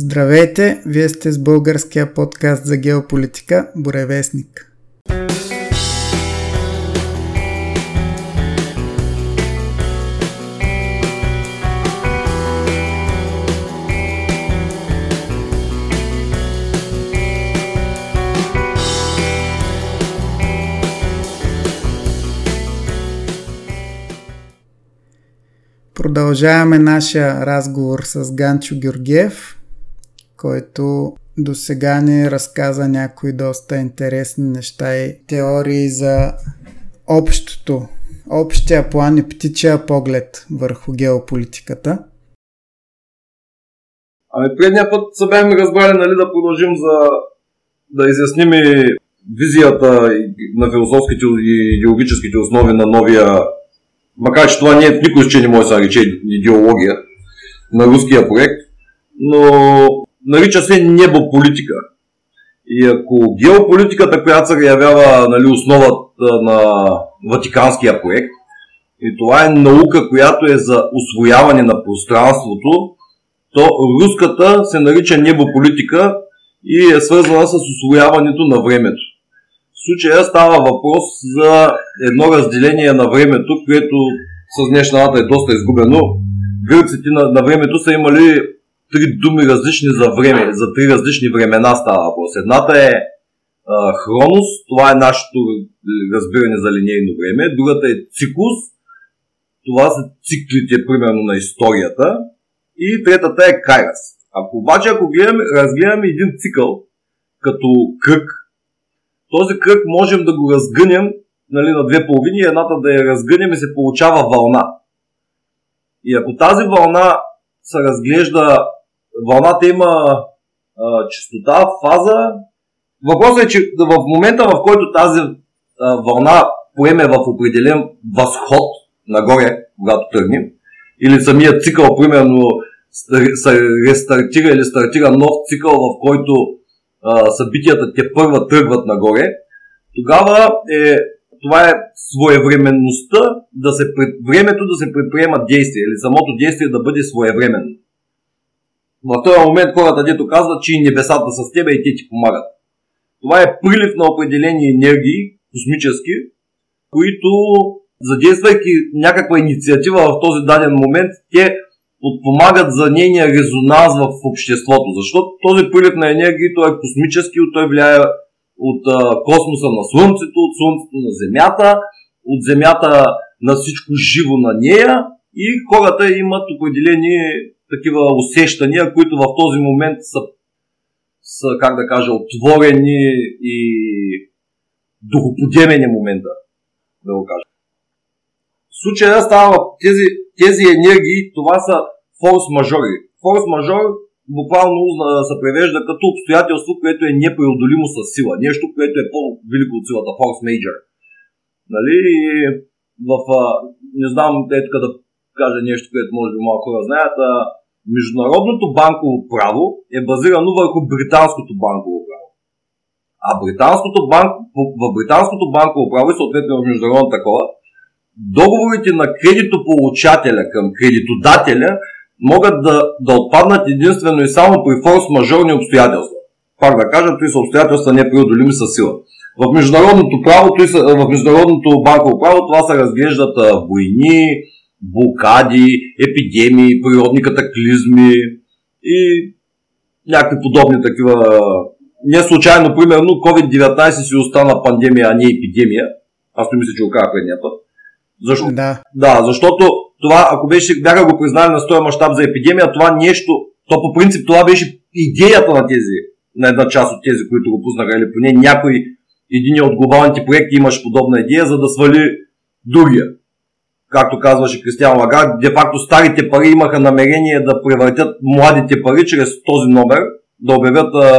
Здравейте, вие сте с българския подкаст за геополитика Боревестник. Продължаваме нашия разговор с Ганчо Георгиев, който до сега ни разказа някои доста интересни неща и теории за общото, общия план и птичия поглед върху геополитиката. Ами предния път се бяхме разбрали нали, да продължим за да изясним и визията на философските и идеологическите основи на новия макар че това не е, никой ще не може да се нарече идеология на руския проект, но нарича се небополитика. И ако геополитиката, която се явява нали, основата на Ватиканския проект, и това е наука, която е за освояване на пространството, то руската се нарича небополитика и е свързана с освояването на времето. В случая става въпрос за едно разделение на времето, което с днешна дата е доста изгубено. Гърците на, на времето са имали три думи различни за време, за три различни времена става въпрос. Едната е а, хронос, това е нашето разбиране за линейно време. Другата е циклус, това са циклите, примерно, на историята. И третата е кайрас. Ако обаче, ако гледаме, разгледаме един цикъл като кръг, този кръг можем да го разгънем нали, на две половини, едната да я разгънем и се получава вълна. И ако тази вълна се разглежда, вълната има а, частота, фаза, въпросът е, че в момента в който тази а, вълна поеме в определен възход нагоре, когато тръгнем, или самият цикъл, примерно, се рестартира или стартира нов цикъл, в който а, събитията те първа тръгват нагоре, тогава е, това е своевременността, да се, времето да се предприема действие или самото действие да бъде своевременно. В този момент хората дето казват, че и небесата са с тебе и те ти помагат. Това е прилив на определени енергии, космически, които задействайки някаква инициатива в този даден момент, те подпомагат за нейния резонанс в обществото. Защото този прилив на енергии той е космически, той влияе от космоса на Слънцето, от Слънцето на Земята, от Земята на всичко живо на нея и хората имат определени такива усещания, които в този момент са, са как да кажа, отворени и духоподемени момента, да го кажа. В случая става тези, тези енергии, това са форс-мажори. Форс-мажор буквално се превежда като обстоятелство, което е непреодолимо с сила. Нещо, което е по-велико от силата, major. Нали? В, не знам, е да кажа нещо, което може би малко хора знаят, международното банково право е базирано върху британското банково право. А британското банк, в британското банково право и съответно в международно такова, договорите на кредитополучателя към кредитодателя могат да, да отпаднат единствено и само при форс-мажорни обстоятелства. Пак да кажа, при са обстоятелства непреодолими със сила. В международното право, в международното банково право това се разглеждат войни, блокади, епидемии, природни катаклизми и някакви подобни такива. Не случайно, примерно, COVID-19 си остана пандемия, а не епидемия. Аз не мисля, че го казах предния път. Защо? Да. да, защото това, ако беше, бяха го признали на стоя мащаб за епидемия, това нещо, то по принцип това беше идеята на тези, на една част от тези, които го пуснаха, или поне някой, един от глобалните проекти имаше подобна идея, за да свали другия. Както казваше Кристиан Лагар, де факто старите пари имаха намерение да превъртят младите пари чрез този номер, да обявят а,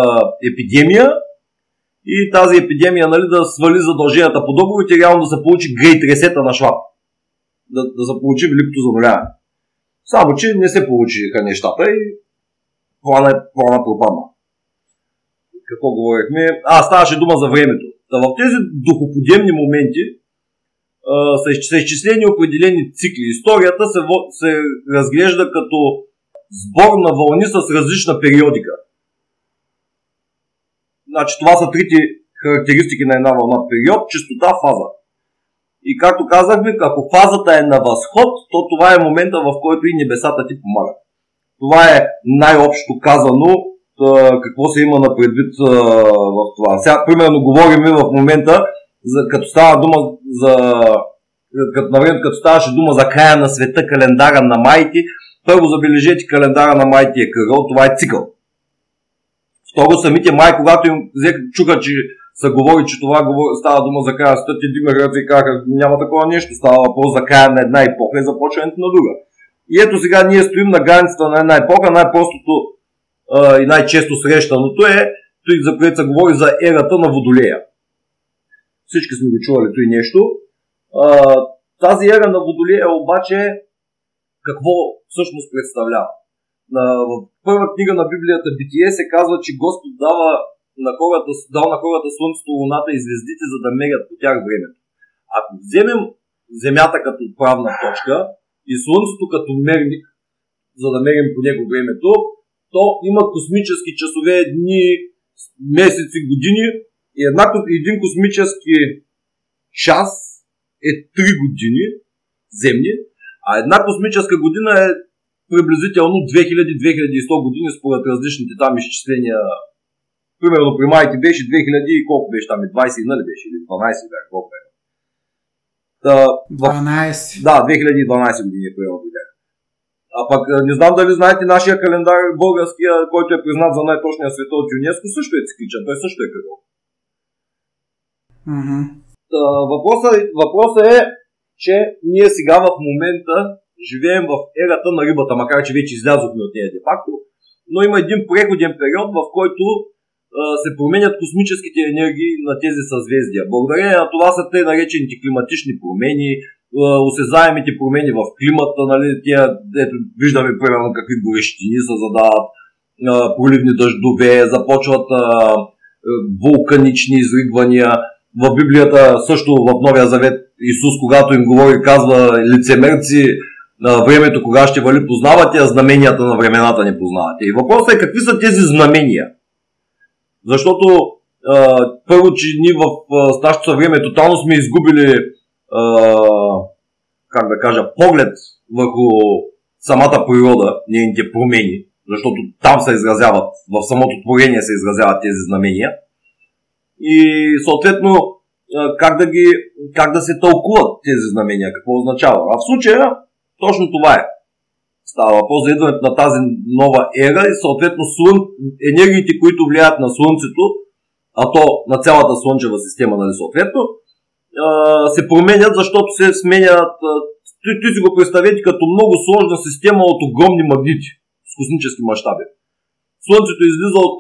епидемия и тази епидемия нали, да свали задълженията по договорите реално да се получи грейт ресета на Шваб да, да се получи великото замоляване. Само, че не се получиха нещата и плана, плана пропадна. Какво говорихме? А, ставаше дума за времето. Та в тези духоподемни моменти а, са, изчислени определени цикли. Историята се, се разглежда като сбор на вълни с различна периодика. Значи това са трите характеристики на една вълна. Период, частота, фаза. И както казахме, ако фазата е на възход, то това е момента, в който и небесата ти помагат. Това е най-общо казано какво се има на предвид в това. Сега, примерно, говорим в момента, за, като става дума за като, навремето, като ставаше дума за края на света, календара на майти, първо забележете календара на майти е кръгъл, това е цикъл. Второ, самите май, когато им взеха, чуха, че са говори, че това става дума за края на света, ти димераха и казаха, няма такова нещо, става въпрос за края на една епоха и започването на друга. И ето сега ние стоим на границата на една епоха, най-простото и най-често срещаното е, той за което се говори за ерата на Водолея. Всички сме го чували той нещо. А, тази ера на Водолея обаче какво всъщност представлява? На, в първа книга на Библията Битие се казва, че Господ дава на хората, дал на хората Слънцето, Луната и звездите, за да мерят по тях времето. Ако вземем Земята като правна точка и Слънцето като мерник, за да мерим по него времето, то има космически часове, дни, месеци, години и една, един космически час е 3 години земни, а една космическа година е приблизително 2000-2100 години според различните там изчисления. Примерно при майки беше 2000 и колко беше там, 20 нали беше, или 12 бях, колко беше. Та, 12. Да, 2012 години е примерно при А пък не знам дали знаете нашия календар българския, който е признат за най-точния света от ЮНЕСКО, също е цикличен, той също е кръгъл. Въпросът, въпросът е, че ние сега в момента живеем в ерата на рибата, макар че вече излязохме от нея де-факто, но има един преходен период, в който а, се променят космическите енергии на тези съзвездия. Благодарение на това са те наречените климатични промени, осезаемите промени в климата, нали, тия, ето, виждаме примерно какви горещини се задават, проливни дъждове, започват а, вулканични изригвания, в Библията, също в Новия Завет, Исус, когато им говори, казва лицемерци, времето кога ще вали познавате, а знаменията на времената не познавате. И въпросът е какви са тези знамения? Защото а, първо, че ние в нашето време тотално сме изгубили а, как да кажа, поглед върху самата природа, нейните промени, защото там се изразяват, в самото творение се изразяват тези знамения – и съответно как да, ги, как да се тълкуват тези знамения, какво означава. А в случая точно това е. Става въпрос за идването на тази нова ера и съответно слън... енергиите, които влияят на Слънцето, а то на цялата Слънчева система, нали, съответно, се променят, защото се сменят. Той, той си го представете като много сложна система от огромни магнити с космически мащаби. Слънцето излиза от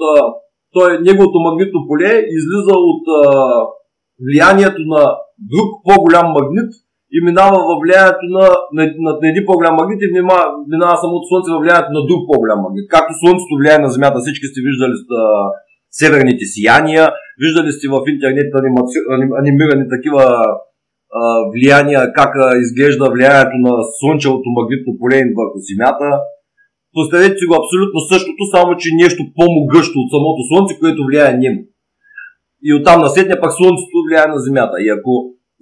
той, неговото магнитно поле излиза от а, влиянието на друг по-голям магнит и минава във влиянието на, на, на, на един по-голям магнит и минава, минава самото Слънце във влиянието на друг по-голям магнит. Както Слънцето влияе на Земята, всички сте виждали а, северните сияния, виждали сте в интернет анимаци... анимирани такива а, влияния, как а, изглежда влиянието на Слънчевото магнитно поле върху Земята. Поставете си го абсолютно същото, само че нещо по-могъщо от самото Слънце, което влияе него. И оттам насетня пак Слънцето влияе на Земята. И ако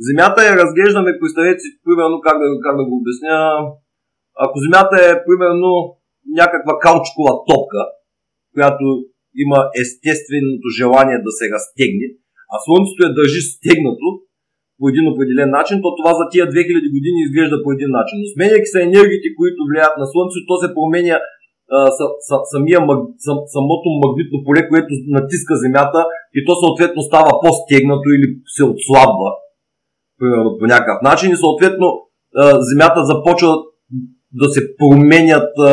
Земята я разглеждаме, представете си, примерно, как да, как да го обясня, ако Земята е, примерно, някаква каучкова топка, която има естественото желание да се разтегне, а Слънцето я държи стегнато, по един определен начин, то това за тия 2000 години изглежда по един начин. Но сменяйки се енергиите, които влияят на Слънцето, то се променя а, с, с, самия, сам, самото магнитно поле, което натиска Земята и то съответно става по-стегнато или се отслабва примерно по някакъв начин и съответно Земята започва да се променят а,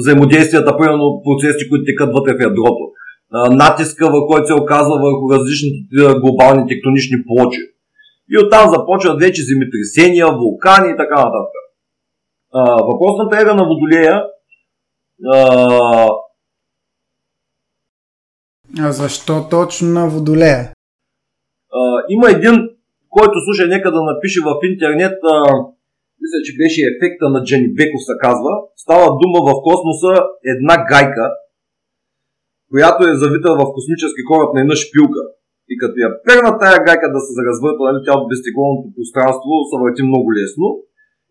взаимодействията, примерно процеси, които текат вътре в ядрото натиска, който се оказва върху различните глобални тектонични плочи. И оттам започват вече земетресения, вулкани и така нататък. Въпросната ера на Водолея а... защо точно на Водолея? А, има един, който слуша, нека да напише в интернет а, мисля, че беше ефекта на Джани Беков се казва. Става дума в космоса една гайка, която е завита в космически кораб на една шпилка. И като я перна тая гайка да се развърта, нали, тя от безтегловното пространство се върти много лесно.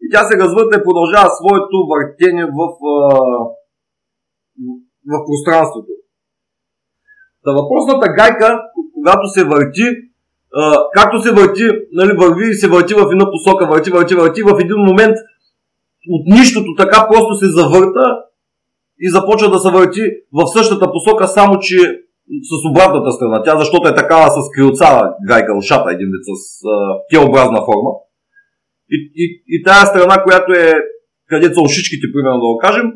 И тя се развърта и продължава своето въртение в, в пространството. Та въпросната гайка, когато се върти, както се върти, нали, върви и се върти в една посока, върти, върти, върти, в един момент от нищото така просто се завърта и започва да се върти в същата посока, само че с обратната страна. Тя защото е такава с крилца гайка, ушата един вид с теобразна форма. И, и, и тая страна, която е където са ушичките, примерно да го кажем,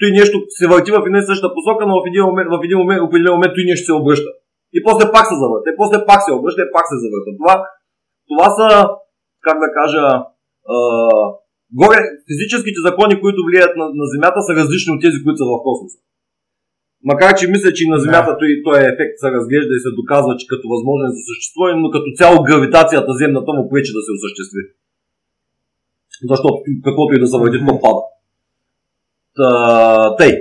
той нещо се върти в една и същата посока, но в един момент, в един момент, един момент той нещо се обръща. И после пак се завърта, и после пак се обръща, и пак се завърта. Това, това са, как да кажа, горе физическите закони, които влияят на, на Земята, са различни от тези, които са в космоса. Макар, че мисля, че на Земята той, той ефект се разглежда и се доказва, че като възможен за съществуване, но като цяло гравитацията земната му пречи да се осъществи. Защото каквото и да се върти, то пада. Та, тъй.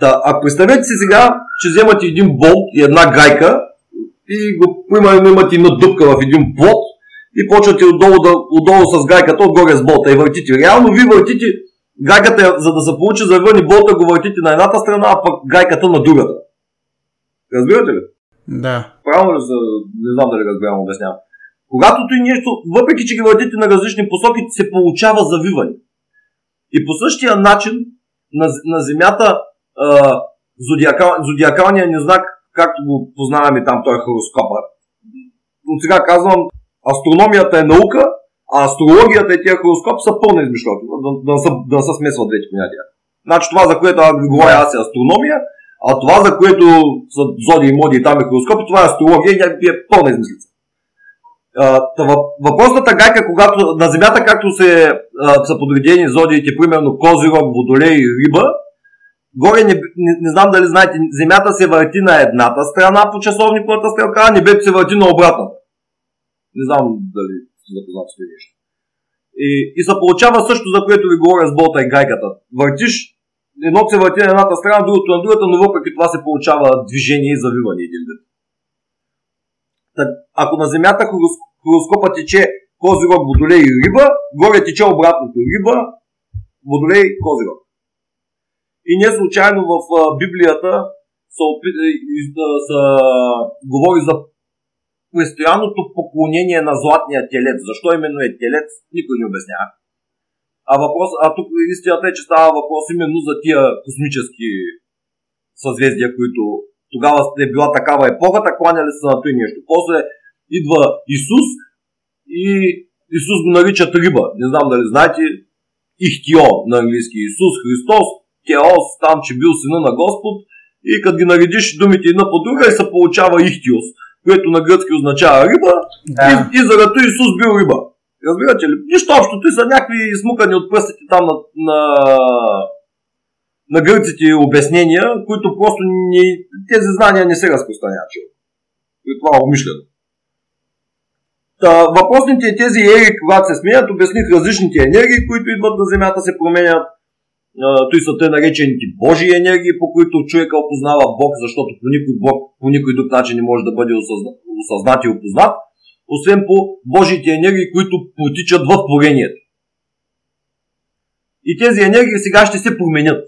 Та, а представете си сега, че вземате един болт и една гайка и го, имате една дупка в един плот и почвате отдолу, да, отдолу с гайката, отгоре с болта и въртите. Реално ви въртите гайката, за да се получи завърни болта, го въртите на едната страна, а пък гайката на другата. Разбирате ли? Да. Правилно ли за... Не знам дали разбирам, обяснявам. Когато той нещо, въпреки че ги въртите на различни посоки, се получава завиване. И по същия начин на, на Земята а, зодиакал, зодиакалният ни знак, както го познаваме там, той е хороскопа. От сега казвам, астрономията е наука, а астрологията и тия хороскоп са пълна измишлоти, да, да, да, да се смесват двете понятия. Значи това, за което аз говоря, аз е астрономия, а това, за което са зоди и моди и там е хороскопи, това е астрология и някакви е пълна измислица. Въпросната гайка, когато на Земята, както се, а, са подредени зодиите, примерно Козирог, Водолей и Риба, горе не, не, не, знам дали знаете, Земята се върти на едната страна по часовниковата стрелка, а небето се върти на обратната. Не знам дали сте запознат с нещо. И, и се получава също, за което ви говоря с болта и гайката. Въртиш, едното се върти на едната страна, другото на другата, но въпреки това се получава движение и завиване един вид. Ако на Земята хороскопа тече Козирог, Водолей и Риба, горе тече обратното Риба, Водолей, Козирог. И не случайно в Библията са, са, са, говори за постоянното поклонение на златния телец. Защо именно е телец, никой не обяснява. А, въпрос, а тук истината е, че става въпрос именно за тия космически съзвездия, които тогава е била такава епохата, кланяли са на той нещо. После идва Исус и Исус го наричат риба. Не знам дали знаете, Ихтио на английски. Исус Христос, Теос, там, че бил сина на Господ. И като ги наредиш думите една по друга и се получава Ихтиос което на гръцки означава риба, да. и, и заради Исус бил риба. Разбирате ли? Нищо общо, той са някакви смукани от пръстите там на, на, на гърците обяснения, които просто не, тези знания не се разпространяват. И това умишлено. Та, въпросните тези ери, когато се сменят, обясних различните енергии, които идват на Земята, се променят той са те наречените Божии енергии, по които човека опознава Бог, защото по никой Бог по никой друг начин не може да бъде осъзнат и опознат, освен по Божиите енергии, които протичат в творението. И тези енергии сега ще се променят.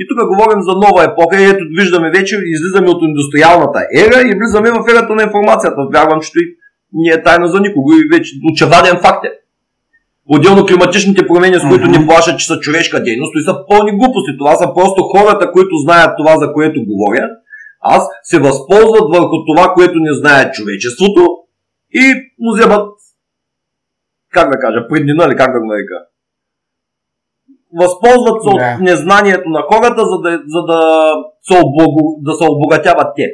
И тук говорим за нова епоха и ето виждаме вече, излизаме от индустриалната ера и влизаме в ерата на информацията. Вярвам, че не е тайна за никого и вече очеваден факт е. Отделно климатичните промени, с които ни плашат, че са човешка дейност, и са пълни глупости. Това са просто хората, които знаят това, за което говоря. Аз се възползват върху това, което не знае човечеството и му вземат, как да кажа, преднина или как да го нарека. Възползват се от незнанието на хората, за да, за да, се, облаго, да се обогатяват те.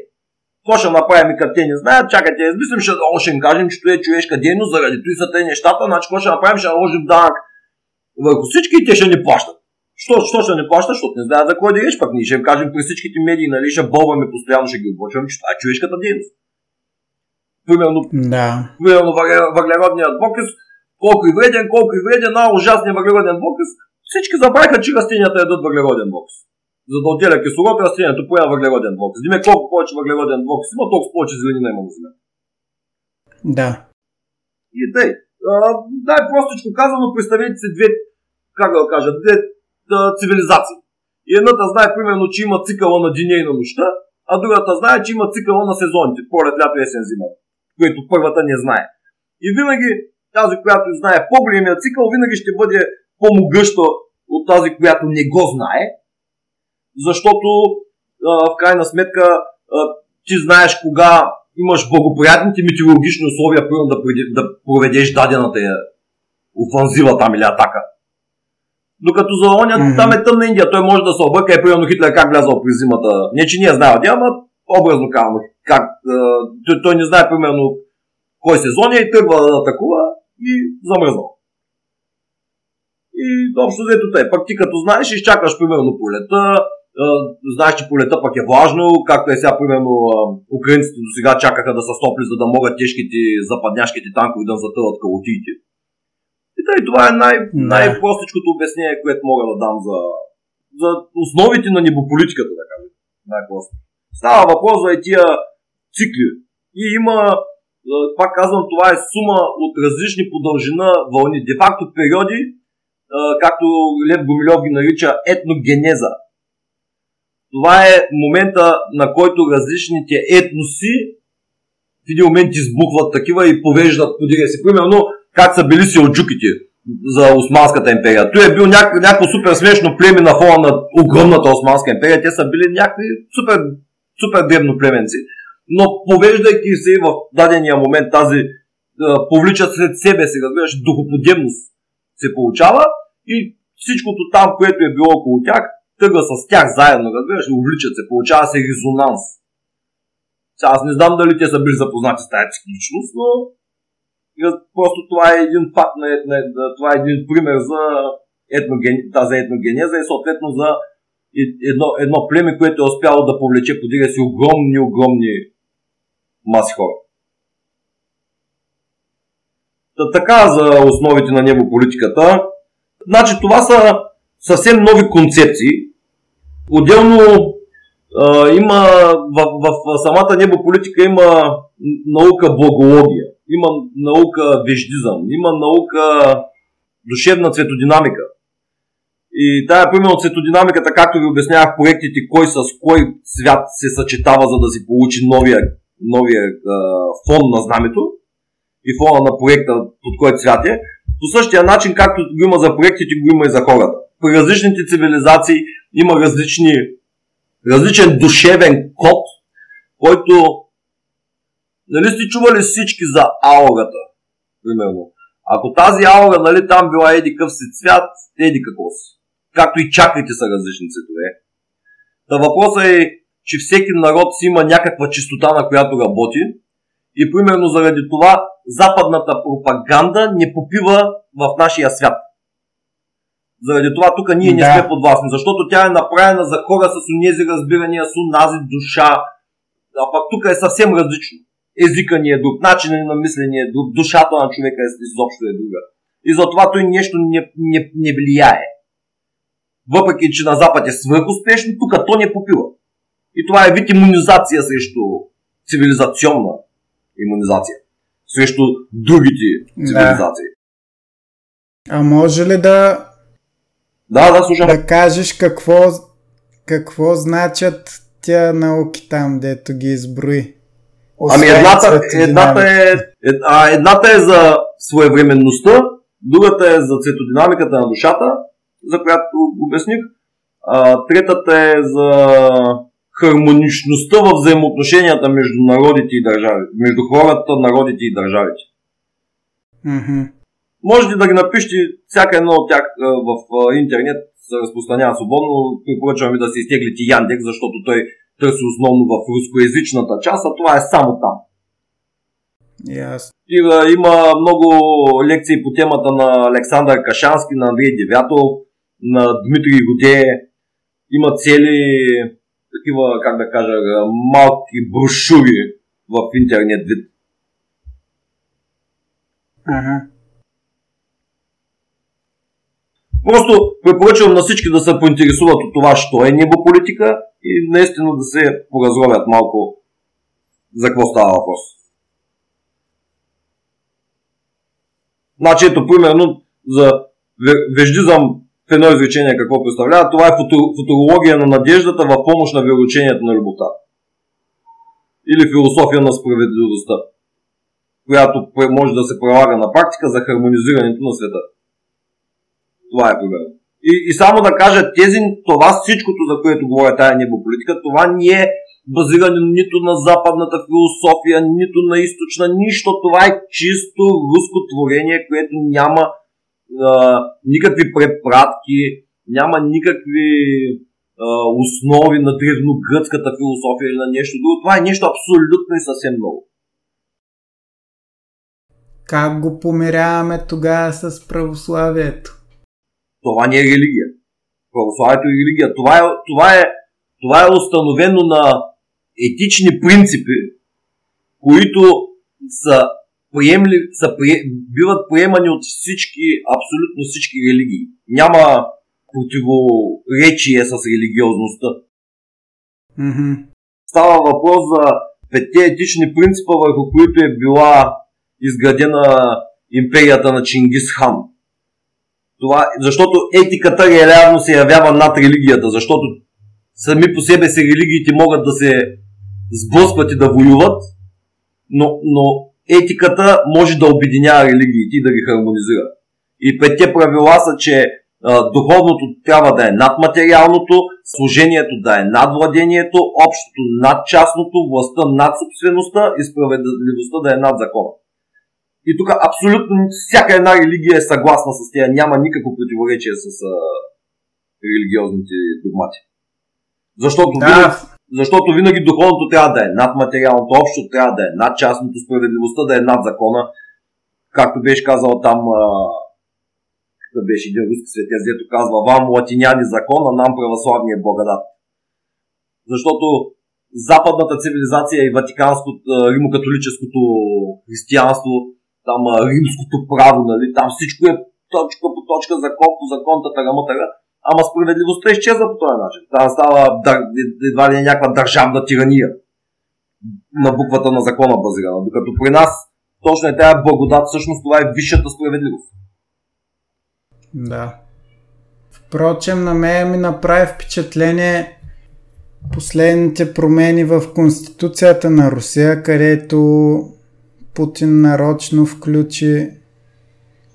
Какво ще направим, като те не знаят, чакайте, измислим, ще, о, ще им кажем, че това е човешка дейност, заради това са те нещата, значи какво ще направим, ще наложим данък върху всички и те ще ни плащат. Що, що ще не плащат, защото не знаят за кой да еш, пък ние ще им кажем при всичките медии, нали, ще бълваме постоянно, ще ги обочваме, че това е човешката дейност. Примерно, да. примерно въглеродният двокис, колко и вреден, колко и вреден, а ужасния въглероден двокис, всички забравиха, че растенията ядат въглероден двокис. За да отделя кислород, растението поема въглероден двокис. Диме колко повече въглероден двокис има, толкова повече зеленина има на Земята. Да. И тъй. Дай простичко казано, представете си две, как да кажа, две да, цивилизации. И едната знае, примерно, че има цикъла на деня и на нощта, а другата знае, че има цикъла на сезоните, пролет, лято, есен, зима, което първата не знае. И винаги тази, която знае по-големия цикъл, винаги ще бъде по-могъща от тази, която не го знае, защото а, в крайна сметка а, ти знаеш кога имаш благоприятните метеорологични условия, примерно да, да проведеш дадената офанзива там или атака. Докато за оня mm-hmm. там е тъмна Индия, той може да се обърка и примерно Хитлер как влязъл през зимата. Не, че ние знаем, ама образно казвам, как, той, той не знае примерно кой сезон е и тръгва да атакува и замръзнал. И общо взето тъй. Пак ти като знаеш, изчакаш примерно полета, знаеш, че полета пък е важно, както е сега, примерно, украинците до сега чакаха да са стопли, за да могат тежките западняшките танкови да затъват калотиите. И тъй, това е най- най-простичкото обяснение, което мога да дам за, за основите на небополитиката, да кажем. Най-просто. Става въпрос за тия цикли. И има, пак казвам, това е сума от различни по дължина вълни. Де факто периоди, както Лев Гомилев ги нарича етногенеза. Това е момента, на който различните етноси в един момент избухват такива и повеждат подире си. Примерно, как са били селджуките за Османската империя. Той е бил някакво, някакво супер смешно племе на фона на огромната Османска империя. Те са били някакви супер, супер дребно племенци. Но повеждайки се в дадения момент тази повличат след себе си, разбираш, духоподемност се получава и всичкото там, което е било около тях, тръгва с тях заедно, разбираш, увличат се, получава се резонанс. Сега аз не знам дали те са били запознати с тази цикличност, но просто това е един факт, на, на, това е един пример за етноген, тази етногенеза и съответно за едно, едно племе, което е успяло да повлече подига си огромни, огромни маси хора. Та, така за основите на него политиката. Значи това са съвсем нови концепции. Отделно а, има в, в, в самата небополитика има наука благология, има наука веждизъм, има наука душевна цветодинамика. И тая, примерно, цветодинамиката, както ви обяснявах проектите, кой с кой свят се съчетава, за да си получи новия, новия а, фон на знамето и фона на проекта, под който цвят е, по същия начин, както го има за проектите, го има и за хората. При различните цивилизации има различни, различен душевен код, който Нали сте чували всички за аурата? Примерно. Ако тази аура, нали, там била еди къв си цвят, еди какво си. Както и чакрите са различни цветове. Та въпросът е, че всеки народ си има някаква чистота, на която работи. И примерно заради това западната пропаганда не попива в нашия свят. Заради това тук ние да. не сме подвластни, защото тя е направена за хора с унези разбирания, с унази душа, а пък тук е съвсем различно езика ни е друг, начинът на мислене е друг, душата на човека е изобщо е друга. И затова той нещо не, не, не влияе. Въпреки, че на Запад е свръхуспешно, тук то не попива. И това е вид иммунизация срещу цивилизационна иммунизация. Срещу другите цивилизации. Да. А може ли да да, да, слушам. Да кажеш какво, какво значат тя науки там, дето ги изброи? Ами едната, едната, е, а, едната е за своевременността, другата е за цветодинамиката на душата, за която обясних. А, третата е за хармоничността в взаимоотношенията между народите и държавите, между хората, народите и държавите. Mm-hmm. Можете да ги напишете всяка едно от тях в интернет, се разпространява свободно. Препоръчвам ви да се изтеглите Яндекс, защото той търси основно в рускоязичната част, а това е само там. Yes. И, има много лекции по темата на Александър Кашански, на Андрей Девятов, на Дмитрий Годе. Има цели такива, как да кажа, малки брошури в интернет вид. Ага. Просто препоръчвам на всички да се поинтересуват от това, що е небополитика и наистина да се поразровят малко за какво става въпрос. Значи ето, примерно, за веждизъм в едно изречение какво представлява, това е футурология на надеждата в помощ на вероучението на любовта. Или философия на справедливостта, която може да се прилага на практика за хармонизирането на света. Това е примерно. И, и само да кажа, тези, това всичкото, за което говоря тая небополитика, това не е базирано нито на западната философия, нито на източна, нищо. Това е чисто руско творение, което няма а, никакви препратки, няма никакви а, основи на древногръцката философия или на нещо друго. Това е нещо абсолютно и съвсем много. Как го помиряваме тогава с православието? Това не е религия. Православието е религия. Това е, това е, това е установено на етични принципи, които са, приемли, са при, биват приемани от всички, абсолютно всички религии. Няма противоречие с религиозността. Mm-hmm. Става въпрос за петте етични принципа, върху които е била изградена империята на Чингис Хан. Това, защото етиката реално се явява над религията, защото сами по себе си религиите могат да се сблъскват и да воюват, но, но етиката може да обединява религиите и да ги хармонизира. И петте правила са, че а, духовното трябва да е над материалното, служението да е над владението, общото над частното, властта над собствеността и справедливостта да е над закона. И тук абсолютно всяка една религия е съгласна с тях. Няма никакво противоречие с а, религиозните догмати. Защото, да. винаги, защото винаги духовното трябва да е над материалното, общото трябва да е над частното, справедливостта да е над закона. Както беше казал там, а, беше един руски светец, дето казва, вам латиняни закона, нам православния благодат. Защото западната цивилизация и ватиканското, римокатолическото християнство там римското право, нали, там всичко е точка по точка, закон по закон, татара, матара, ама справедливостта изчезва по този начин. Там става едва ли е някаква държавна тирания на буквата на закона базирана. Докато при нас точно е тая благодат, всъщност това е висшата справедливост. Да. Впрочем, на мен ми направи впечатление последните промени в Конституцията на Русия, където Путин нарочно включи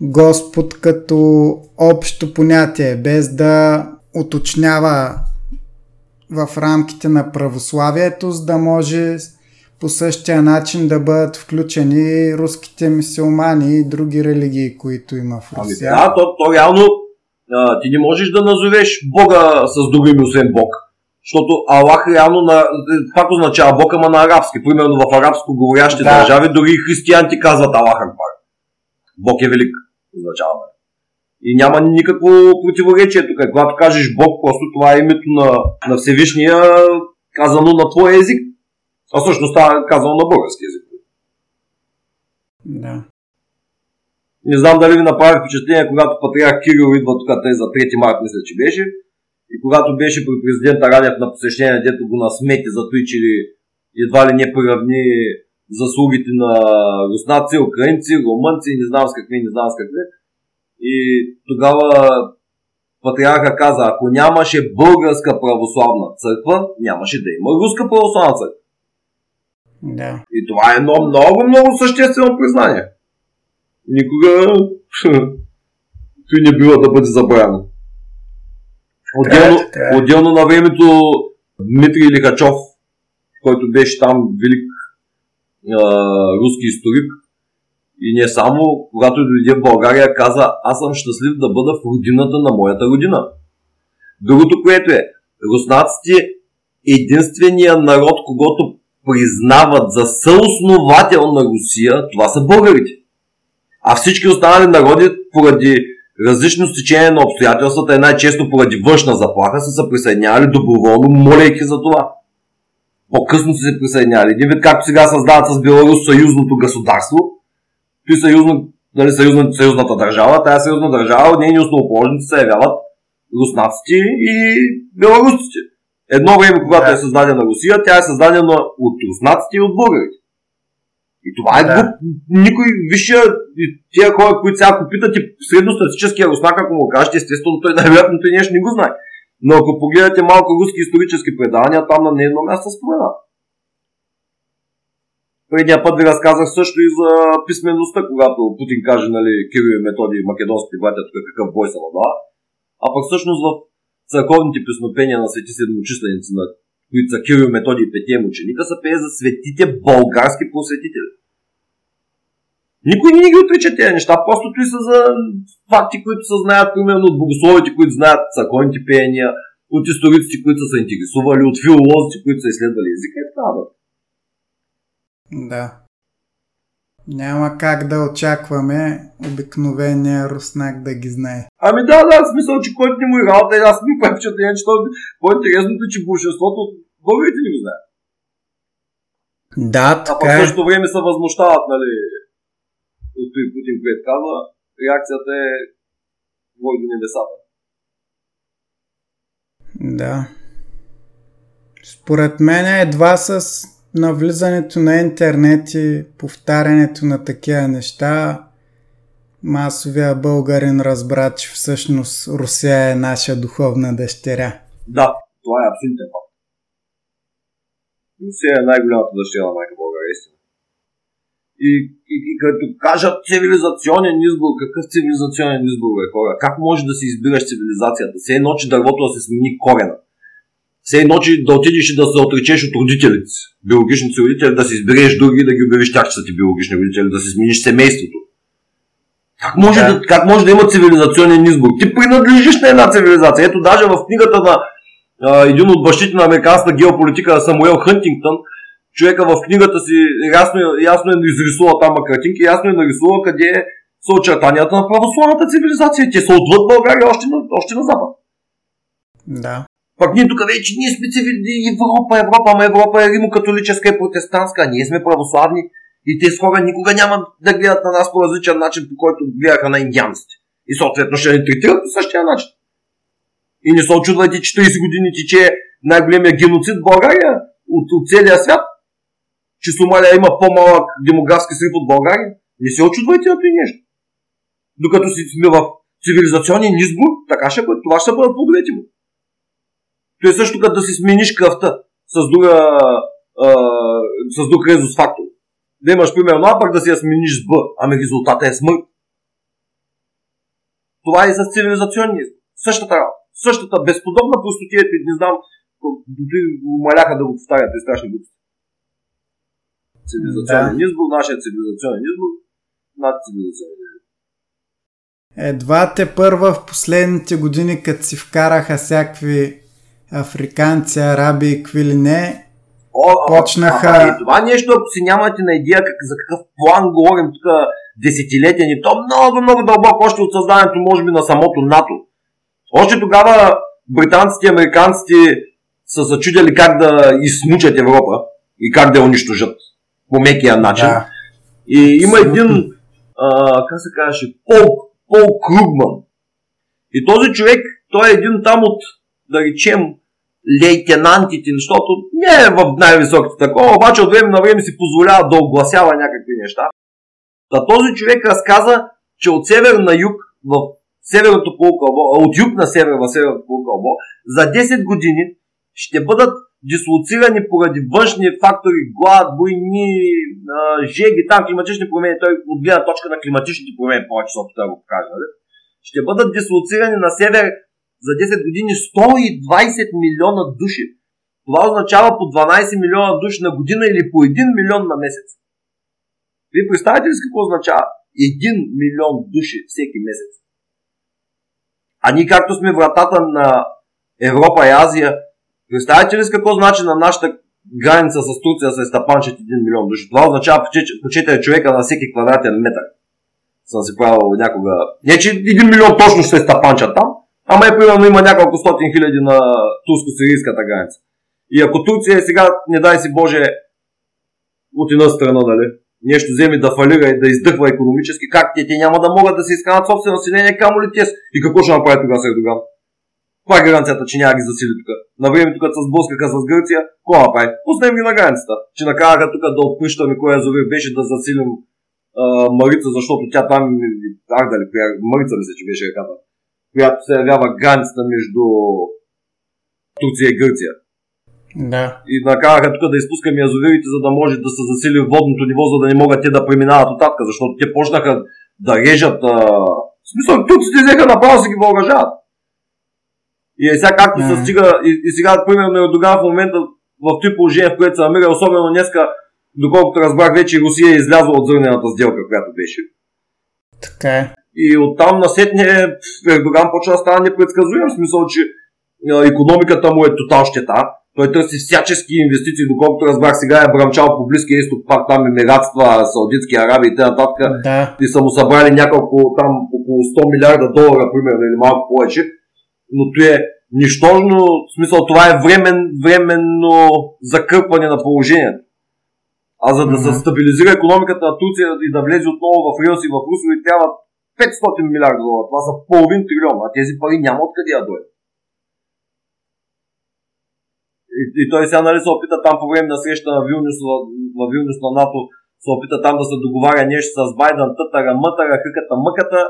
Господ като общо понятие, без да уточнява в рамките на православието, за да може по същия начин да бъдат включени руските мисиомани и други религии, които има в ами Русия. Ами да, то, то реално а, ти не можеш да назовеш Бога с други освен Бог. Защото Аллах реално на, пак означава Бог, ама на арабски. Примерно в арабско говорящи да. държави дори християнти казват Аллах Акбар. Бог е велик, означава. И няма никакво противоречие тук. Когато кажеш Бог, просто това е името на, на Всевишния, казано на твой език. А всъщност става казано на български език. Да. Не знам дали ви направи впечатление, когато патриарх Кирил идва тук те за 3 март, мисля, че беше и когато беше при президента Радев на посещение, дето го насмети за той, че едва ли не приравни заслугите на руснаци, украинци, румънци, не знам с какви, не знам с какви. И тогава патриарха каза, ако нямаше българска православна църква, нямаше да има руска православна църква. Да. И това е едно много, много съществено признание. Никога той не бива да бъде забравено. Отделно, е. отделно на времето Дмитрий Лихачов, който беше там велик а, руски историк, и не само, когато дойде в България, каза, аз съм щастлив да бъда в родината на моята родина. Другото, което е, руснаците единствения народ, когато признават за съосновател на Русия, това са българите. А всички останали народи, поради различно стечение на обстоятелствата и най-често поради външна заплаха са се присъединявали доброволно, молейки за това. По-късно са се присъединявали. Един вид както сега създават с Беларус съюзното государство, той съюзно нали, съюзна, съюзната държава, тая съюзна държава, нейни основоположници се явяват руснаците и беларусите. Едно време, когато да. е създадена Русия, тя е създадена от руснаците и от българите. И това е да. глуп. Никой висшия, тия хора, които сега ако питате средностатическия руснак, ако му кажете, естествено, той най-вероятно той нещо не го знае. Но ако погледнете малко руски исторически предавания, там на едно място спомена. Предния път ви разказах също и за писменността, когато Путин каже, нали, Кирил и Методи, македонските братя, тук какъв бой са надава. А пък всъщност в църковните песнопения на свети седмочисленици, на които са Кирил, Методи и Петия ученика, са пее за светите български просветители. Никой не ги отрича тези неща, просто и са за факти, които се знаят, примерно от богословите, които знаят църковните пеяния, от историците, които са се интересували, от филолозите, които са изследвали езика и така Да. Няма как да очакваме обикновения руснак да ги знае. Ами да, да, смисъл, че който не му е работа, аз ми правя впечатление, че по-интересното е, че большинството от българите не го знаят. Да, така А в същото време се възмущават, нали, от той Путин, което казва, реакцията е вой до небесата. Да. Според мен едва с навлизането на интернет и повтарянето на такива неща, масовия българин разбра, че всъщност Русия е наша духовна дъщеря. Да, това е абсолютен факт. Русия е най-голямата дъщеря на майка България, истина. И, и, и като кажат цивилизационен избор, какъв цивилизационен избор е хора? Как може да си избираш цивилизацията? Все едно, че дървото да се смени корена. Все едно, че да отидеш и да се отречеш от родителите си, биологичните родители, да си избереш други и да ги обявиш тях, че са ти биологични родители, да си смениш семейството. Как може, да. Да, как може да има цивилизационен избор? Ти принадлежиш на една цивилизация. Ето даже в книгата на а, един от бащите на американската геополитика, Самуел Хантингтън, човека в книгата си ясно, ясно е изрисувал там картинки, ясно е нарисувал къде са очертанията на православната цивилизация. Те са отвъд България още на, още на запад. Да. Пак ние тук вече ние сме цивили Европа, Европа, ама Европа е римокатолическа и протестантска, ние сме православни и тези хора никога няма да гледат на нас по различен начин, по който гледаха на индианците. И съответно ще ни третират по същия начин. И не се очудвайте, че 30 години тече най-големия геноцид в България от, от целия свят че Сомалия има по-малък демографски срив от България. Не се очудвайте на това нещо. Докато си сме в цивилизационен избор, така ще бъде. Това ще бъдат плодовете му. То е също като да си смениш кръвта с, друга, а, с друг резус фактор. Да имаш примерно А, пък да си я смениш с Б, ами резултата е смърт. Това е за цивилизационния избор. Същата работа. Същата безподобна простотия, не знам, умаляха да го повтарят, е страшни глупости цивилизационен да. избор, нашия цивилизационен избор, над цивилизационен избор. Едва те първа в последните години, като си вкараха всякакви африканци, араби и какви ли не, О, почнаха... А, а, това нещо, ако си нямате на идея как, за какъв план говорим тук десетилетия ни, то много, много дълбоко още от създанието, може би, на самото НАТО. Още тогава британците и американците са зачудили как да измучат Европа и как да я унищожат по мекия начин. Да. И има един, а, как се казваше, Пол, Пол Кругман. И този човек, той е един там от, да речем, лейтенантите, защото не е в най-високите такова, обаче от време на време си позволява да огласява някакви неща. Та този човек разказа, че от север на юг, в северното полукълбо, от юг на север в северното полукълбо, за 10 години ще бъдат дислоцирани поради външни фактори, глад, войни, жеги, там климатични промени, той от гледна точка на климатичните промени повече се опита да го покажа, нали? ще бъдат дислоцирани на север за 10 години 120 милиона души. Това означава по 12 милиона души на година или по 1 милион на месец. Вие представяте ли какво означава? 1 милион души всеки месец. А ние както сме вратата на Европа и Азия, Представете ли с какво значи на нашата граница с Турция се стъпанчат 1 милион души? Това означава по 4 човека на всеки квадратен метър. Съм си правил някога. Не, че 1 милион точно ще се стъпанчат там, ама е примерно има няколко стотин хиляди на турско-сирийската граница. И ако Турция е сега, не дай си Боже, от една страна, нали, нещо вземе да фалира и да издъхва економически, как те, те няма да могат да се изканат собствено население, камо ли те И какво ще направи тогава с Ердоган? Каква е гаранцията, че няма ги засили тук? На времето, като се сблъскаха с Гърция, какво направи? Пуснем ги на границата. Че накараха тук да отпущаме кой язовир беше да засилим а, Марица, защото тя там, ах дали, коя, Марица мисля, че беше реката, която се явява границата между Турция и Гърция. Да. И накараха тук да изпускаме язовирите, за да може да се засили водното ниво, за да не могат те да преминават оттатък, защото те почнаха да режат. А... В смисъл, турците взеха направо си ги въоръжават. И е сега както се стига, и, и сега, примерно, Ердоган в момента в три положение, в което се намира, особено днеска, доколкото разбрах, вече Русия е излязла от зърнената сделка, която беше. Така е. И оттам насетне Ердоган почва да става непредсказуем, в смисъл, че економиката му е тотал щета. Той търси всячески инвестиции, доколкото разбрах сега е брамчал по Близкия изток, пак там Емиратства, Саудитски Араби и т.н. Да. И са му събрали няколко, там около 100 милиарда долара, примерно, или малко повече но то е нищожно, в смисъл това е времен, временно закърпване на положението. А за да mm-hmm. се стабилизира економиката на Турция и да влезе отново в Рилс и в Русови, трябва 500 милиарда долара. Това са половин трилион, а тези пари няма откъде да дойдат. И, и той сега нали, се опита там по време на среща на Вилнюс, в, в Вилнюс на НАТО, се опита там да се договаря нещо с Байден, тътара, мътара, хъката, мъката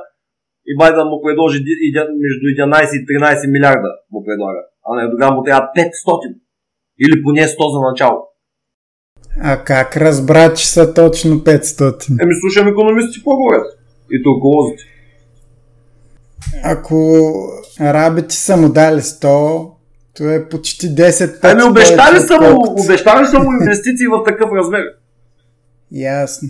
и Байден му предложи между 11 и 13 милиарда му предлага. А на Ердоган му трябва 500. Или поне 100 за начало. А как разбра, че са точно 500? Еми слушам економисти по говорят. И толковозите. Ако арабите са му дали 100, то е почти 10 пъти. Ами обещали са му, обещали са му инвестиции в такъв размер. Ясно.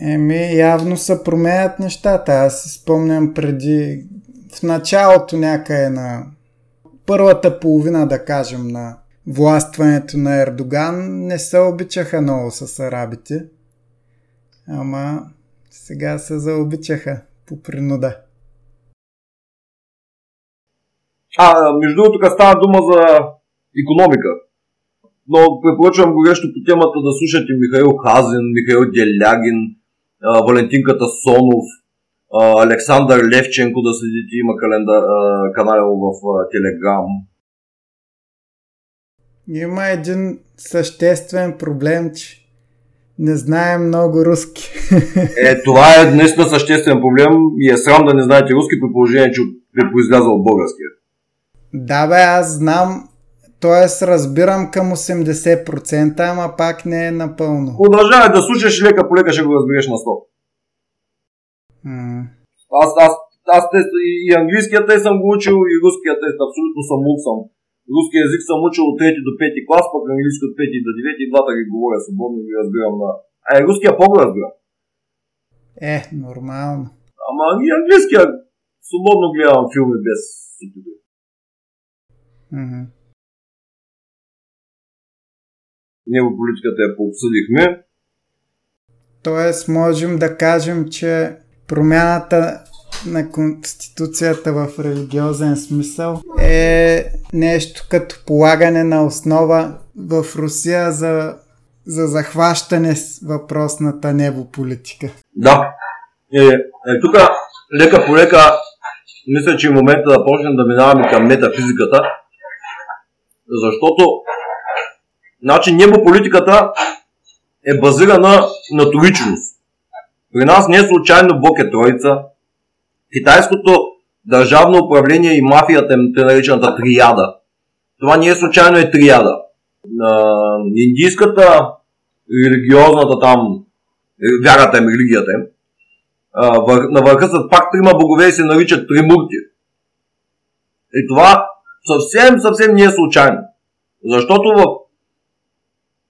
Еми, явно се променят нещата. Аз си спомням преди, в началото някъде на първата половина, да кажем, на властването на Ердоган, не се обичаха много с арабите. Ама сега се заобичаха по принуда. А, между другото, тук става дума за економика. Но препоръчвам горещо по темата да слушате Михаил Хазин, Михаил Делягин, Валентинката Сонов, Александър Левченко да следите, има календар, канал в Телеграм. Има един съществен проблем, че не знаем много руски. Е, това е наистина съществен проблем и е срам да не знаете руски при положение, че е произлязал българския. Да бе, аз знам Тоест, разбирам към 80%, ама пак не е напълно. Продължавай да слушаш лека по лека ще го разбереш на 100. Mm. Аз, аз, аз тест, и английския тест съм го учил, и руския тест абсолютно съм мул съм. Руски язик съм учил от 3 до 5 клас, пък английски от 5 до 9 и двата ги говоря свободно и ги разбирам на... А е, руския по-го разбирам. Е, нормално. Ама и английския свободно гледам филми без субтитри. Mm-hmm. В политиката я пообсъдихме. Тоест, можем да кажем, че промяната на Конституцията в религиозен смисъл е нещо като полагане на основа в Русия за, за захващане с въпросната небополитика. Да. Е, е, тук лека по лека мисля, че е момента да почнем да минаваме към метафизиката, защото Значи небополитиката е базирана на троичност. При нас не е случайно Бог е троица. Китайското държавно управление и мафията е наречената триада. Това не е случайно е триада. Индийската религиозната там, вярата им, религията им, на върха са пак трима богове и се наричат тримурти. И това съвсем, съвсем не е случайно. Защото в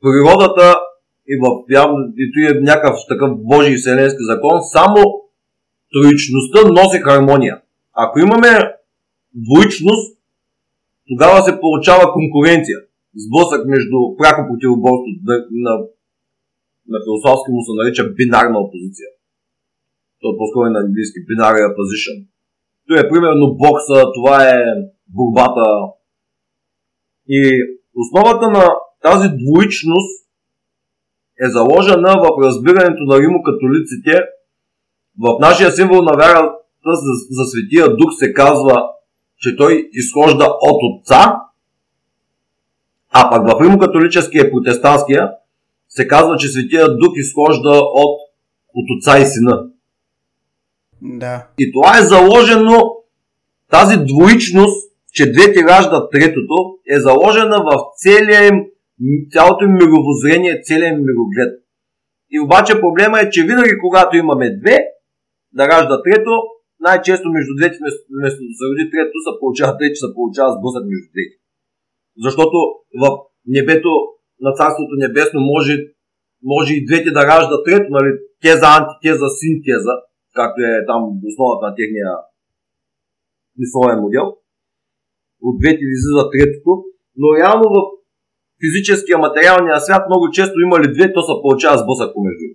природата и в явно, и той е някакъв такъв Божий вселенски закон, само троичността носи хармония. Ако имаме двоичност, тогава се получава конкуренция. Сблъсък между пряко противоборство на, на, философски му се нарича бинарна опозиция. То е по-скоро на английски binary opposition. Това е примерно бокса, това е борбата. И основата на тази двоичност е заложена в разбирането на римокатолиците. В нашия символ на вярата за, за Светия Дух се казва, че той изхожда от Отца, а пък в римокатолическия и протестантския се казва, че Светия Дух изхожда от, от Отца и Сина. Да. И това е заложено, тази двоичност, че двете раждат третото, е заложена в целия им, цялото им мировоззрение, целият им мироглед. И обаче проблема е, че винаги когато имаме две, да ражда трето, най-често между двете, вместо да се роди трето, се получава трето, се получава сблъсък между двете. Защото в небето на Царството Небесно може, може и двете да раждат трето, нали? теза, антитеза, синтеза, както е там основата на техния мисловен модел. От двете излиза третото, но реално в физическия материалния свят много често има ли две, то се получава сблъсък помежду.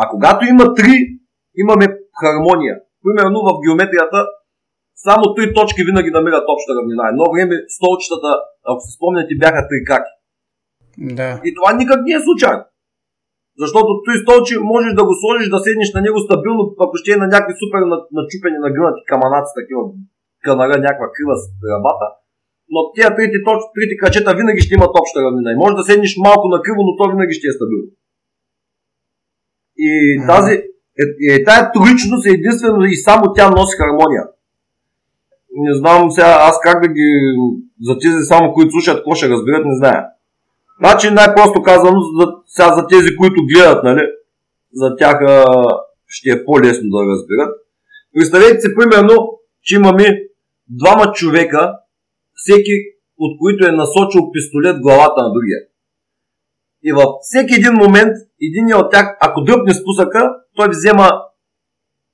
А когато има три, имаме хармония. Примерно в геометрията само три точки винаги намират обща равнина. Едно време столчетата, ако се спомняте, бяха три краки. Да. И това никак не е случайно. Защото той столче можеш да го сложиш, да седнеш на него стабилно, ако ще е на някакви супер начупени, нагънати каманаци, такива канара, някаква крива рабата. Но тези трите, точ, трите крачета винаги ще имат обща равнина. И може да седнеш малко на криво, но то винаги ще е стабилно. И тази, е, е, тая троичност е единствено и само тя носи хармония. Не знам сега аз как да ги за тези само, които слушат, какво ще разберат, не зная. Значи най-просто казано, за, сега за тези, които гледат, нали, за тях ще е по-лесно да разберат. Представете си примерно, че имаме двама човека, всеки от които е насочил пистолет главата на другия. И във всеки един момент, един от тях, ако дръпне спусъка, той взема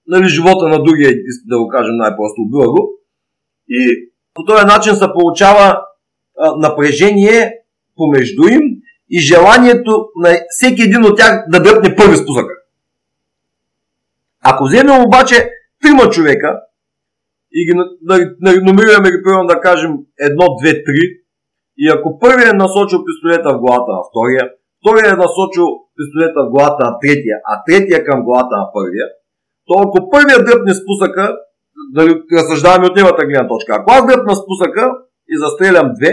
нали, живота на другия, да го кажем най-просто, убива го. И по този начин се получава а, напрежение помежду им и желанието на всеки един от тях да дръпне първи спусъка. Ако вземем обаче трима човека и ги номерираме ги, примерно да кажем едно, две, три, и ако първият е насочил пистолета в главата на втория, втория е насочил пистолета в главата на третия, а третия към главата на първия, то ако първият дръпне спусъка, да разсъждаваме от неговата гледна точка, ако аз дръпна спусъка и застрелям две,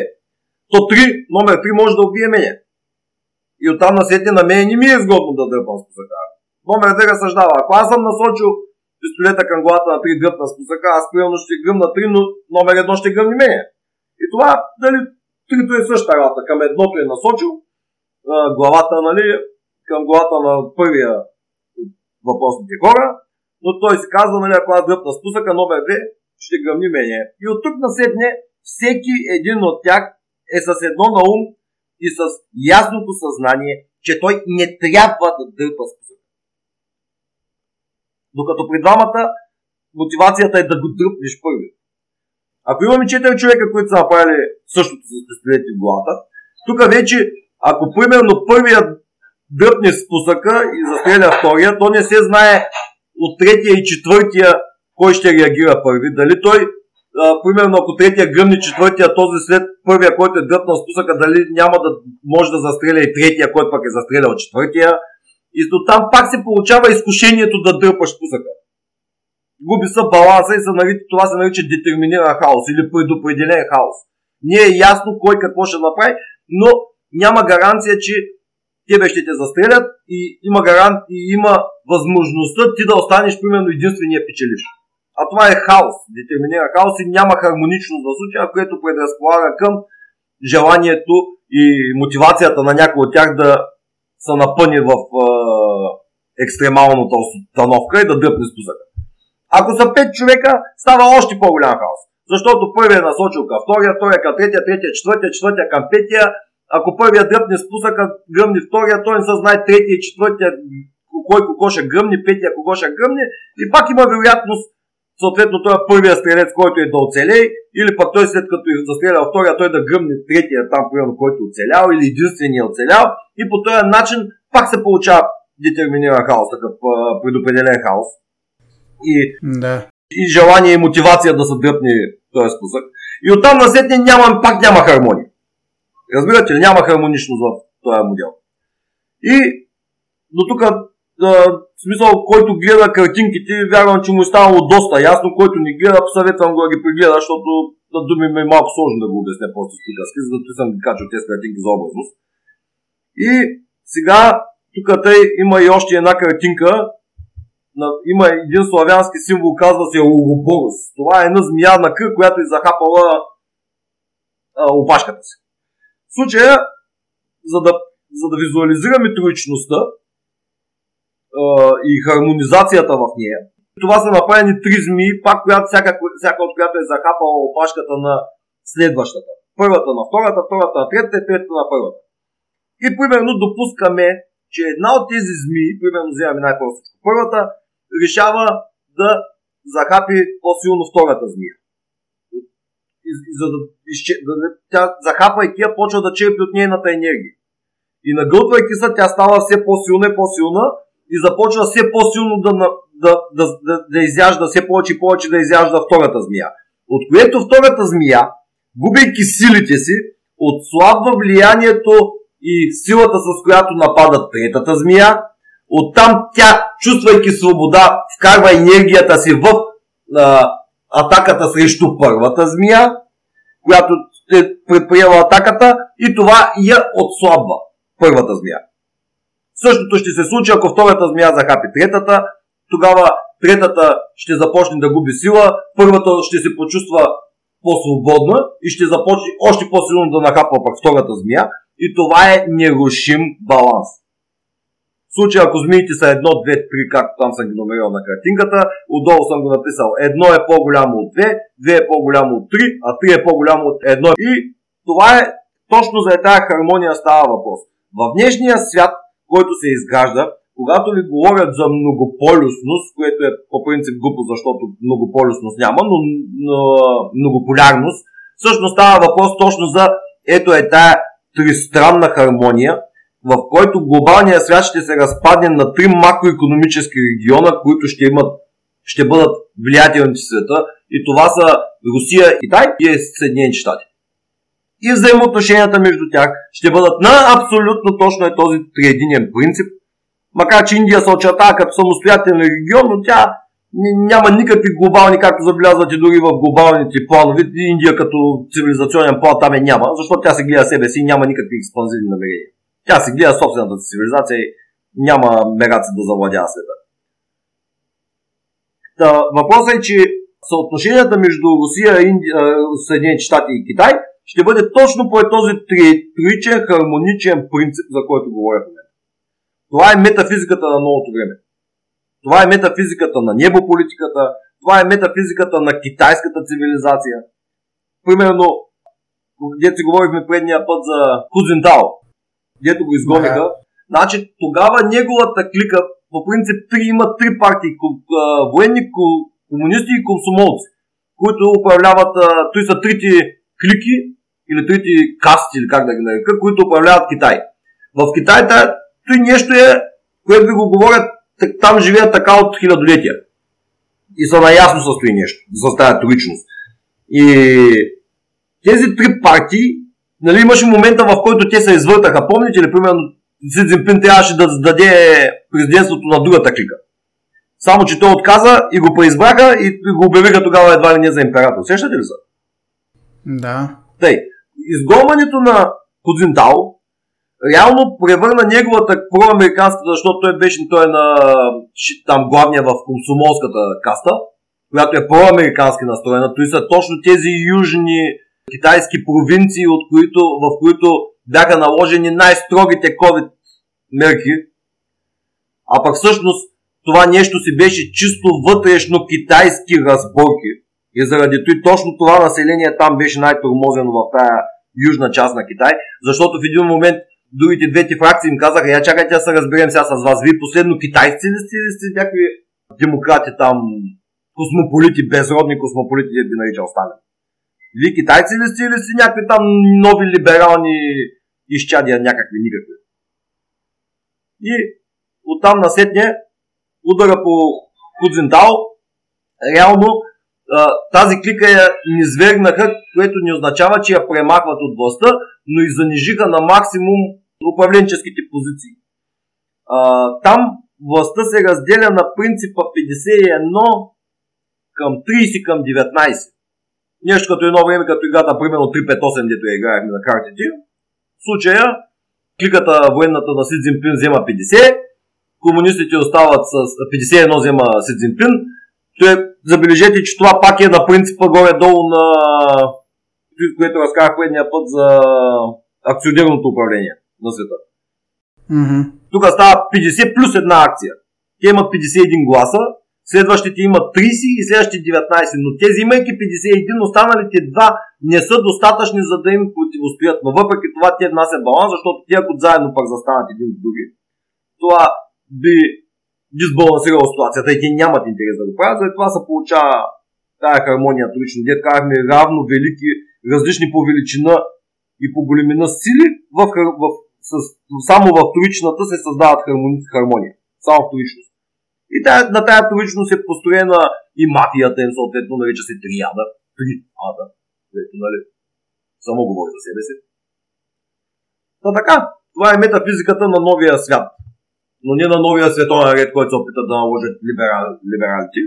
то 3, номер 3 може да убие мене. И оттам на сетне на мен не ми е изгодно да дръпам спусъка. Номер 2 разсъждава. Ако аз съм насочил пистолета към главата на 3 дръпна спусъка, аз примерно ще гръмна 3, но номер 1 ще гръмни мене. И това, дали, трито е същата работа. Към едното е насочил главата, нали, към главата на първия въпросните хора, но той си казва, нали, ако аз дръпна спусъка, номер 2 ще гръмни мене. И от тук на седне всеки един от тях е с едно на ум и с ясното съзнание, че той не трябва да дърпа спусъка. Докато при двамата мотивацията е да го дръпнеш първи. Ако имаме четири човека, които са направили същото с пистолети в главата, тук вече, ако примерно първият дръпне спусъка и застреля втория, то не се знае от третия и четвъртия кой ще реагира първи. Дали той а, примерно ако третия гръмни четвъртия, този след първия, който е дръпнал спусъка, дали няма да може да застреля и третия, който пък е застрелял четвъртия. И до там пак се получава изкушението да дърпаш спусъка. Губи се баланса и се нарича, това се нарича детерминиран хаос или предопределен хаос. Не е ясно кой какво ще направи, но няма гаранция, че тебе ще те застрелят и има, гарант, и има възможността ти да останеш примерно единствения печеливш. А това е хаос, детерминира хаос и няма хармоничност в случая, което предразполага към желанието и мотивацията на някой от тях да са напъни в е, екстремалната установка и да дръпне спусъка. Ако са 5 човека, става още по-голям хаос. Защото първият е насочил към втория, втория към третия, третия, четвъртия, четвъртия към петия. Ако първият дръпне спусъка, гръмни втория, той не се знае третия четвъртия кой кого ще гръмни, петия кого ще гръмни. И пак има вероятност съответно той е първия стрелец, който е да оцелее, или пък той след като е застрелял втория, той да гръмне третия там, примерно, който е оцелял, или единствения оцелял, и по този начин пак се получава детерминиран хаос, такъв предопределен хаос. И, да. и желание и мотивация да се дръпне този спусък. И оттам насетне няма, пак няма хармония. Разбирате ли, няма хармоничност в този модел. И до тук, в смисъл, който гледа картинките, вярвам, че му е станало доста ясно, който ни гледа, съветвам го да ги прегледа, защото да думи ми е малко сложно да го обясня просто с приказки, за да съм ги качал тези картинки за образност. И сега, тук тъй има и още една картинка, на, има един славянски символ, казва се Уроборус. Това е една змия на кър, която е захапала а, опашката си. В случая, за да, за да визуализираме троичността а, и хармонизацията в нея, това са направени три змии, пак която, всяка, всяка от която е захапала опашката на следващата. Първата на втората, втората на третата и третата на първата. И примерно допускаме, че една от тези змии, примерно вземаме най-просто първата, решава да захапи по-силно втората змия. И, за да, изче, да, тя, захапвайки я, почва да черпи от нейната енергия. И нагълтвайки се, тя става все по-силна и по-силна и започва все по-силно да, да, да, да, да изяжда, все повече и повече да изяжда втората змия. От което втората змия, губейки силите си, отслабва влиянието и силата, с която нападат третата змия. Оттам тя, чувствайки свобода, вкарва енергията си в а, атаката срещу първата змия, която е предприела атаката и това я отслабва първата змия. Същото ще се случи, ако втората змия захапи третата, тогава третата ще започне да губи сила, първата ще се почувства по-свободна и ще започне още по-силно да нахапва пък втората змия и това е нерушим баланс. В случай, ако змиите са 1, 2, 3, както там съм ги номерил на картинката, отдолу съм го написал. Едно е по-голямо от 2, 2 е по-голямо от 3, а 3 е по-голямо от 1. И това е точно за тази хармония става въпрос. В днешния свят, който се изгражда, когато ви говорят за многополюсност, което е по принцип глупо, защото многополюсност няма, но, но многополярност, всъщност става въпрос точно за ето е тая тристранна хармония, в който глобалният свят ще се разпадне на три макроекономически региона, които ще имат ще бъдат влиятелни в света и това са Русия, Китай и Съединените щати. И взаимоотношенията между тях ще бъдат на абсолютно точно е този триединен принцип, макар че Индия се очертава като самостоятелен регион, но тя няма никакви глобални, както забелязвате дори в глобалните планове. Индия като цивилизационен план там е няма, защото тя се гледа себе си и няма никакви експанзивни намерения. Тя се гледа собствената си цивилизация и няма мераци да завладява света. Та, въпросът е, че съотношенията между Русия, Индия, Съединените щати и Китай ще бъде точно по този троичен хармоничен принцип, за който момента. Това е метафизиката на новото време. Това е метафизиката на небополитиката, това е метафизиката на китайската цивилизация. Примерно, дето си говорихме предния път за Кузинтао, дето го изгониха, да. значи тогава неговата клика, по принцип три, има три партии, военни, комунисти и комсомолци, които управляват, той са трите клики, или трите касти, или как да ги нарека, които управляват Китай. В Китай той нещо е, което ви го говорят там живеят така от хилядолетия. И са наясно състои нещо за тази тройчност. И тези три партии, нали, имаше момента, в който те се извъртаха. Помните ли, примерно, Си Цзинпин трябваше да даде президентството на другата клика. Само, че той отказа и го преизбраха и го обявиха тогава едва ли не за император. Сещате ли са? Да. Тъй, изгонването на Кудзинтао реално превърна неговата проамериканската, защото той беше той е на там главния в комсомолската каста, която е проамерикански настроена. Той са точно тези южни китайски провинции, от които, в които бяха наложени най-строгите COVID мерки. А пък всъщност това нещо си беше чисто вътрешно китайски разборки. И заради той точно това население там беше най-тормозено в тая южна част на Китай, защото в един момент другите двете фракции им казаха, я чакайте да се разберем сега с вас. Вие последно китайци ли сте, ли сте някакви демократи там, космополити, безродни космополити, да би наричал Сталин? Вие китайци ли сте или сте някакви там нови либерални изчадия, някакви никакви? И оттам насетне удара по Кудзинтал, реално тази клика я низвергнаха, което не означава, че я премахват от властта, но и занижиха на максимум управленческите позиции. Там властта се разделя на принципа 51 към 30 към 19. Нещо като едно време, като играта, примерно 3-5-8, дето я играехме на картите. В случая, кликата военната на Си Цзинпин взема 50, комунистите остават с 51 взема Си Цзинпин. Той, забележете, че това пак е на принципа горе-долу на което разказах предния път за акционерното управление на света. Mm-hmm. Тук става 50 плюс една акция. Те имат 51 гласа, следващите имат 30 и следващите 19. Но тези имайки 51, останалите два не са достатъчни за да им противостоят. Но въпреки това те внасят баланс, защото те ако заедно пък застанат един с други, това би дисбалансирало ситуацията и те нямат интерес да го правят, затова това се получава тая хармония точно. Дет казахме равно велики, различни по величина и по големина сили, в, в, с, само в вторичната се създават хармония. хармония. Само вторичност. И тая, на тая вторичност е построена и мафията им съответно нарича се триада. Триада. Което, нали, само говори за себе си. Та така, това е метафизиката на новия свят. Но не на новия световен ред, който се опитат да наложат либерал, либералите,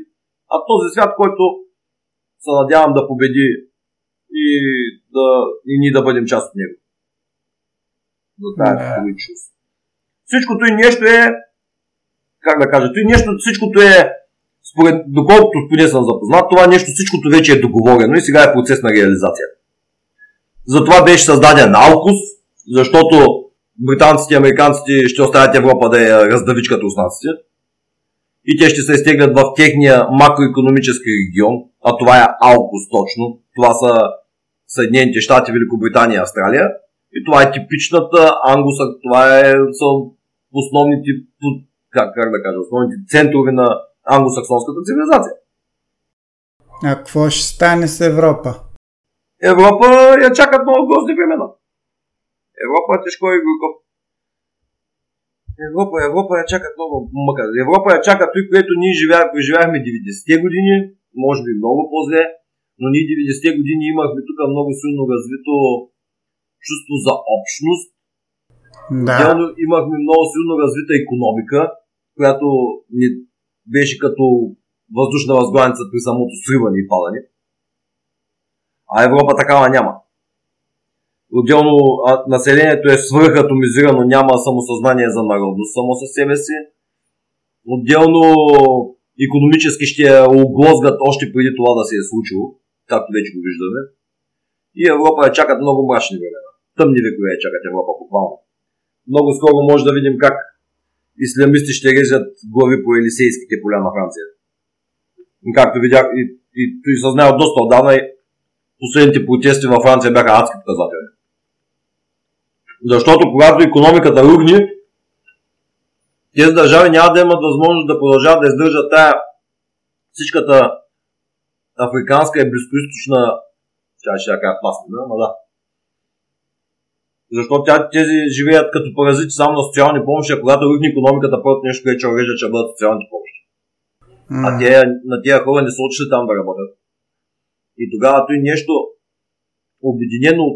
а този свят, който се надявам да победи и, да, и ние да бъдем част от него. За тази yeah. Всичкото и нещо е, как да кажа, и нещо, всичкото е, според, доколкото поне съм запознат, това нещо, всичкото вече е договорено и сега е процес на реализация. Затова беше създаден Алкус, защото британците и американците ще оставят Европа да я раздавич като. И те ще се изтеглят в техния макроекономически регион, а това е Алкус точно. Това са Съединените щати, Великобритания и Австралия. И това е типичната ангуса, това е, са основните, как, как да кажа, основните центрове на англосаксонската цивилизация. А какво ще стане с Европа? Европа я чакат много грозни времена. Европа е тежко и глуко. Европа, Европа я чакат много мъка. Европа я чакат той, което ние живяхме 90-те години, може би много по-зле, но ние 90-те години имахме тук много силно развито чувство за общност. Да. Отделно имахме много силно развита економика, която ни беше като въздушна възглавница при самото сриване и падане. А Европа такава няма. Отделно населението е свръхатомизирано, няма самосъзнание за народност само със себе си. Отделно економически ще я оглозгат още преди това да се е случило както вече го виждаме. И Европа я чакат много мрачни времена. Тъмни векове я чакат Европа буквално. Много скоро може да видим как ислямисти ще режат глави по елисейските поля на Франция. Както видях, и, и, и се знае доста отдавна, последните протести във Франция бяха адски показатели. Защото когато економиката рухне, тези държави няма да имат възможност да продължават да издържат тая всичката африканска и близкоисточна, тя ще я кажа пасна, ама да. Защото тя, тези живеят като паразити само на социални помощи, а когато рухне економиката, първото нещо, което ще урежда, че бъдат социалните помощи. Mm. А те, на тези хора не са отшли там да работят. И тогава той нещо обединено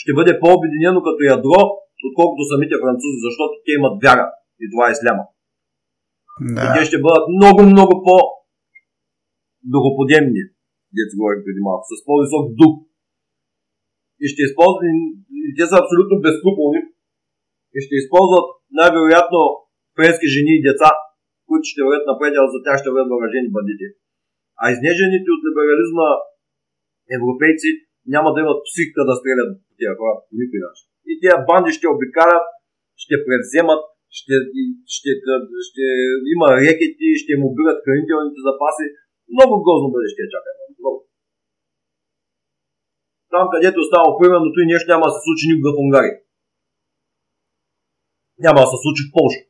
ще бъде по-обединено като ядро, отколкото самите французи, защото те имат вяра. И това е исляма. Да. И те ще бъдат много, много по духоподемни, дето говорим преди малко, с по-висок дух. И ще използват, и те са абсолютно безкруполни, и ще използват най-вероятно френски жени и деца, които ще вървят напред, а за тях ще вървят въоръжени бандити. А изнежените от либерализма европейци няма да имат психика да стрелят по тия хора по никой начин. И тия банди ще обикалят, ще превземат, ще, ще, ще, ще има рекети, ще им убират хранителните запаси, много грозно бъдеще чака. Там, където става примерно, той нещо няма да се случи никога в Унгария. Няма да се случи в Польша.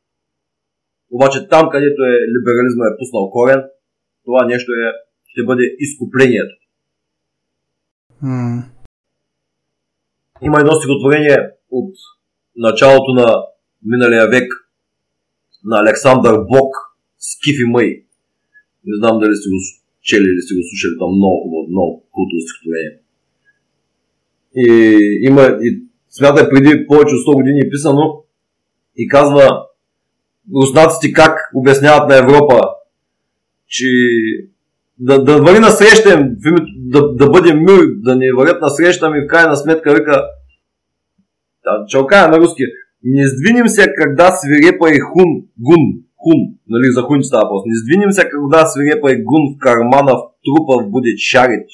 Обаче там, където е либерализма е пуснал корен, това нещо е, ще бъде изкуплението. Mm. Има едно стихотворение от началото на миналия век на Александър Бог Скифи Мъй. Не знам дали сте го чели или сте го слушали там много хубаво, много култово стихотворение. И има, и смятай преди повече от 100 години е писано и казва руснаците как обясняват на Европа, че да, да на среща да, да бъде мир, да не на среща ми в крайна сметка вика да, чалкая на руски. Не сдвинем се, когда свирепа и хун, гун, хун, нали, за хун става просто. Не сдвинем се, когда свирепа и гун в карманов трупов будет шарить,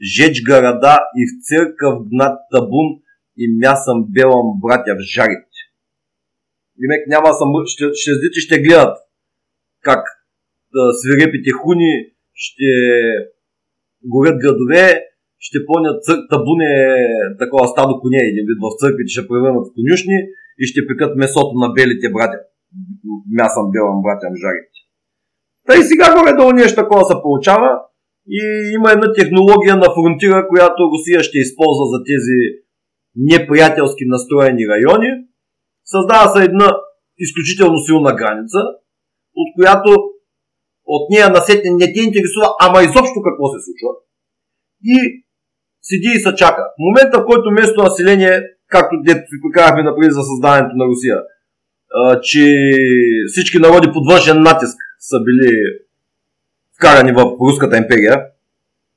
жечь города и в церковь гнать табун и мясом белом братья жарить. Демек няма съм, ще, ще, ще, ще гледат как да, свирепите хуни ще горят градове, ще пълнят цър... табуне, такова стадо коне, един вид в църквите ще превърнат в конюшни и ще пекат месото на белите братя. Мясам белам братям жарите. Та и сега горе-долу нещо такова се получава и има една технология на фронтира, която Русия ще използва за тези неприятелски настроени райони. Създава се една изключително силна граница, от която от нея насетне не те интересува, ама изобщо какво се случва. И седи и се чака. В момента, в който местното население, както дето си показахме напред за създаването на Русия, че всички народи под външен натиск са били вкарани в Руската империя,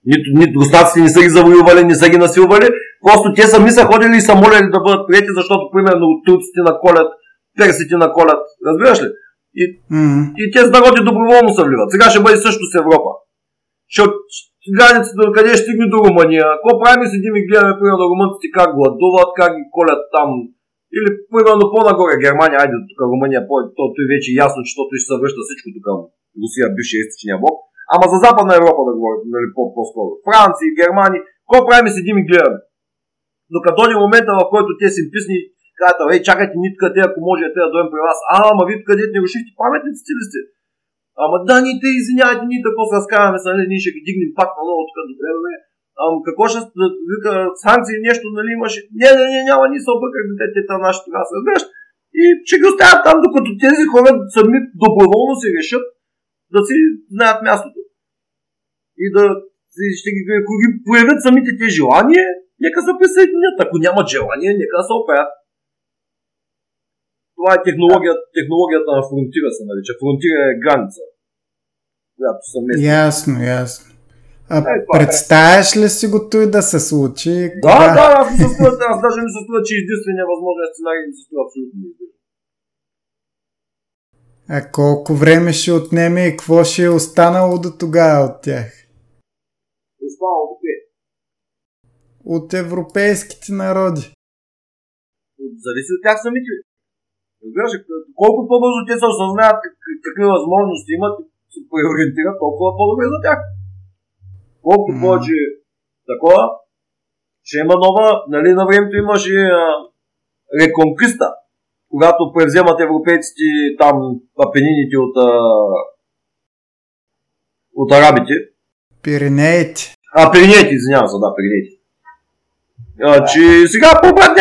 нито, нито руснаците не са ги завоювали, не са ги насилвали, просто те сами са ходили и са молили да бъдат прияти, защото примерно турците на колят, персите на колят, разбираш ли? И, mm-hmm. и тези народи доброволно се вливат. Сега ще бъде също с Европа. Ще от границата до къде ще стигне до Румъния. Какво правим седим и гледаме, примерно, румънците как гладуват, как ги колят там. Или, примерно, по-нагоре Германия, айде тук Румъния, по- то, то е вече ясно, че ще се връща всичко тук Русия, бившия източния блок. Ама за Западна Европа да говорим, нали, по-скоро. Франция, Германия, какво правим седим и гледаме. Докато дойде момента, в който те си писни, казват, ей, чакайте, нитка, те, ако може, те да дойдем при вас. А, ама вие къде не рушихте паметниците ли сте? Ама да, ни те извинявайте, ние какво се разкараме, са, нали, ние ще ги дигнем пак на ново, тук добре, добре. Ама какво ще вика, санкции, нещо, нали, имаше? Не, не, не, няма, ние се объркахме, те, те, нашите тогава се разбираш. И ще ги оставят там, докато тези хора сами доброволно си решат да си знаят мястото. И да ще ги, ако ги проявят самите те желания, нека се присъединят. Ако нямат желание, нека да се оправят. Това е технологията, технологията на фронтира се нарича. Фронтира е граница, която са местни. Ясно, ясно. А е, представяш ли си го той да се случи? Да, кога? да, аз, се струва, аз даже ми се струва, че единствения възможен сценарий ми се струва абсолютно неизбежен. А колко време ще отнеме и какво ще е останало до тогава от тях? Останало кое? От европейските народи. Зависи от тях самите. Разбираш, колко по-бързо те се осъзнаят какви възможности имат и се преориентират, толкова по-добре за тях. Колко mm. повече такова, ще има нова, нали на времето имаше а, реконкиста, когато превземат европейците там апенините от, а, от арабите. Пиренеите. А, Пиренеите, извинявам се, да, Пиренеите. А, че сега по-брат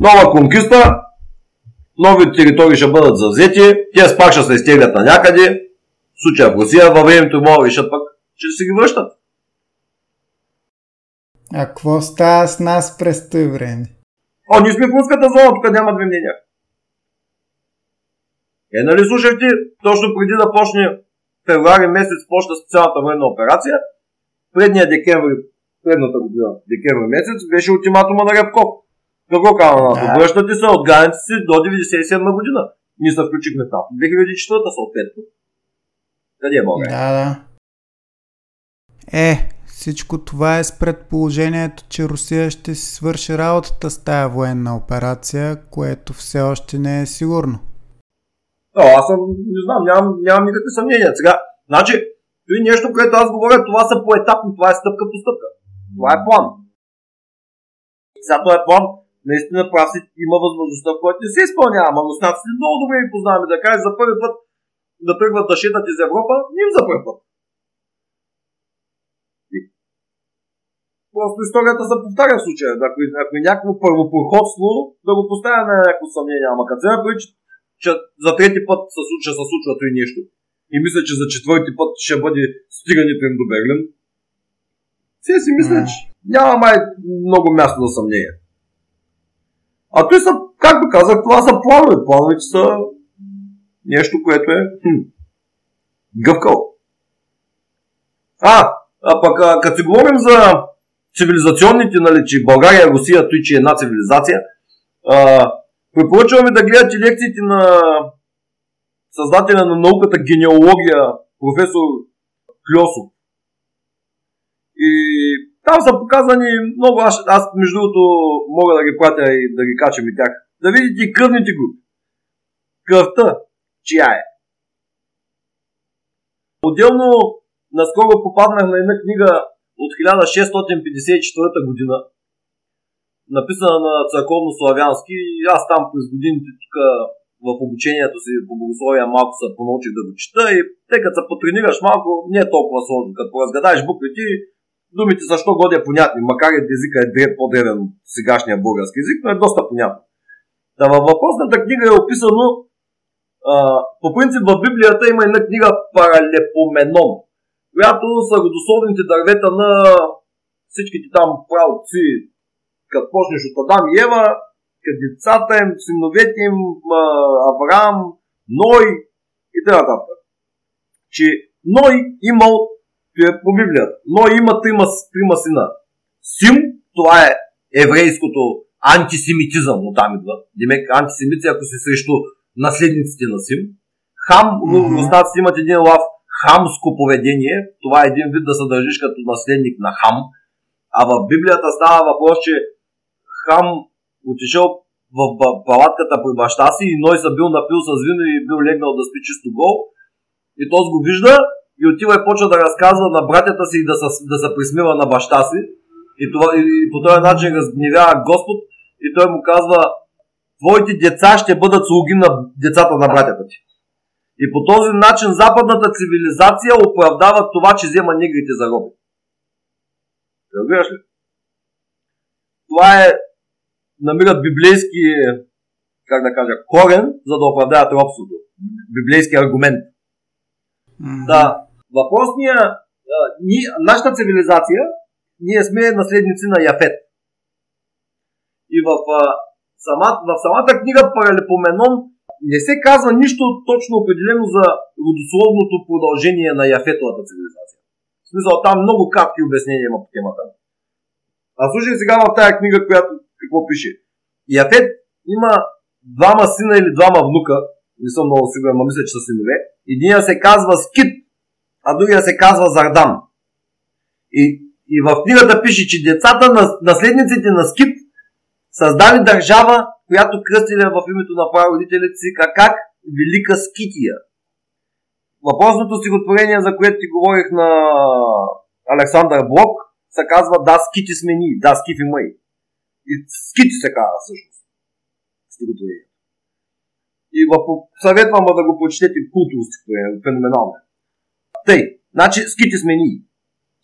Нова конкиста, нови територии ще бъдат завзети, те пак ще се изтеглят на някъде, в случая в Русия, във времето могат да решат пък, че си ги връщат. А какво става с нас през това време? О, ние сме в руската зона, тук няма две мнения. Е, нали слушахте, точно преди да почне февруари месец почна специалната военна операция, предния декември, предната година, декември месец, беше ултиматума на Рябков. Какво казва на да. Връщате се от границите до 1997 година. Ние се включихме там. 2004 съответно. Къде е България? Да, да. Е, всичко това е с предположението, че Русия ще си свърши работата с тая военна операция, което все още не е сигурно. О, аз съм, не знам, нямам, нямам никакви съмнения. Сега, значи, е нещо, което аз говоря, това са поетапни, това е стъпка по стъпка. Това е план. Сега това е план, наистина прав си, има възможността, която не се изпълнява. Ама руснаците много добре ги познаваме, да кажеш за първи път да тръгват да шетат из Европа, ним за първи път. И просто историята се повтаря в случая. Ако, ако е някакво първопроходство, да го поставя на някакво съмнение. Ама като се че, че за трети път се случва, се случва и нещо. И мисля, че за четвърти път ще бъде стигането им до Берлин. Все си мисля, че няма май много място за съмнение. А той са, както казах, това са планове. Плановете са нещо, което е хм, гъвкаво. А, а пък а, като си говорим за цивилизационните, нали, че България, Русия, той, че е една цивилизация, а, препоръчваме да гледате лекциите на създателя на науката генеалогия, професор Кльосов. И там са показани много, аз, аз между другото мога да ги пратя и да ги качам и тях. Да видите кръвните групи. Кръвта, чия е. Отделно, наскоро попаднах на една книга от 1654 година, написана на църковно-славянски. Аз там през годините тук в обучението си по богословия малко се понаучих да го чета и тъй като се потренираш малко, не е толкова сложно. Като разгадаеш буквите, думите защо годи е понятни, макар и езика е дред по-древен от сегашния български език, но е доста понятно. Да, във въпросната книга е описано, а, по принцип в Библията има една книга Паралепоменон, която са родословните дървета на всичките там правоци, като почнеш от Адам и Ева, като децата им, синовете им, Авраам, Ной и т.н. Че Ной имал по Библията. Ной има трима, трима сина. Сим, това е еврейското антисемитизъм, но там идва. Демек антисемити, ако си срещу наследниците на Сим. Хам, mm-hmm. руснаците имат един лав хамско поведение. Това е един вид да се държиш като наследник на хам. А в Библията става въпрос, че хам отишъл в палатката при баща си и Ной са бил напил с вино и бил легнал да спи чисто гол. И този го вижда и отива и почва да разказва на братята си и да се, да се присмива на баща си. И, това, и по този начин разгневява Господ и той му казва Твоите деца ще бъдат слуги на децата на братята ти. И по този начин западната цивилизация оправдава това, че взема негрите за роби. Разбираш ли? Това е намират библейски, как да кажа, корен, за да оправдаят робството. Библейски аргумент. Mm-hmm. Да, въпросния, а, ни, нашата цивилизация, ние сме наследници на Яфет. И в, а, сама, в самата книга Паралепоменон не се казва нищо точно определено за родословното продължение на Яфетовата цивилизация. В смисъл, там много кратки обяснения има по темата. А слушай сега в тази книга, която какво пише. Яфет има двама сина или двама внука, не съм много сигурен, но мисля, че са синове. Единия се казва Скит, а другия се казва Зардан. И, и в книгата пише, че децата на наследниците на Скит създали държава, която кръстили в името на прародителите си как, как Велика Скития. Въпросното стихотворение, за което ти говорих на Александър Блок, се казва Да, скити сме ние, да, скифи мъй. И скити се казва всъщност. Стихотворение. И съветвам да го прочетете култово стихотворение, феноменално. Тъй, значи скити сме ние.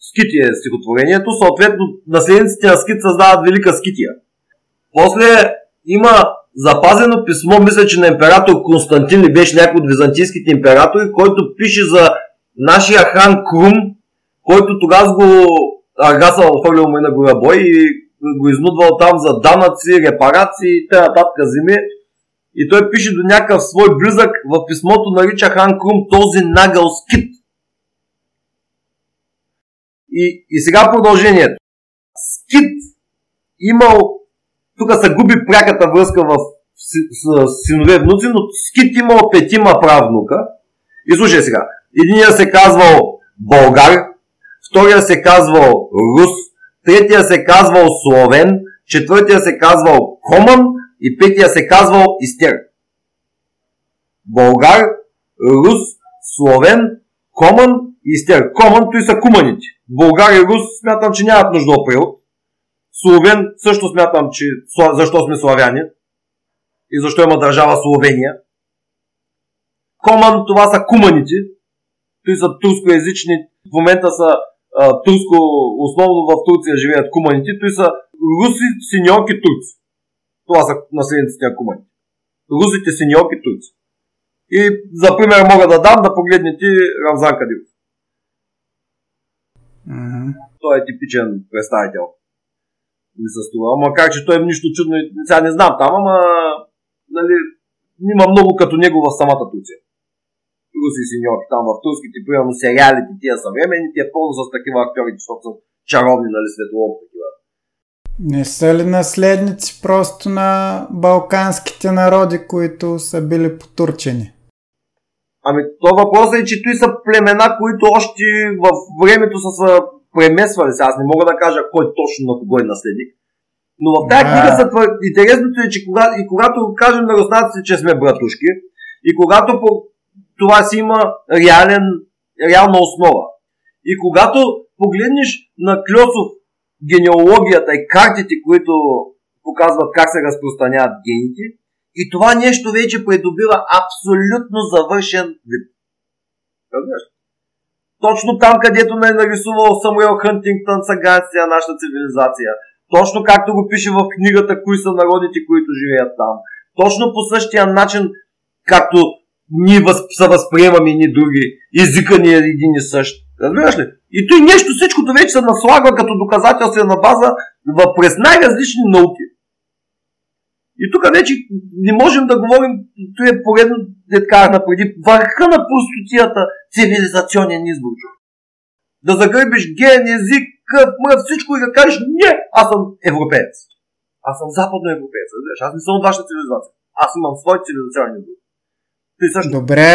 Скити е стихотворението, съответно наследниците на скит създават велика скития. После има запазено писмо, мисля, че на император Константин ли беше някой от византийските императори, който пише за нашия хан Крум, който тогава го аргасал, фърлил му и на гора бой и го изнудвал там за данъци, репарации и т.н. земи. И той пише до някакъв свой близък в писмото нарича Хан Крум този нагъл скит. И, и сега продължението. Скит имал, тук се губи пряката връзка в с, с синове внуци, но Скит имал петима правнука. И слушай сега, единия се казвал Българ, втория се казвал Рус, третия се казвал Словен, четвъртия се казвал Коман и петия се казвал Истер. Българ, Рус, Словен, Коман и Истер. Коман, той са куманите. Българ и Рус смятам, че нямат нужда от превод. Словен също смятам, че защо сме славяни и защо има държава Словения. Коман, това са куманите. Той са турскоязични. В момента са а, турско, основно в Турция живеят куманите, той са руси, синьоки, турци. Това са наследниците на куманите. Русите, синьоки, турци. И за пример мога да дам да погледнете Рамзан Кадилов. Mm-hmm. Той е типичен представител. Ми се струва. Макар, че той е нищо чудно. Сега не знам там, ама нали, има много като него в самата Турция. руси синьорки там в турските, примерно сериалите, тия съвременни, е пълно с такива актьори, защото са чаровни, нали, светло такива. Не са ли наследници просто на балканските народи, които са били потурчени? Ами, то въпросът е, че той са племена, които още в времето са премесвали. Сега аз не мога да кажа кой точно на кого е наследник. Но в тази книга са твър... интересното е, че кога... и когато кажем на руснаците, че сме братушки, и когато по... това си има реален, реална основа. И когато погледнеш на Кльосов генеалогията и картите, които показват как се разпространяват гените, и това нещо вече придобива абсолютно завършен вид. Разбираш? Точно там, където ме е нарисувал Самуел Хантингтън Сагансия, нашата цивилизация. Точно както го пише в книгата, кои са народите, които живеят там. Точно по същия начин, както ние въз, се възприемаме ни други. Езика ни е един и същ. Разбираш ли? И той нещо, всичкото вече се наслагва като доказателствена база през най-различни науки. И тук вече не можем да говорим, той е поредно, да казах преди, върха на простотията цивилизационен избор. Да загърбиш ген, език, къв, мръв, всичко и да кажеш, не, аз съм европеец. Аз съм западно европеец, Аз не съм от вашата цивилизация. Аз имам свой цивилизационен избор. Ти също. Добре.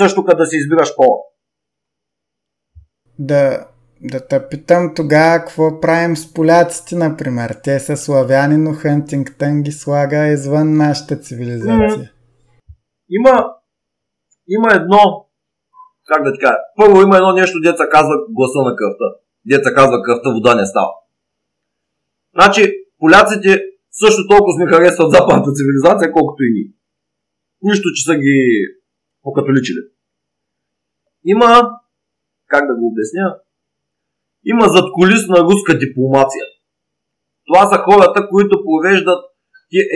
Също като да си избираш пола. Да, да те питам тогава какво правим с поляците, например. Те са славяни, но Хантингтън ги слага извън нашата цивилизация. Има, има едно, как да ти кажа, първо има едно нещо, деца казва гласа на кръвта. Деца казва кръвта, вода не става. Значи, поляците също толкова сме харесват западната цивилизация, колкото и ние. Нищо, че са ги покатоличили. Има, как да го обясня, има задколисна руска дипломация. Това са хората, които провеждат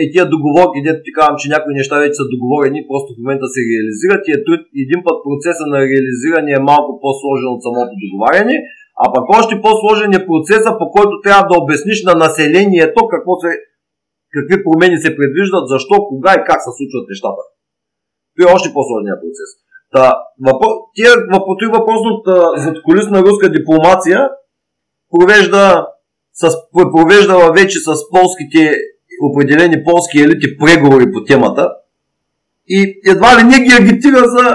е, тия договорки, дето ти казвам, че някои неща вече са договорени, просто в момента се реализират и е труд, един път процеса на реализиране е малко по-сложен от самото договаряне, а пък още по-сложен е процеса, по който трябва да обясниш на населението какво се, какви промени се предвиждат, защо, кога и как се случват нещата. Това е още по-сложният процес. Та, въпро... тия, въпро... въпросната задколисна руска дипломация провежда с, провеждала вече с полските, определени полски елити преговори по темата и едва ли не ги агитира за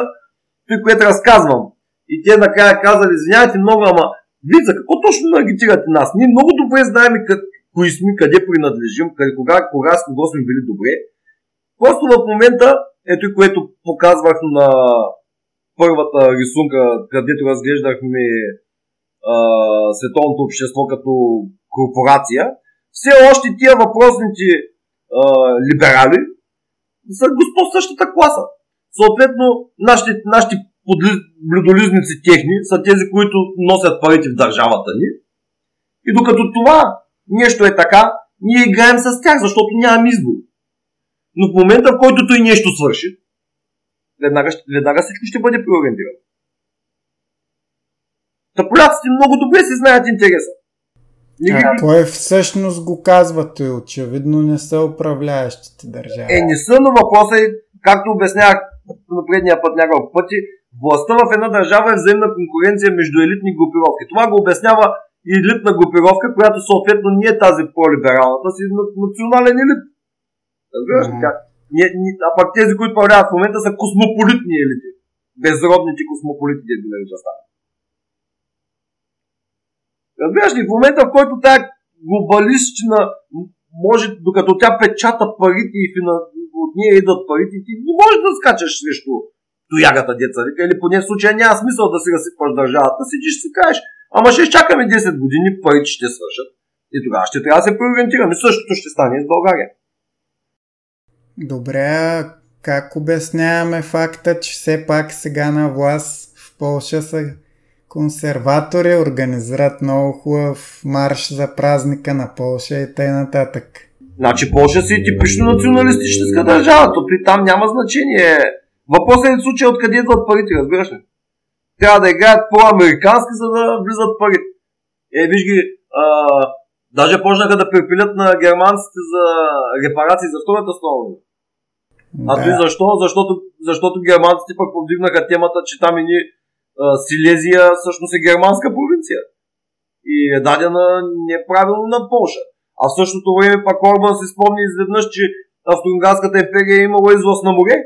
това, което разказвам. И те накрая казали, извинявайте много, ама вие за какво точно агитирате нас? Ние много добре знаем къд, кои сме, къде принадлежим, къде, кога, кога с кого сме били добре. Просто в момента, ето и което показвах на първата рисунка, където разглеждахме а, световното общество като корпорация, все още тия въпросните а, либерали са господ същата класа. Съответно, нашите, нашите блюдолизници техни са тези, които носят парите в държавата ни. И докато това нещо е така, ние играем с тях, защото нямам избор. Но в момента, в който той нещо свърши, веднага, веднага всичко ще бъде преориентирано. Та поляците много добре си знаят интереса. Никак... А кой всъщност го казвате? Очевидно не са управляещите държави. Е, не са, но въпросът е, както обяснявах на предния път няколко пъти, властта в една държава е взаимна конкуренция между елитни групировки. Това го обяснява и елитна групировка, която съответно не е тази по-либералната си национален елит. Разбираш ли как? А пък тези, които правят в момента са космополитни елити. Безродните космополити, да ги нарича стане. Разбираш ли, в момента, в който тая глобалистична може, докато тя печата парите и фина... от нея идват парите, ти не можеш да скачаш срещу тоягата деца, вика, или поне в случая няма смисъл да си разсипваш държавата, седиш си кажеш, ама ще изчакаме 10 години, парите ще свършат. И тогава ще трябва да се преориентираме. Същото ще стане и с България. Добре, как обясняваме факта, че все пак сега на власт в Польша са консерватори, организират много хубав марш за празника на Польша и т.н. Значи Польша си е типично националистическа държава, то при там няма значение. Въпросът е в случай откъде идват парите, разбираш ли? Трябва да играят по-американски, за да влизат пари. Е, виж ги, а, даже почнаха да препилят на германците за репарации за Втората столовина. Да. А той защо? Защото, защото германците пък повдигнаха темата, че там и ни Силезия всъщност е германска провинция. И е дадена неправилно на Польша. А в същото време пак Орбан се спомни изведнъж, че Австро-Унгарската империя е имала излъз на море.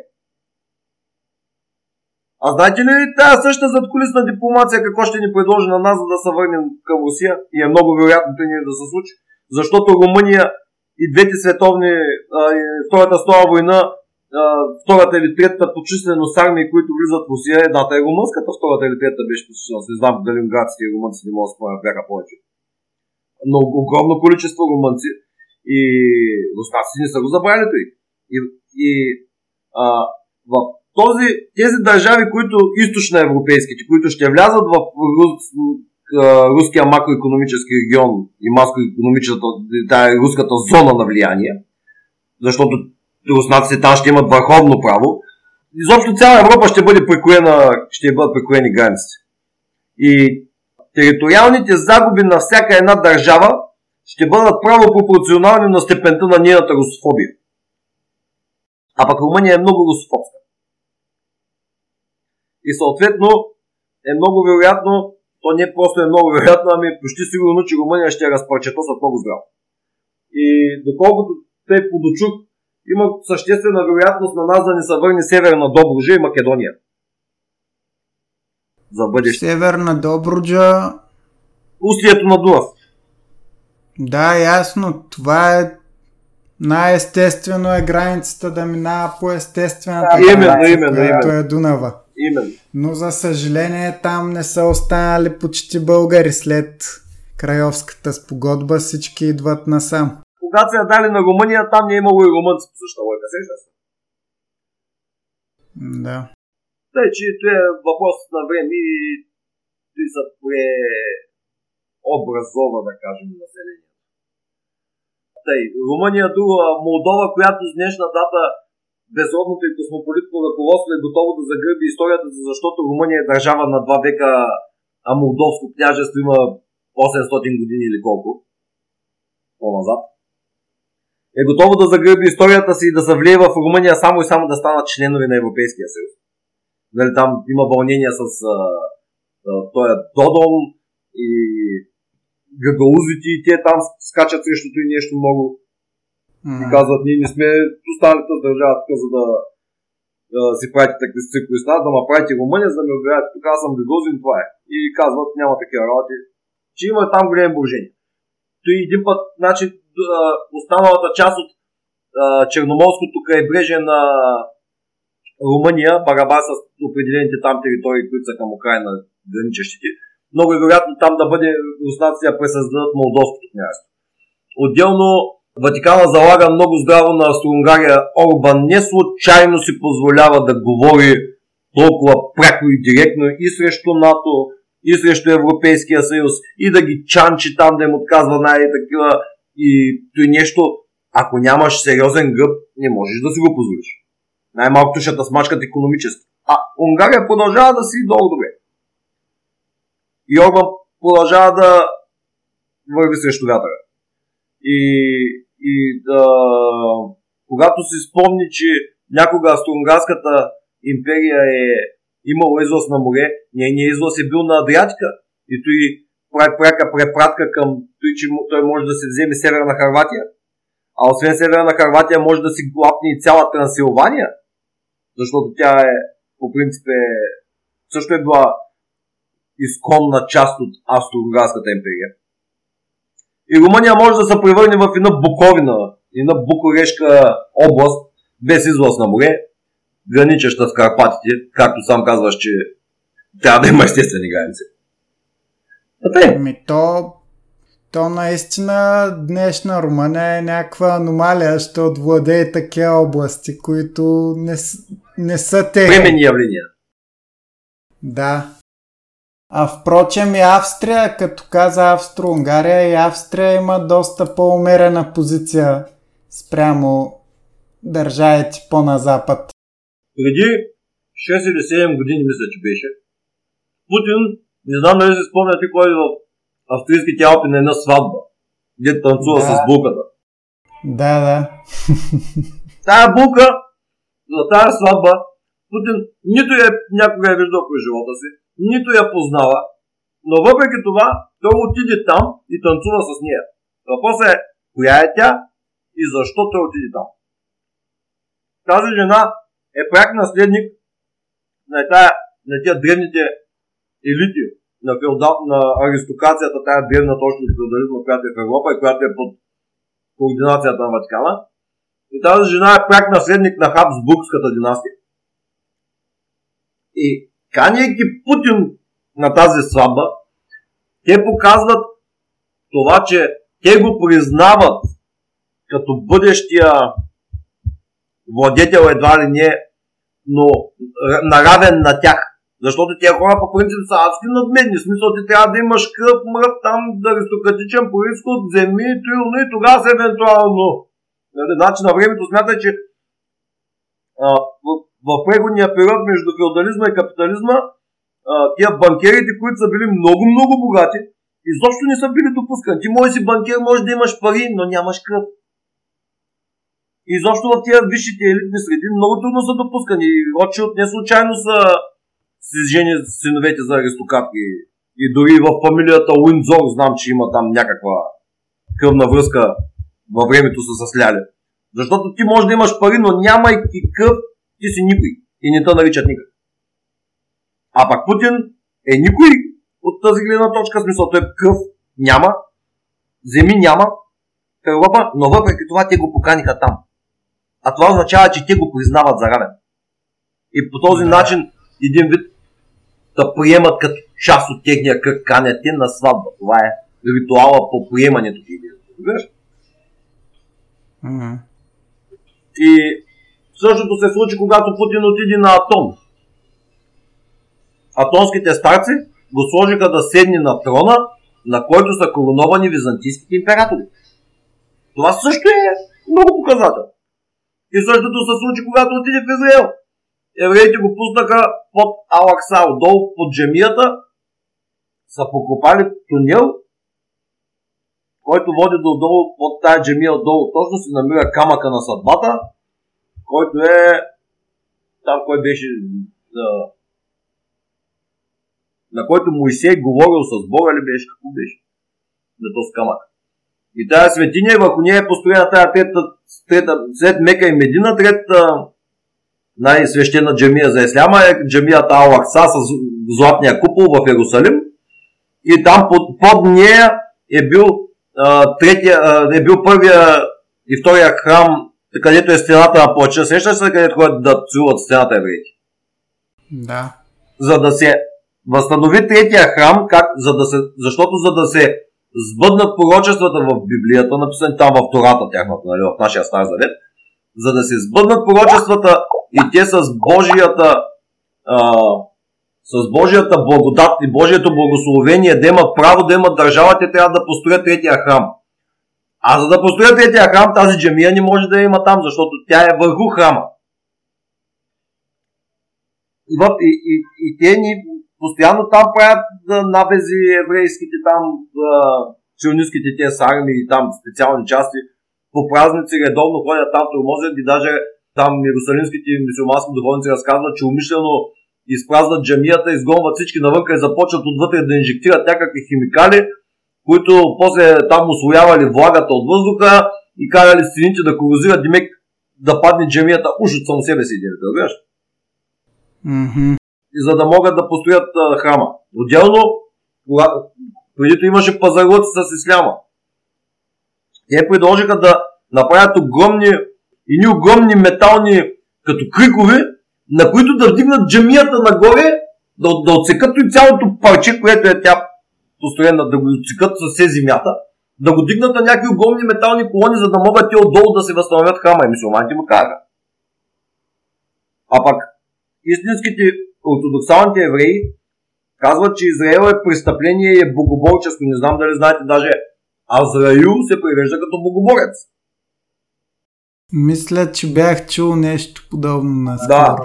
А знаете ли тази същата задколисна дипломация какво ще ни предложи на нас, за да се върнем към Русия? И е много вероятно това да се случи. Защото Румъния и двете световни, и Втората стова война, втората или третата по численост армии, които влизат в Русия, едната е румънската, втората или третата беше по численост. Не знам дали унгарците и румънците не могат да спомнят бяха повече. Но огромно количество румънци и руснаци не са го забравили той. И, и а, в този, тези държави, които източноевропейските, които ще влязат в рус, руския макроекономически регион и макроекономическата, руската зона на влияние, защото руснаците там ще имат върховно право, изобщо цяла Европа ще бъде прекроена, ще бъдат прекроени границите. И териториалните загуби на всяка една държава ще бъдат право пропорционални на степента на нейната русофобия. А пък Румъния е много русофобска. И съответно е много вероятно, то не просто е много вероятно, ами почти сигурно, че Румъния ще разпърчетосат много здраво. И доколкото те подочух, има съществена вероятност на нас да ни се върне Северна Добруджа и Македония. За бъдеще. Северна Добруджа. Устието на Дунав. Да, ясно. Това е най-естествено е границата да минава по естествената да, граница, именно, която именно. е Дунава. Именно. Но за съжаление там не са останали почти българи след Крайовската спогодба, всички идват насам. Когато се я дали на Румъния, там не е имало и румънци по същата лойка, сеща се? Да. Тъй, че това е въпрос на време и той са преобразова, да кажем, населението. Тъй, Румъния, друга, Молдова, която с днешна дата безродното и космополитно ръководство е готово да загърби историята, защото Румъния е държава на два века, а Молдовско княжество има 800 години или колко по-назад. Е готово да загърби историята си и да се влие в Румъния само и само да станат членове на Европейския съюз. Нали, там има вълнения с а, а, този Додон и гагаузите и те там скачат срещу и нещо много Mm-hmm. И казват, ние не сме останалите държава тук, за да си правите такива цикли с нас, да ма правите Румъния, за да ме обявявате тук, аз съм Гагозин, това е. И казват, няма такива работи, че има там големи положения. Той един път, значи, останалата част от Черноморското крайбрежие на Румъния, Бараба с определените там територии, които са към Украина граничещите, много е вероятно там да бъде руснаците да пресъздадат Молдовското княжество. Отделно Ватикана залага много здраво на Австро-Унгария. Орбан не случайно си позволява да говори толкова пряко и директно и срещу НАТО, и срещу Европейския съюз, и да ги чанчи там, да им отказва най-такива и той нещо. Ако нямаш сериозен гъб, не можеш да си го позволиш. Най-малкото ще смачкат економически. А Унгария продължава да си долу добре. И Орбан продължава да върви срещу вятъра. И и да, когато си спомни, че някога Астронгарската империя е имала излъз на море, нейният излъз е бил на Адриатика и той прави пряка препратка към той, че той може да се вземе Северна Харватия. А освен Северна Харватия може да си глапне и цяла Трансилвания, защото тя е по принцип е, също е била изконна част от Австро-Унгарската империя. И Румъния може да се превърне в една буковина, една букурешка област, без излъз на море, граничеща с Карпатите, както сам казваш, че трябва да има естествени граници. Ами то, то наистина днешна Румъния е някаква аномалия, ще отвладее такива области, които не, не са те. Временни явления. Да. А впрочем и Австрия, като каза Австро-Унгария, и Австрия има доста по-умерена позиция спрямо държавите по-на запад. Преди 6 или 7 години, мисля, че беше, Путин, не знам дали се спомняте кой е в австрийските Алпи на една сватба, где танцува да. с булката. Да, да. Тая булка за тази сватба Путин нито е някога е виждал през живота си, нито я познава, но въпреки това той отиде там и танцува с нея. Въпросът е коя е тя и защо той отиде там. Тази жена е пряк наследник на, тая, на тия древните елити на, феодал, на аристокрацията, тая древна точно от феодализма, която е в Европа и която е под координацията на Ватикана. И тази жена е пряк наследник на Хабсбургската династия. И каняйки Путин на тази сватба, те показват това, че те го признават като бъдещия владетел едва ли не, но наравен на тях. Защото тия хора по принцип са адски надмедни. В смисъл, ти трябва да имаш кръв, мръв, там да аристократичен происход, земи, тюлно и тогава се евентуално. Нали, значи на времето смятай, че в, преходния период между феодализма и капитализма тия банкерите, които са били много, много богати, изобщо не са били допускани. Ти може си банкер, може да имаш пари, но нямаш кръв. Изобщо в тия висшите елитни среди много трудно са допускани. Ротшилд не случайно са си жени синовете за аристократки. И дори в фамилията Уиндзор знам, че има там някаква кръвна връзка във времето са сляли. Защото ти можеш да имаш пари, но нямайки кръв, ти си никой. И не те наричат никак. А пак Путин е никой от тази гледна точка, смисъл, той кръв няма, земи няма в Европа, но въпреки това те го поканиха там. А това означава, че те го признават за равен. И по този начин един вид да приемат като част от техния кръг канят те на сватба. Това е ритуала по приемането ти. Mm-hmm. И същото се случи, когато Путин отиде на Атон. Атонските старци го сложиха да седне на трона, на който са короновани византийските императори. Това също е много показател. И същото се случи, когато отиде в Израел. Евреите го пуснаха под Алакса, отдолу под джемията, са покопали тунел, който води до долу, под тая джемия отдолу точно се намира камъка на съдбата, който е там, кой беше на, на който Моисей говорил с Бога ли беше, какво беше? На този камък. И тази светиня, върху нея е построена тази трета, трета, след Мека и Медина, третата най-свещена джамия за Исляма е джамията Ал-Акса с златния купол в Иерусалим. И там под, под нея е бил, а, третия, а, е бил първия и втория храм, където е стената на плача. Сещаш се, където ходят да целуват стената евреите? Да. За да се възстанови третия храм, как, за да се, защото за да се сбъднат пророчествата в Библията, написани там в Тората тяхната, нали, в нашия Стар Завет, за да се сбъднат пророчествата и те с Божията а, с Божията благодат и Божието благословение да имат право да имат държава, те трябва да построят третия храм. А за да построят третия храм, тази джамия не може да има там, защото тя е върху храма. И, и, и, и те ни постоянно там правят набези еврейските там, сионистските те с армии, там специални части, по празници редовно ходят там, тормозят и даже там иерусалимските мусулмански духовници разказват, че умишлено изпразват джамията, изгонват всички навънка и започват отвътре да инжектират някакви химикали, които после там освоявали влагата от въздуха и карали стените да корозират, димек да падне джамията уж от само себе си, разбираш? Mm-hmm. И за да могат да построят а, храма. Отделно, кога, предито имаше пазарлъци с исляма. Те предложиха да направят огромни и огромни метални като крикове, на които да вдигнат джамията нагоре, да, да отсекат и цялото парче, което е тя построена, да го отсекат с земята, да го дигнат на някакви огромни метални колони, за да могат те отдолу да се възстановят храма. И мусулманите му казаха. А пак истинските ортодоксалните евреи казват, че Израел е престъпление и е богоборческо. Не знам дали знаете, даже Азраил се превежда като богоборец. Мисля, че бях чул нещо подобно на Да.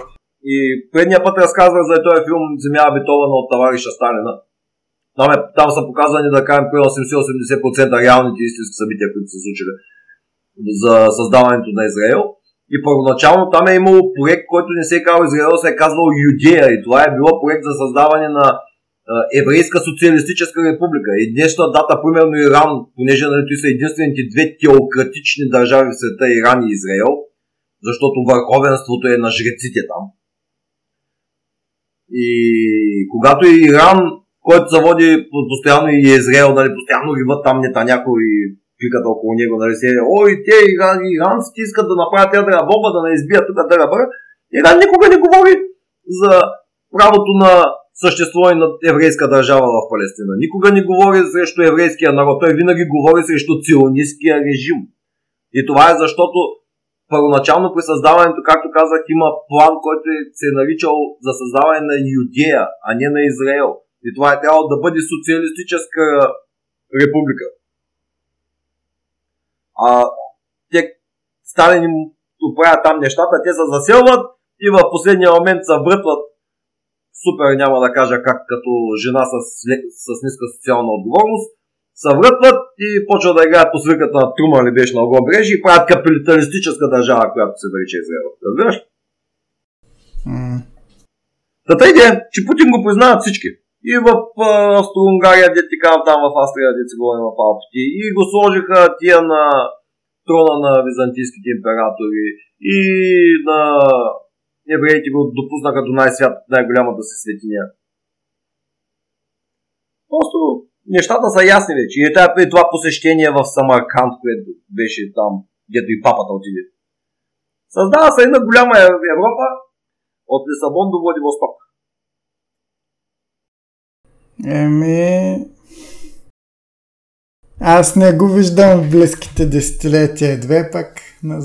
И предния път разказвах за този филм Земя обетована от товариша Сталина. Там, е, там са показани, да кажем, при 80-80% реалните истински събития, които са случили за създаването на Израел. И първоначално там е имало проект, който не се е казал Израел, се е казвал Юдея. И това е било проект за създаване на еврейска социалистическа република. И днешна дата, примерно Иран, понеже нали, са единствените две теократични държави в света, Иран и Израел, защото върховенството е на жреците там. И когато Иран, който се води постоянно и Израел, нали, постоянно риват там Нетаняко и пикат около него, нали, се, ой, те иран, иранците искат да направят ядра бомба, да не избият тук дърбъра. Иран никога не говори за правото на съществуване на еврейска държава в Палестина. Никога не говори срещу еврейския народ. Той винаги говори срещу ционистския режим. И това е защото първоначално при създаването, както казах, има план, който е, се е наричал за създаване на Юдея, а не на Израел. И това е трябвало да бъде социалистическа република. А те Сталин им оправят там нещата, те се заселват и в последния момент се врътват супер, няма да кажа как, като жена с, с ниска социална отговорност, се врътват и почват да играят по свирката на Трума или беше на Огобрежи и правят капиталистическа държава, която се нарича Израел. Разбираш? Mm. Тата идея, че Путин го признават всички. И в Австро-Унгария, де ти там в Австрия, де си говорим в Алпите. И го сложиха тия на трона на византийските императори. И на евреите го допуснаха до най-свят, най-голямата си светиня. Просто нещата са ясни вече. И е при това посещение в Самарканд, което беше там, дето и папата отиде. Създава се една голяма Европа от Лисабон до Владивосток. Еми... Аз не го виждам в близките десетилетия две, пък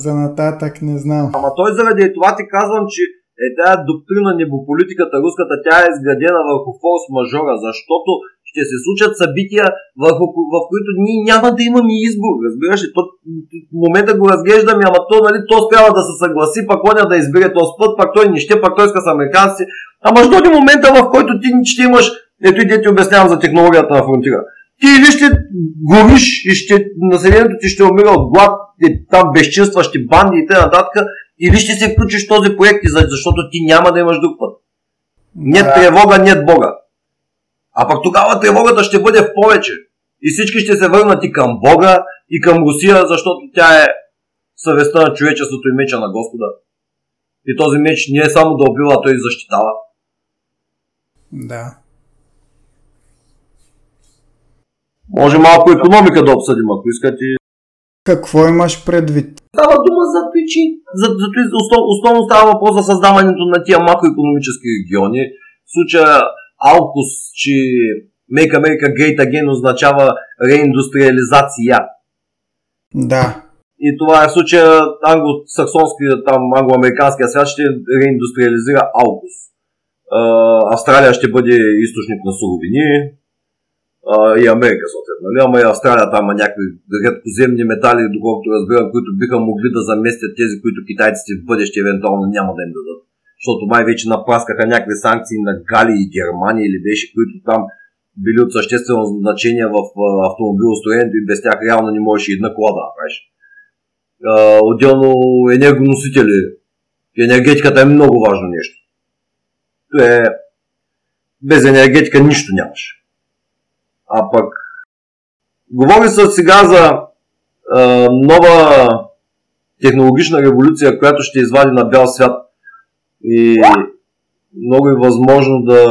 за нататък не знам. Ама той заради това ти казвам, че е тая доктрина небополитиката руската, тя е изградена върху форс-мажора, защото ще се случат събития, върху, в които ние няма да имаме избор. Разбираш ли? То, в момента го разглеждаме, ама то, нали, то трябва да се съгласи, пак коня да избере този път, пак той не ще, пак той иска с американци. Ама ще дойде момента, в който ти ще имаш, ето и ти обяснявам за технологията на фронтира. Ти или ще гориш и ще, населението ти ще умира от глад, и там безчинстващи банди и т.н. Или ще се включиш в този проект, защото ти няма да имаш друг път. Нет да. тревога, нет Бога. А пък тогава тревогата ще бъде в повече. И всички ще се върнат и към Бога, и към Русия, защото тя е съвестта на човечеството и меча на Господа. И този меч не е само да убива, а той и защитава. Да. Може малко економика да обсъдим, ако искате. Какво имаш предвид? Става дума за причини. За, за, основ, основно става въпрос за създаването на тия макроекономически региони. В случая Алкус, че Make America Great Again означава реиндустриализация. Да. И това е в случая англосаксонски, там англоамериканския свят ще реиндустриализира Алкус. Австралия ще бъде източник на суровини, и Америка, съответно. Нали? Ама и Австралия там има някакви редкоземни метали, доколкото разбирам, които биха могли да заместят тези, които китайците в бъдеще евентуално няма да им дадат. Защото май вече напраскаха някакви санкции на Гали и Германия или беше, които там били от съществено значение в автомобилостроението и без тях реално не и една кола да направиш. Отделно енергоносители. Енергетиката е много важно нещо. То е... Без енергетика нищо нямаш. А пък говори се сега за а, нова технологична революция, която ще извади на бял свят и много е възможно да,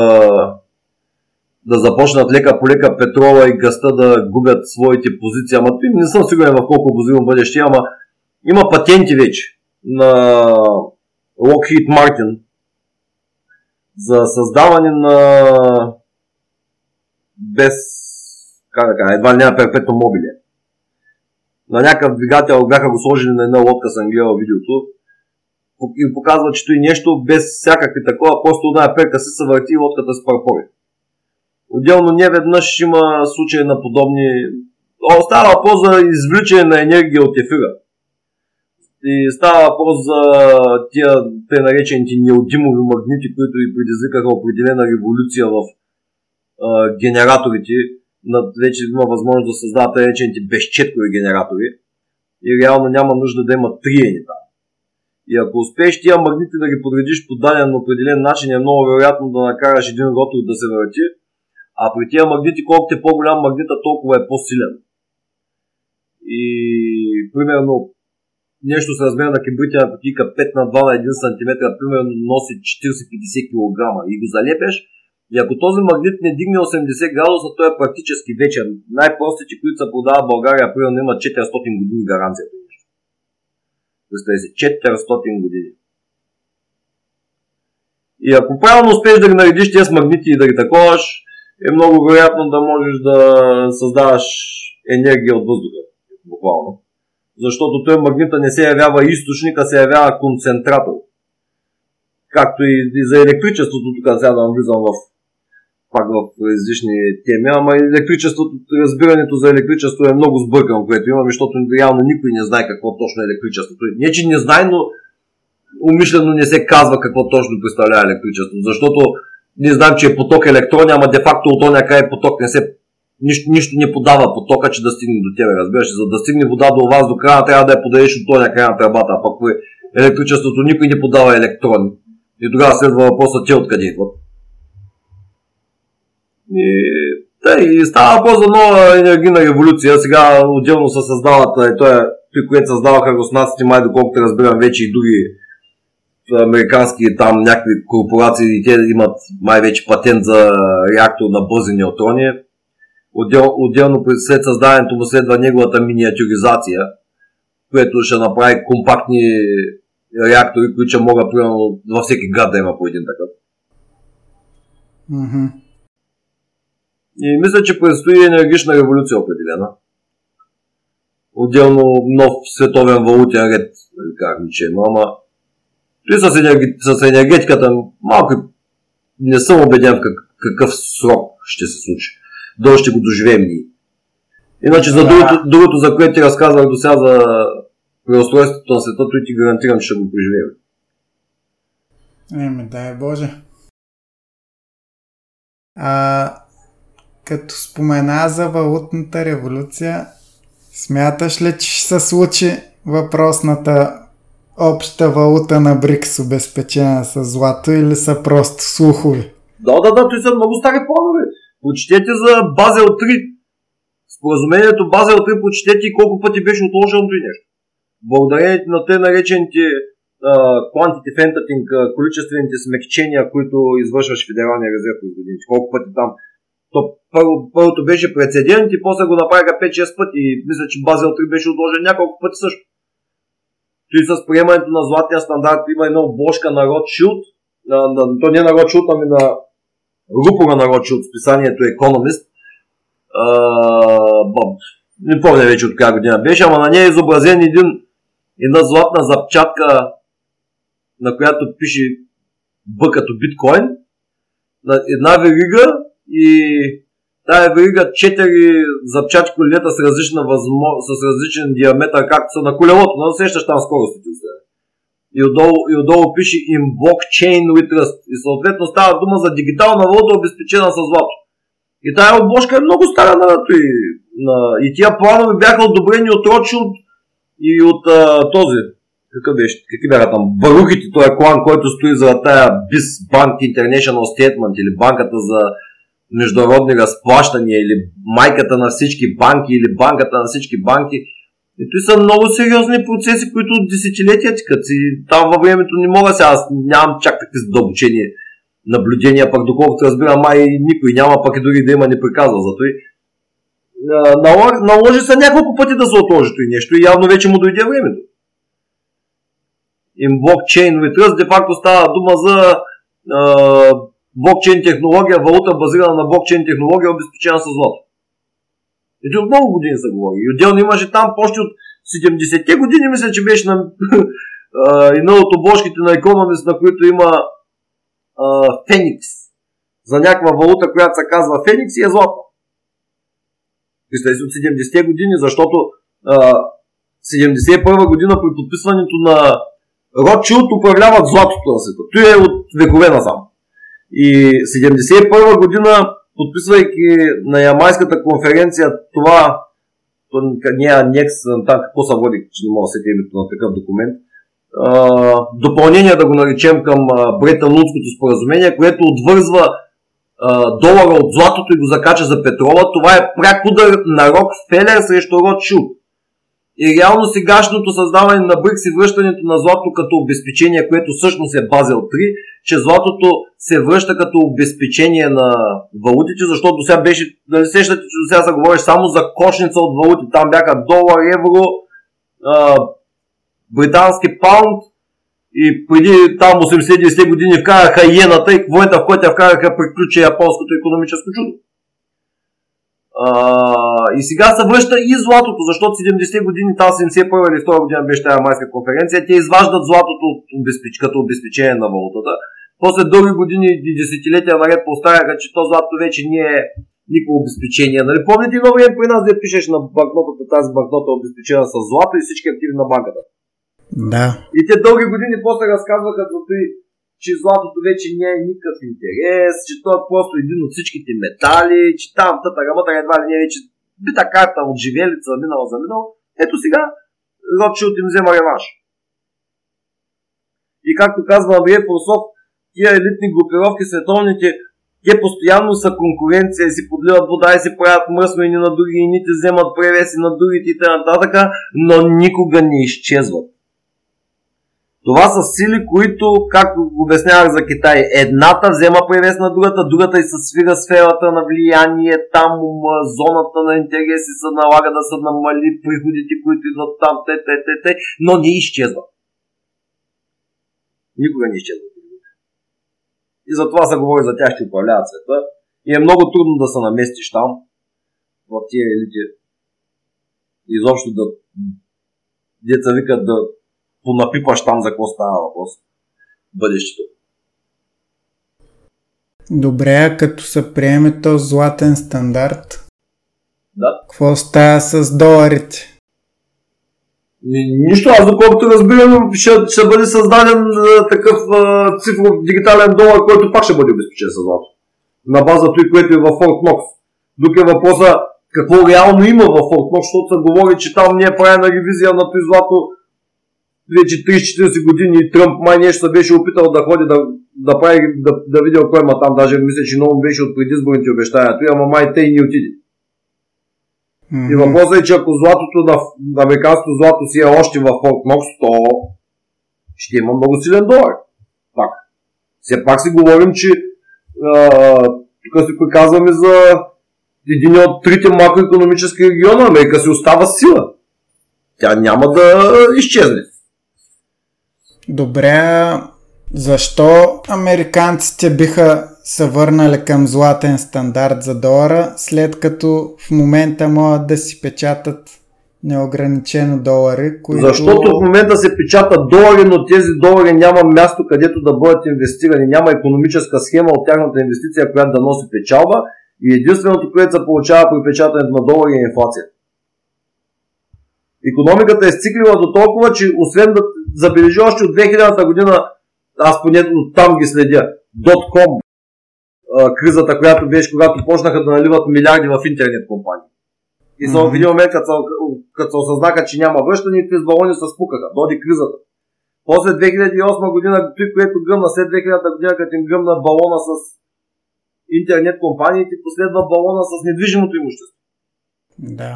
да започнат лека по лека петрола и гъста да губят своите позиции. Ама не съм сигурен в колко обозримо бъдеще, ама има патенти вече на Lockheed Martin за създаване на без как да кажа, едва няма перпетно мобиле. На някакъв двигател бяха го сложили на една лодка, съм гледал видеото, и показва, че той нещо без всякакви такова, просто една перка се съвърти и лодката с парпори. Отделно не веднъж има случаи на подобни... Става въпрос за извличане на енергия от ефира. И става въпрос за тия те наречените неодимови магнити, които и предизвикаха определена революция в а, генераторите, вече има възможност да създават речените безчеткови генератори и реално няма нужда да има триени там. И ако успееш тия магнити да ги подредиш по даден определен начин, е много вероятно да накараш един ротор да се върти. А при тия магнити, колкото е по-голям магнита, толкова е по-силен. И примерно нещо с размера на кибритена кутийка 5 на 2 на 1 см, примерно носи 40-50 кг и го залепеш, и ако този магнит не дигне 80 градуса, той е практически вечен. Най-простите, които се продават в България, примерно имат 400 години гаранция. Представете си, 400 години. И ако правилно успееш да ги наредиш тези магнити и да ги таковаш, е много вероятно да можеш да създаваш енергия от въздуха. Буквално. Защото той магнита не се явява източник, а се явява концентратор. Както и за електричеството, тук сега да влизам в пак в различни теми, ама електричеството, разбирането за електричество е много сбъркано, което имаме, защото реално никой не знае какво точно е електричеството. Не, че не знае, но умишлено не се казва какво точно представлява електричеството, защото ние знаем, че е поток електрони, ама де-факто от оня е поток не се нищо, нищо не подава потока, че да стигне до тебе, разбираш. За да стигне вода до вас до края, трябва да я подадеш от този края на тръбата, а пък електричеството никой не подава електрони. И тогава следва въпроса, те откъде идват. И, да, и става въпрос за нова енергийна революция. Сега отделно се създават, и то е при което създаваха руснаците, май доколкото разбирам вече и други американски там някакви корпорации, те имат май вече патент за реактор на бързи неутрони. Отдел, отделно след създаването му следва неговата миниатюризация, което ще направи компактни реактори, които ще могат примерно във всеки град да има по един такъв. Mm-hmm. И мисля, че предстои енергична революция определена. Отделно нов световен валутен ред, нали, как ми че има, ама той с, енерги... с енергетиката малко не съм убеден в как... какъв срок ще се случи. Дълго ще го доживеем ние. Иначе за другото, другото, за което ти разказвах до сега за преустройството на света, той ти гарантирам, че ще го преживеем. Еми, дай Боже. А, като спомена за валутната революция, смяташ ли, че ще се случи въпросната обща валута на БРИКС обезпечена с злато или са просто слухови? Да, да, да, той са много стари планове. Почетете за Базел 3. Споразумението Базел 3 почетете колко пъти беше отложено и нещо. Благодарение на те наречените quantitative entering, количествените смекчения, които извършваш Федералния резерв през годините. Колко пъти там то първо, първото беше прецедент и после го направиха 5-6 пъти и мисля, че Базел 3 беше отложен няколко пъти също. Той с приемането на златния стандарт има една обложка на Ротшилд, на, на, то не на Ротшилд, ами на рупора на Ротшилд, списанието Economist. А, не помня вече от коя година беше, ама на нея е изобразен един, една златна запчатка, на която пише Б като биткоин, на една верига и тая верига 4 запчачки колета с, различна възмо... с различен диаметър, както са на колелото, но усещаш там скоростите. И отдолу, и отдолу пише in blockchain with trust. И съответно става дума за дигитална валута, обезпечена с злато. И тая обложка е много стара на, и, на, и тия планове бяха одобрени от Ротшилд и от а, този, какъв беше, какви бяха там, Барухите, този клан, който стои за тая BIS Bank International Statement или банката за международни разплащания или майката на всички банки или банката на всички банки. И това са много сериозни процеси, които десетилетия тикат. И там във времето не мога сега, аз нямам чак такива задълбочени наблюдения, пък доколкото разбирам, май никой няма, пък и дори да има не приказва за това. Наложи се няколко пъти да се отложи и нещо и явно вече му дойде времето. Им блокчейн with де факто става дума за блокчейн технология, валута базирана на блокчейн технология, обезпечена с злато. Ето от много години се говори. И отделно имаше там почти от 70-те години, мисля, че беше на една от обложките на Economist, на които има Феникс. За някаква валута, която се казва Феникс и е злато. Представете от 70-те години, защото а, 71 година при подписването на Ротшилд управляват златото на света. Той е от векове насам. И 71 година, подписвайки на Ямайската конференция това, то не е там какво се води, че не мога да се името на такъв документ, допълнение, да го наречем към Бретън-Лудското споразумение, което отвързва долара от златото и го закача за петрола, това е пряк удар на Рокфелер срещу Ротшилд. И реално сегашното създаване на БРИКС и връщането на злато като обезпечение, което всъщност е Базел 3, че златото се връща като обезпечение на валутите, защото сега беше, нали сещате, че до сега се говориш само за кошница от валути. Там бяха долар, евро, а, британски паунд и преди там 80-90 години вкараха иената и в момента в който я вкараха приключи японското економическо чудо. А, и сега се връща и златото, защото 70 години, там 71 или 2 година беше тази майска конференция, те изваждат златото от обезпеч, като обезпечение на валутата. После дълги години и десетилетия наред поставяха, че то злато вече не е никакво обезпечение. Нали? Помните време при нас да пишеш на банкнотата, тази банкнота е обезпечена с злато и всички активи на банката. Да. И те дълги години после разказваха за той, че златото вече не е никакъв интерес, че то е просто един от всичките метали, че там тата работа едва ли не е вече бита карта от живелица, минала за минал. Ето сега Ротшилд им взема реванш. И както казва Абрие Просов, тия елитни групировки, световните, те постоянно са конкуренция, си подливат вода и си правят мръсно и на други, и ните вземат превеси на другите и т.н. но никога не изчезват. Това са сили, които, както обяснявах за Китай, едната взема превес на другата, другата и се свира сферата на влияние, там зоната на интереси се налага да се намали приходите, които идват там, те, те, те, те, но не изчезва. Никога не изчезва. И затова се говори за тях, ще управляват света. И е много трудно да се наместиш там, в тия елити. Изобщо да деца викат да понапипаш там за какво става въпрос. Бъдещето. Добре, а като се приеме този златен стандарт, да. какво става с доларите? Нищо, аз доколкото разбирам, ще, ще бъде създаден а, такъв а, цифров дигитален долар, който пак ще бъде обезпечен с злато. На база той, което е в Форт Нокс. Тук е въпроса какво реално има в Форт Нокс, защото се говори, че там не е правена ревизия на той злато вече 30-40 години Тръмп май нещо се беше опитал да ходи да, да прави, да, да види кой има там. Даже мисля, че много беше от предизборните обещания. Той, ама май те и не отиде. Mm-hmm. И въпросът е, че ако златото на, на американското злато си е още в Форт Нокс, то ще има много силен долар. Пак. Все пак си говорим, че тук си приказваме за един от трите макроекономически региона. Америка си остава сила. Тя няма да изчезне. Добре, защо американците биха се върнали към златен стандарт за долара, след като в момента могат да си печатат неограничено долари, които... Защото в момента се печатат долари, но тези долари няма място където да бъдат инвестирани. Няма економическа схема от тяхната инвестиция, която да носи печалба и единственото, което се получава при печатането на долари е инфлация. Економиката е сциклила до толкова, че освен да забележи още от 2000-та година, аз поне там ги следя, .com, кризата, която беше, когато почнаха да наливат милиарди в интернет компании. И за mm-hmm. един момент, като, като се осъзнаха, че няма връщане, с балони се спукаха. Доди кризата. После 2008 година, той, което гръмна след 2000 година, като им гръмна балона с интернет компаниите, последва балона с недвижимото имущество. Да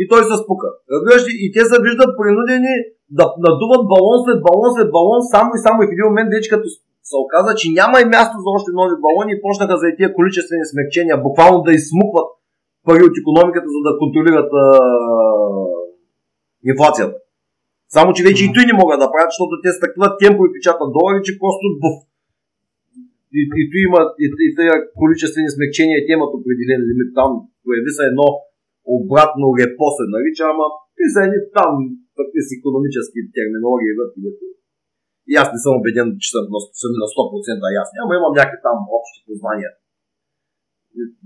и той се спука. Разбираш ли? И те се виждат принудени да надуват балон след балон след балон, само и само и в един момент вече като се оказа, че няма и място за още нови балони и почнаха за тия количествени смягчения, буквално да изсмукват пари от економиката, за да контролират а, инфлацията. Само, че вече и той не могат да правят, защото те с такива темпо и печатат долари, че просто буф. И, и, и, има и, и, и количествени смягчения, те имат определен лимит там. Появи се едно обратно репо се нарича, ама ти са едни там такива с економически терминологии вътре, и аз не съм убеден, че съм съм на 100% ясни, ама имам някакви там общи познания.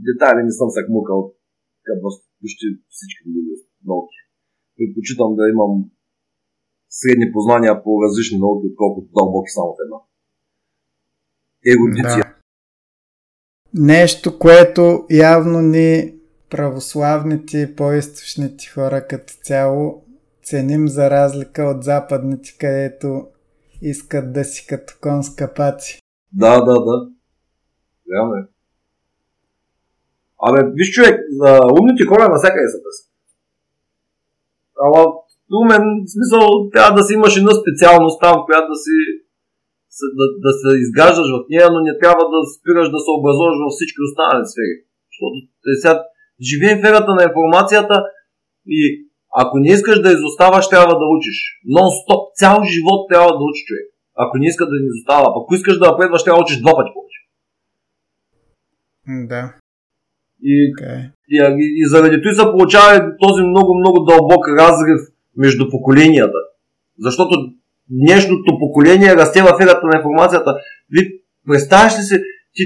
Детайли не съм се кмукал като почти всички други науки. Предпочитам да имам средни познания по различни науки, отколкото дълбоки само в една. Ерудиция. Да. Нещо, което явно ни православните и по-источните хора като цяло ценим за разлика от западните, където искат да си като кон скапаци. Да, да, да. Реално е. Абе, виж човек, за умните хора навсякъде са търсят. Ама умен, в смисъл, трябва да си имаш една специалност там, която да си да, да се изгаждаш в нея, но не трябва да спираш да се образуваш във всички останали сфери. Защото е, сега живеем в ерата на информацията и ако не искаш да изоставаш, трябва да учиш. Нон-стоп, цял живот трябва да учи човек. Ако не иска да не изостава, ако искаш да напредваш, трябва да учиш два пъти повече. Да. И, okay. и, и, и заради това се получава този много-много дълбок разрив между поколенията. Защото днешното поколение расте в ерата на информацията. Ви представяш ли се, ти,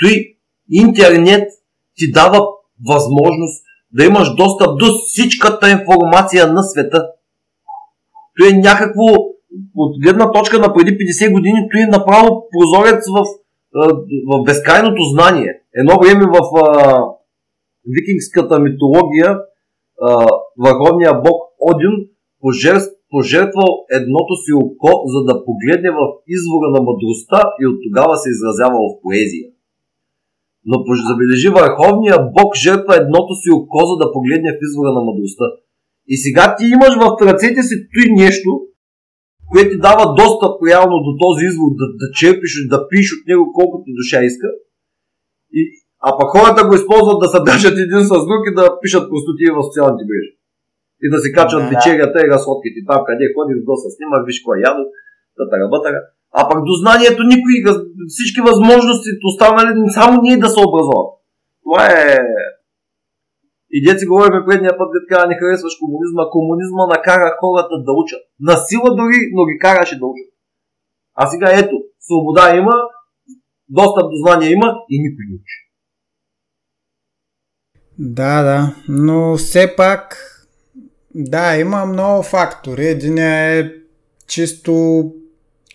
той интернет ти дава възможност да имаш достъп до всичката информация на света. Той е някакво, от гледна точка на преди 50 години, той е направо прозорец в, в безкрайното знание. Едно време в викингската митология върховния бог Один пожертвал едното си око, за да погледне в извора на мъдростта и от тогава се изразява в поезия. Но забележи върховния бог жертва едното си око, за да погледне в извора на мъдростта. И сега ти имаш в ръцете си той нещо, което ти дава достъп реално до този извор, да, да черпиш да пишеш от него колкото ти душа иска. И, а пък хората го използват да се държат един с друг и да пишат простоти в социалните мрежи. И да си качват да, вечерята и разходките там, къде ходи, до се снимаш, виж кой яду, да тага бътага. А пък до знанието никой, всички възможности останали само ние да се образуват. Това е... И деца си говорим предния път, дека не харесваш комунизма. Комунизма накара хората да учат. На сила дори, но ги караше да учат. А сега ето, свобода има, достъп до знания има и никой не учи. Да, да, но все пак, да, има много фактори. Един е чисто,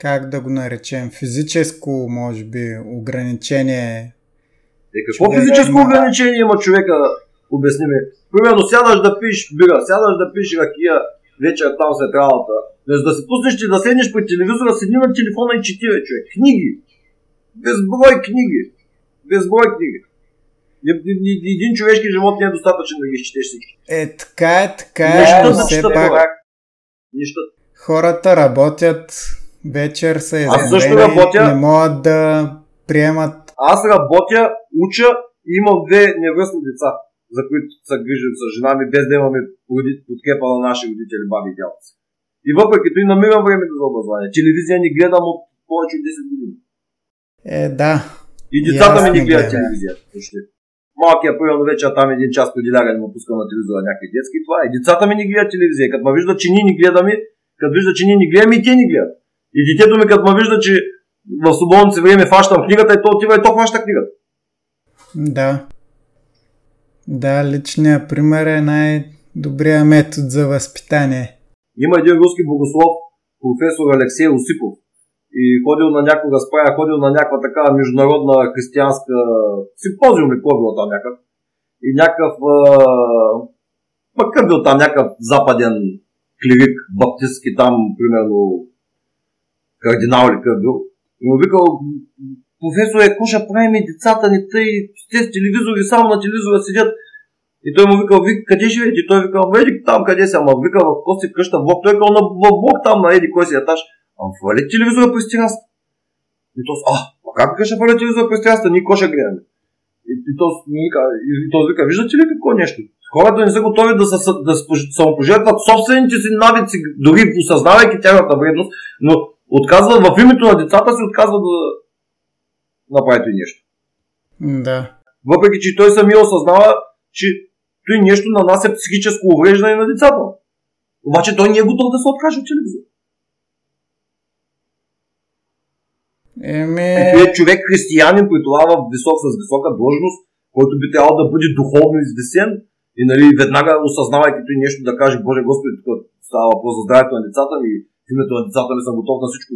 как да го наречем, физическо, може би, ограничение. Е, какво човек физическо има... ограничение има човека, обясни ми? Примерно сядаш да пиш бира, сядаш да пиш ракия, вечер там след работа. За да се пуснеш и да седнеш пред телевизора, седни на телефона и чети, човек. Книги. Безброй книги. Безброй книги. Един човешки живот не е достатъчен да ги изчетеш всички. Е, така е, така е. Нищо да пак... Нищо. Хората работят вечер са Аз също работя. Не могат да приемат. Аз работя, уча и имам две невръстни деца, за които се грижим с жена ми, без да имаме подкрепа на наши родители, баби и дядовци. И въпреки това намирам време за образование. Телевизия ни гледам от повече от 10 години. Е, да. И децата ми не гледат телевизия. Почти малкият примерно вече там един час преди лягане му пускам на телевизора някакви детски. Това е. Децата ми не гледат телевизия. Като ме виждат, че ние ни гледаме, като виждат, че ние ни гледаме и те ни гледат. И детето ми, като ме вижда, че в свободното си време фащам книгата и то отива и то фаща книгата. Да. Да, личният пример е най-добрият метод за възпитание. Има един руски богослов, професор Алексей Осипов, и ходил на някога спая, ходил на някаква такава международна християнска симпозиум ли какво било там някакъв. И някакъв пък е бил там някакъв западен клирик, баптистски там, примерно кардинал ли къв бил. И му викал, професор е, куша правим децата ни тъй, те с телевизори, само на телевизора седят. И той му викал, вик, къде живеете? И той викал, еди там къде си, ама вика в кости къща блок. Той викал на в блок там на еди кой си етаж. Ама фали телевизора през терасата. И то, а, а как ще фали телевизора през терасата? Ние коша гледаме. И, и, то, вика, и, и то вика, виждате ли какво нещо? Хората не са готови да, са, да самопожертват собствените си навици, дори осъзнавайки тяхната вредност, но отказват в името на децата си, отказват да направите нещо. Да. Въпреки, че той самия осъзнава, че той нещо нанася психическо увреждане на децата. Обаче той не е готов да се откаже от телевизора. Еми... Е, човек християнин, при това в висок, с висока длъжност, който би трябвало да бъде духовно извесен и нали, веднага осъзнавайки той нещо да каже, Боже Господи, тук става въпрос за здравето на децата ми, името на децата ми съм готов на всичко,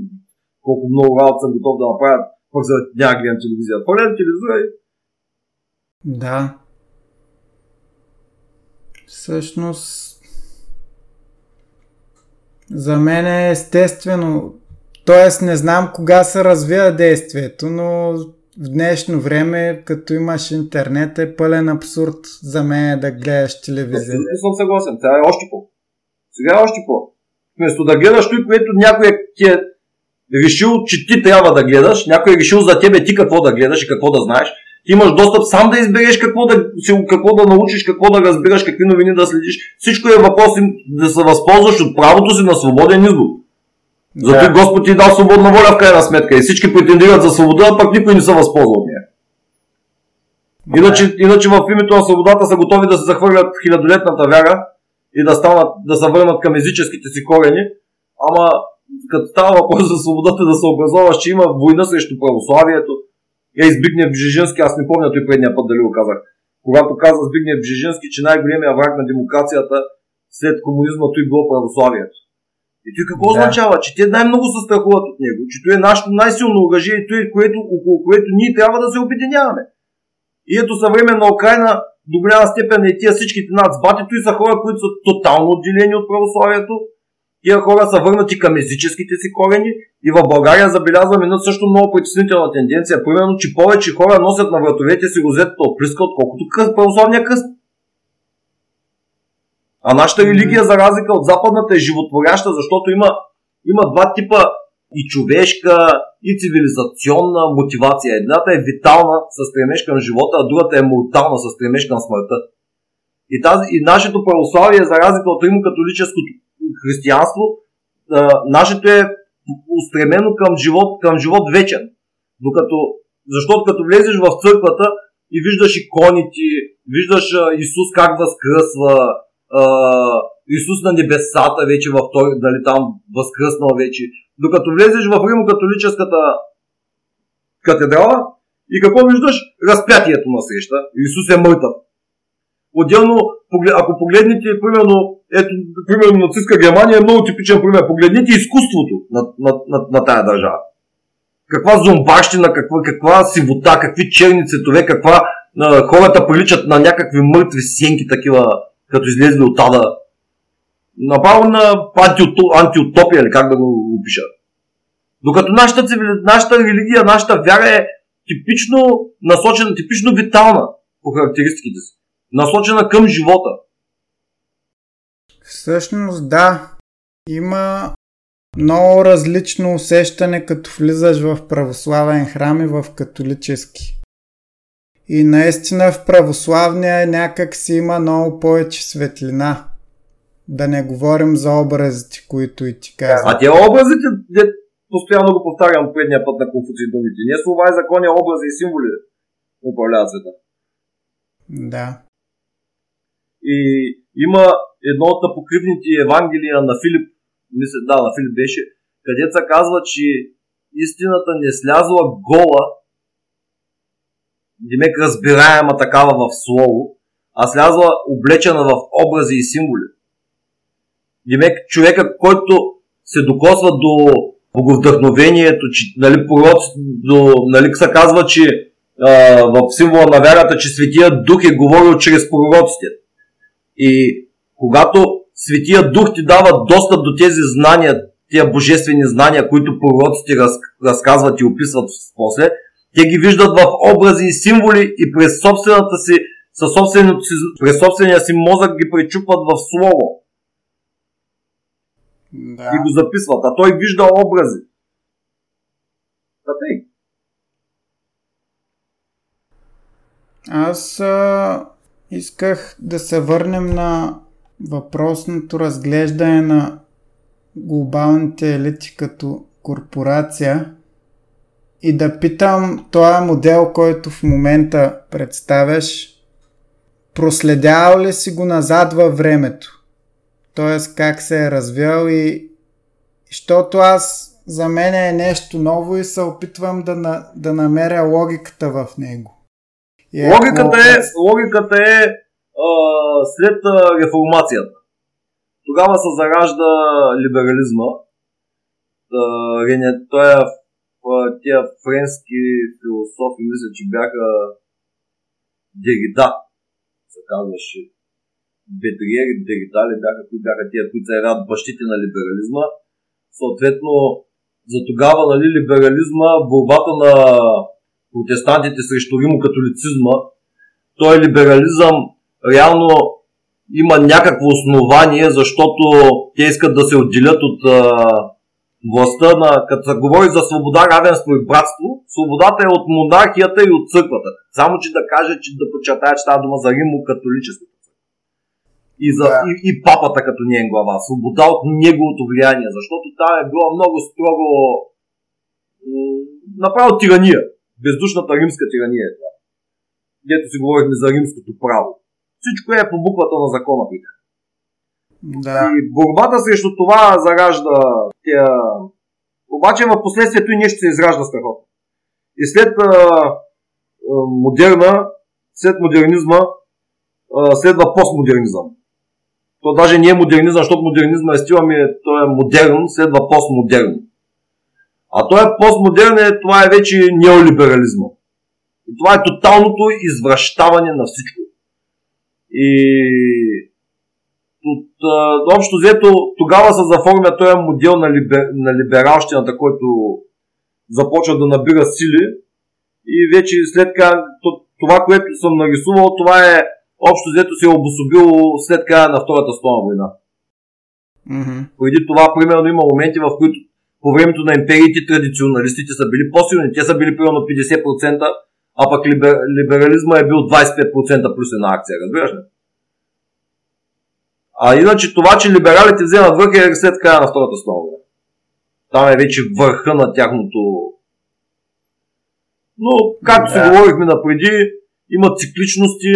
колко много работа съм готов да направя, пък за няма гледам телевизия. Това гледам телевизора и... Да. Всъщност За мен е естествено. Тоест не знам кога се развива действието, но в днешно време, като имаш интернет, е пълен абсурд за мен да гледаш телевизия. Не съм съгласен. Сега е още по. Сега е още по. Вместо да гледаш той, което някой ти е решил, че ти трябва да гледаш, някой е решил за тебе ти какво да гледаш и какво да знаеш, ти имаш достъп сам да избереш какво да, какво да научиш, какво да разбираш, какви новини да следиш. Всичко е въпрос да се възползваш от правото си на свободен избор. Зато да. Господ ти дал свободна воля в крайна сметка и всички претендират за свобода, а пък никой не се възползва от нея. Иначе, иначе в името на свободата са готови да се захвърлят хилядолетната вяра и да, станат, да се върнат към езическите си корени, ама като става въпрос за свободата да се образоваш, че има война срещу православието, е Збигнев Бжижински, аз не помня той предния път дали го казах, когато каза Збигнев Бжижински, че най-големия враг на демокрацията след комунизма той било православието. И той какво да. означава? Че те най-много се страхуват от него, че той е нашето най-силно оръжие той, е което, около което ние трябва да се обединяваме. И ето съвременна Украина до голяма степен е тия всичките нацбати, той са хора, които са тотално отделени от православието, Тия хора са върнати към езическите си корени и в България забелязваме една също много притеснителна тенденция, примерно, че повече хора носят на вратовете си розетата от плиска, отколкото къс, православния кръст. А нашата религия, за разлика от западната, е животворяща, защото има, има два типа и човешка, и цивилизационна мотивация. Едната е витална, с стремеж към живота, а другата е мортална, с стремеж към смъртта. И, тази, и нашето православие, за разлика от римокатолическото християнство, нашето е устремено към живот, към живот вечен. Докато, защото като влезеш в църквата и виждаш иконите, виждаш Исус как възкръсва, Исус на небесата вече в той, дали там възкръснал вече. Докато влезеш в Римо-католическата катедрала и какво виждаш? Разпятието на среща. Исус е мъртъв. Отделно, ако погледнете, примерно, ето, примерно нацистска Германия е много типичен пример. Погледнете изкуството на, на, на, на тая държава. Каква зомбащина, каква, каква сивота, какви черни цветове, каква а, хората приличат на някакви мъртви сенки, такива, като излезли от ада. Направо на антиутопия, или как да го опиша. Докато нашата, нашата религия, нашата вяра е типично насочена, типично витална по характеристиките си насочена към живота. Всъщност да, има много различно усещане, като влизаш в православен храм и в католически. И наистина в православния някак си има много повече светлина. Да не говорим за образите, които и ти казвам. А тия образите, де, постоянно го повтарям предния път на Конфуций думите. Не слова и закони, образи и символи управляват света. Да. И има едно от покривните евангелия на Филип, мисля, да, на Филип беше, където се казва, че истината не слязла гола, демек разбираема такава в слово, а слязла облечена в образи и символи. Демек човека, който се докосва до боговдъхновението, че нали, пророц, до, нали, се казва, че а, в символа на вярата, че Светия Дух е говорил чрез пророците. И когато Светия Дух ти дава достъп до тези знания, тия божествени знания, които пророците раз, разказват и описват после, те ги виждат в образи и символи и през собствената си, със си, през собствения си мозък ги пречупват в слово. Да. И го записват, а той вижда образи. Та тъй. Аз а, Исках да се върнем на въпросното разглеждане на глобалните елити като корпорация и да питам този модел, който в момента представяш, проследял ли си го назад във времето? Тоест как се е развил и защото аз за мен е нещо ново и се опитвам да, на, да намеря логиката в него. Yeah, логиката, е, логиката е а, след а, реформацията. Тогава се заражда либерализма. Той е тия френски философи, мисля, че бяха Дерида, се казваше. Бетриери, Деритали бяха, кои бяха тия, които се явяват бащите на либерализма. Съответно, за тогава нали, либерализма, борбата на протестантите срещу римокатолицизма, той либерализъм реално има някакво основание, защото те искат да се отделят от а, властта на, като се говори за свобода, равенство и братство, свободата е от монархията и от църквата. Само, че да каже, че да подчертая, че става дума за римо-католическата и, за, да. и, и папата като нейн глава. Свобода от неговото влияние, защото там е било много строго направо тирания. Бездушната римска тирания е това. Дето си говорихме за римското право. Всичко е по буквата на закона при тях. Да. И борбата срещу това заражда тя... Обаче в последствието и нещо се изражда страхотно. И след а, а, модерна, след модернизма, следва постмодернизъм. То даже не е модернизъм, защото модернизма е стила ми, той е модерн, следва постмодерн. А той е постмодерен, това е вече неолиберализма. И това е тоталното извръщаване на всичко. И от, а, общо взето тогава се заформя този модел на, либер, на либералщината, който започва да набира сили и вече след това, което съм нарисувал, това е общо взето се е обособило след края на Втората стона война. Mm-hmm. Преди това, примерно, има моменти, в които по времето на империите традиционалистите са били по-силни. Те са били примерно 50%, а пък либер, либерализма е бил 25% плюс една акция, разбираш ли? А иначе това, че либералите вземат върх е след края на Втората стона война. Там е вече върха на тяхното... Но, както yeah. си говорихме напреди, има цикличности,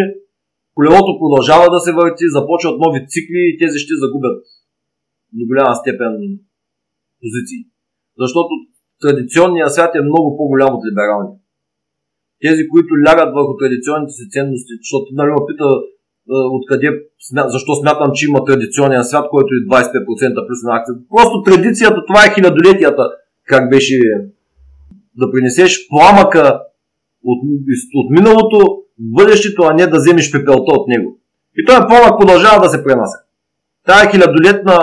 колелото продължава да се върти, започват нови цикли и тези ще загубят до голяма степен позиции. Защото традиционният свят е много по-голям от либералния. Тези, които лягат върху традиционните си ценности, защото нали ме пита откъде, защо смятам, че има традиционния свят, който е 25% плюс на акция. Просто традицията, това е хилядолетията, как беше да принесеш пламъка от, от миналото бъдещето, а не да вземеш пепелта от него. И този пламък продължава да се пренася. Тая хилядолетна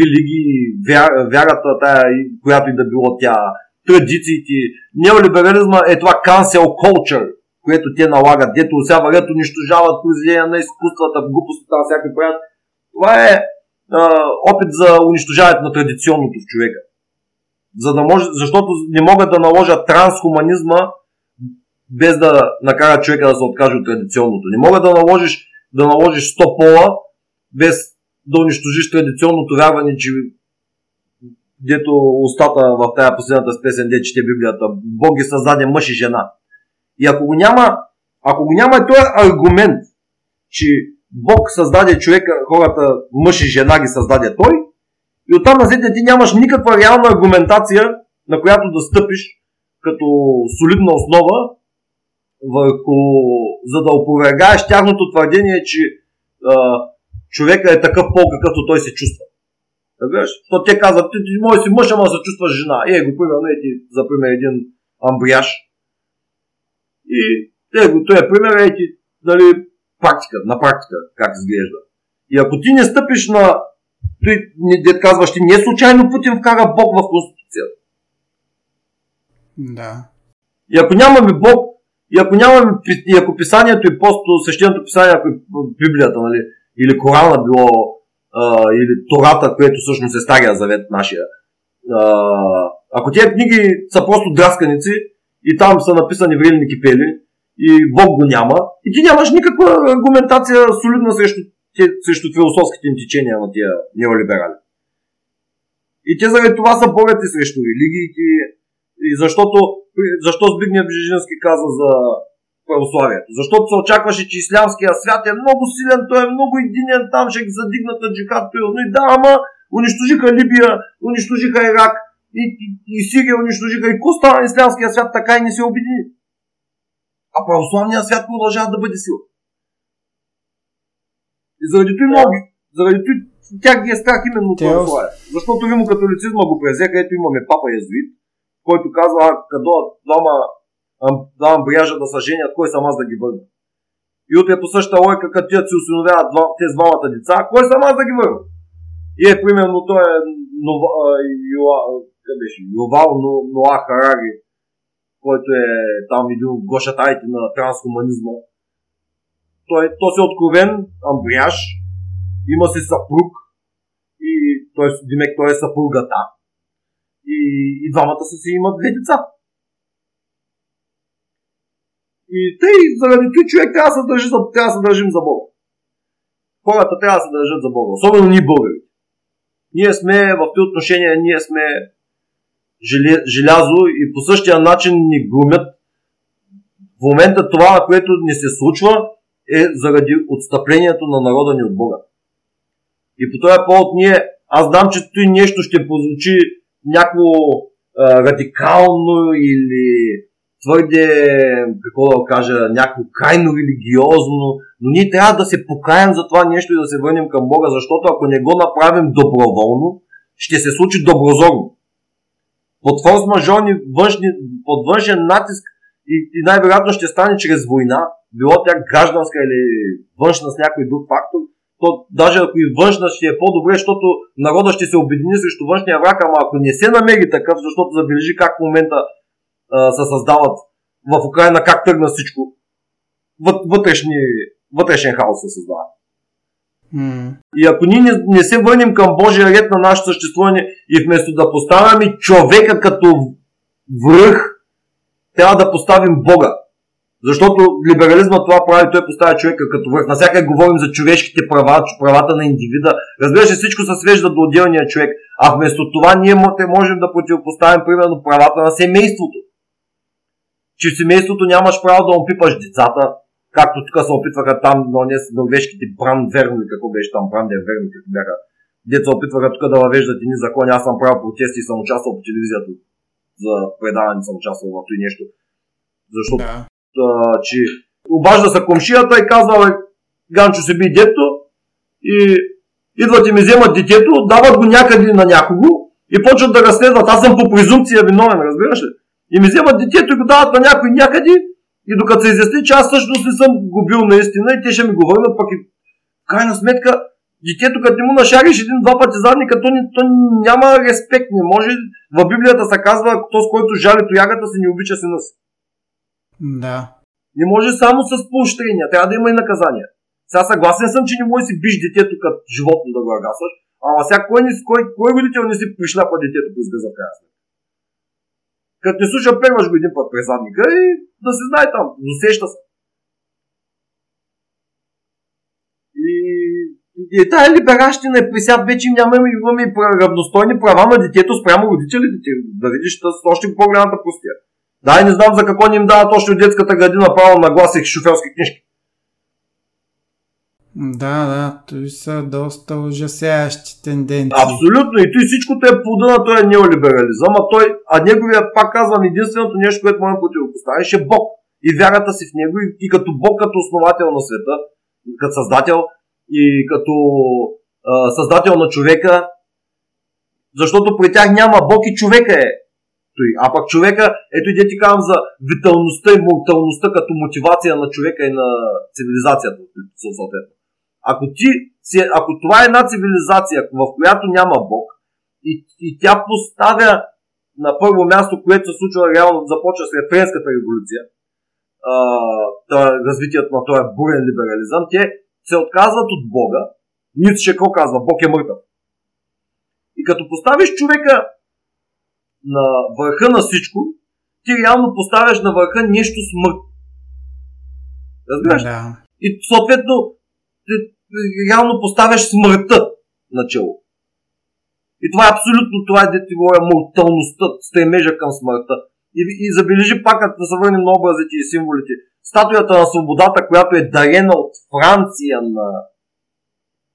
религия, вяр, вярата, тая, която и да било тя, традициите, неолиберализма е това cancel culture, което те налагат, дето сега върят, унищожават произведения на изкуствата, глупостта, всяка правят. Това е а, опит за унищожаването на традиционното в човека. За да може, защото не могат да наложат трансхуманизма без да накара човека да се откаже от традиционното. Не мога да наложиш, да наложиш 100 пола, без да унищожиш традиционното вярване, че дето устата в тая последната песен, де чете Библията, Бог ги създаде мъж и жена. И ако го няма, ако го няма този аргумент, че Бог създаде човека, хората, мъж и жена ги създаде той, и оттам на ти нямаш никаква реална аргументация, на която да стъпиш като солидна основа, върху, за да опровергаеш тяхното твърдение, че а, човека е такъв пол, какъвто той се чувства. Разбираш? То те казват, ти, ти може си мъж, ама се чувстваш жена. Е, го примерно, е ти, за пример, един амбрияж. И е, го, той е пример, е ти, нали, практика, на практика, как изглежда. И ако ти не стъпиш на той, дед казваш, ти не е случайно Путин вкара Бог в Конституцията. Да. И ако нямаме Бог, и ако нямаме, и ако писанието и просто свещеното писание, ако е Библията, нали, или Корана било, а, или Тората, което всъщност е Стария завет нашия, а, ако тези книги са просто драсканици и там са написани врилни кипели и Бог го няма, и ти нямаш никаква аргументация солидна срещу, срещу философските им течения на тия неолиберали. И те заради това са борят срещу религиите, и защото, защо Збигнев Бжижински каза за православието? Защото се очакваше, че ислямския свят е много силен, той е много единен, там ще ги задигнат джихад приодно. И да, ама унищожиха Либия, унищожиха Ирак, и, и, и Сирия унищожиха. И какво стана ислямския свят така и не се обедини? А православният свят продължава да бъде сила. И заради това много, заради това тях ги е страх именно това. Защото римокатолицизма го презеха, ето имаме папа езуит, който казва, като двама, двама бряжа да се женят, кой съм аз да ги върна. и утре по същата лойка, като тия си осиновяват тези двамата деца, кой сама да ги върна? И е примерно той е Нова, Юа, беше, Ювал Ноа Харари, който е там един от гошатайте на трансхуманизма. Той, той си е откровен амбряж, има си съпруг, и той, Димек, той е съпругата. И, и двамата са си имат две деца. И тъй, заради той човек трябва да се държи, трябва да се държим за Бога. Хората трябва да се държат за Бога. Особено ние българи. Ние сме в тези отношения, ние сме желязо и по същия начин ни глумят. В момента това, на което ни се случва, е заради отстъплението на народа ни от Бога. И по този повод ние, аз знам, че той нещо ще позвучи някакво радикално или твърде, какво да кажа, някакво крайно религиозно, но ние трябва да се покаем за това нещо и да се върнем към Бога, защото ако не го направим доброволно, ще се случи доброзорно. Под форс-мажорни външни, под външен натиск и, и най-вероятно ще стане чрез война, било тя гражданска или външна с някой друг фактор, то даже ако и външна ще е по-добре, защото народа ще се обедини срещу външния враг, ама ако не се намери такъв, защото забележи как в момента а, се създават в Украина, как тръгна всичко, вътрешни, вътрешен хаос се създава. Mm. И ако ние не, не се върнем към Божия ред на нашето съществуване и вместо да поставяме човека като връх, трябва да поставим Бога. Защото либерализма това прави, той поставя човека като връх. Насякъде говорим за човешките права, правата на индивида. Разбира всичко се свежда до отделния човек. А вместо това ние можем да противопоставим, примерно, правата на семейството. Че в семейството нямаш право да опипаш децата, както тук се опитваха там, но не с норвежките Верно, какво беше там, Верно, като бяха. Деца опитваха тук да въвеждат едни закони. Аз съм правил протести и съм участвал по телевизията за предаване, съм участвал в това нещо. Защото да а, че обажда се комшията и казва, Ганчо се би дето и идват и ми вземат детето, дават го някъде на някого и почват да разследват. Аз съм по презумпция виновен, разбираш ли? И ми вземат детето и го дават на някой някъде и докато се изясни, че аз всъщност не съм го бил наистина и те ще ми го върнат, пък и крайна сметка детето, като не му нашариш един-два пъти задника, то, то няма респект, не може. В Библията се казва, то с който жали тоягата си не обича сина си. Да. Не може само с поощрения, трябва да има и наказания. Сега съгласен съм, че не може да си биш детето като животно да го агасваш, ама сега кой, не, кой, кой родител не си пришляпа детето по изгъза в края Като не слуша, перваш го един път през задника и да се знае там, досеща се. И, и тая либеращина е при сега вече нямаме, имаме равностойни права на детето спрямо родителите. Да видиш, с още по-голямата пустия. Да, и не знам за какво ни им дават още от детската градина право на глас и шофьорски книжки. Да, да, той са доста ужасяещи тенденции. Абсолютно, и той всичкото е плода на този неолиберализъм, а той, а неговия, пак казвам, единственото нещо, което може да противопоставиш е Бог. И вярата си в него, и, и като Бог, като основател на света, като създател, и като а, създател на човека, защото при тях няма Бог и човека е стои. А пък човека, ето и ти казвам за виталността и морталността като мотивация на човека и на цивилизацията. Съответно. Ако, ти, ако това е една цивилизация, в която няма Бог, и, и тя поставя на първо място, което се случва реално, започва след Френската революция, а, развитието на този бурен либерализъм, те се отказват от Бога. Ницше какво казва? Бог е мъртъв. И като поставиш човека на върха на всичко, ти реално поставяш на върха нещо смърт. Разбираш? Да. И съответно ти реално поставяш смъртта начало. И това е абсолютно това е ти говоря морталността, стремежа към смъртта. И, и забележи пак, като се върнем на образите и символите. Статуята на свободата, която е дарена от Франция на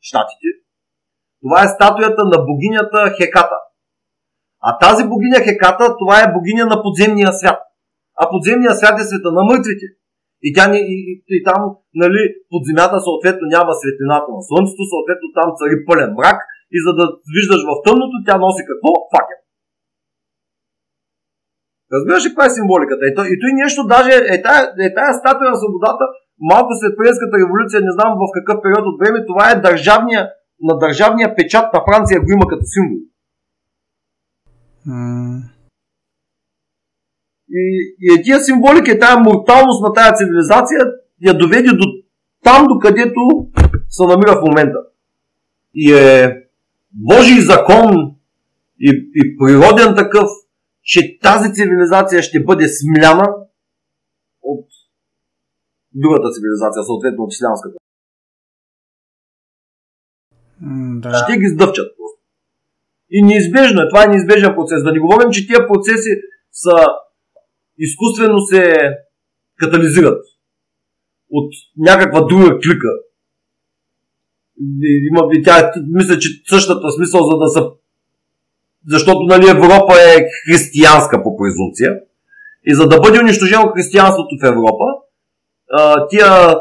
щатите, това е статуята на богинята Хеката. А тази богиня Хеката, това е богиня на подземния свят. А подземния свят е света на мъртвите. И, тя и, и, и там, нали, под земята съответно няма светлината на слънцето, съответно там цари пълен мрак и за да виждаш в тъмното, тя носи какво? Факел. Разбираш ли каква е символиката? И, и той нещо даже, е тая, е тая статуя на свободата, малко след Френската революция, не знам в какъв период от време, това е държавния, на държавния печат на Франция го има като символ. И, и е тия символика, и тая морталност на тая цивилизация я доведе до там, до където се намира в момента. И е Божий закон и, и природен такъв, че тази цивилизация ще бъде смляна от другата цивилизация, съответно от ислямската. да. Ще ги сдъвчат. И неизбежно е, това е неизбежен процес. Да не говорим, че тия процеси са изкуствено се катализират от някаква друга клика. Има, и тя, мисля, че същата смисъл, за да са защото нали, Европа е християнска по презумпция. И за да бъде унищожено християнството в Европа, тия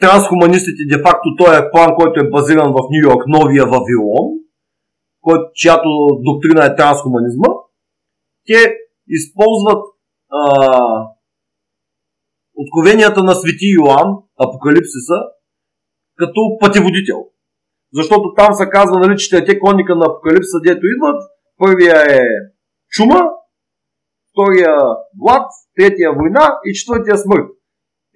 трансхуманистите, де-факто този е план, който е базиран в Нью Йорк, новия Вавилон, който, чиято доктрина е трансхуманизма, те използват а, откровенията на свети Йоанн, Апокалипсиса, като пътеводител. Защото там се казва, нали, че те конника на Апокалипсиса, дето идват, първия е чума, втория глад, третия война и четвъртия смърт.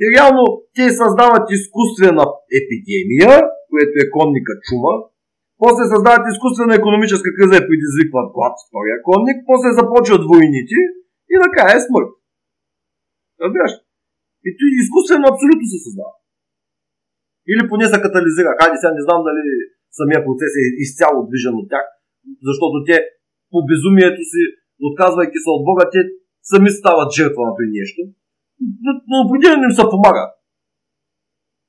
И реално те създават изкуствена епидемия, което е конника чума, после създават изкуствена економическа криза и предизвикват глад, втория конник, после започват войните и накрая е смърт. Разбираш? И той изкуствено абсолютно се създава. Или поне се катализира. Хайде сега не знам дали самия процес е изцяло движен от тях, защото те по безумието си, отказвайки се от Бога, те сами стават жертва на това нещо. Но, но определено им се помага.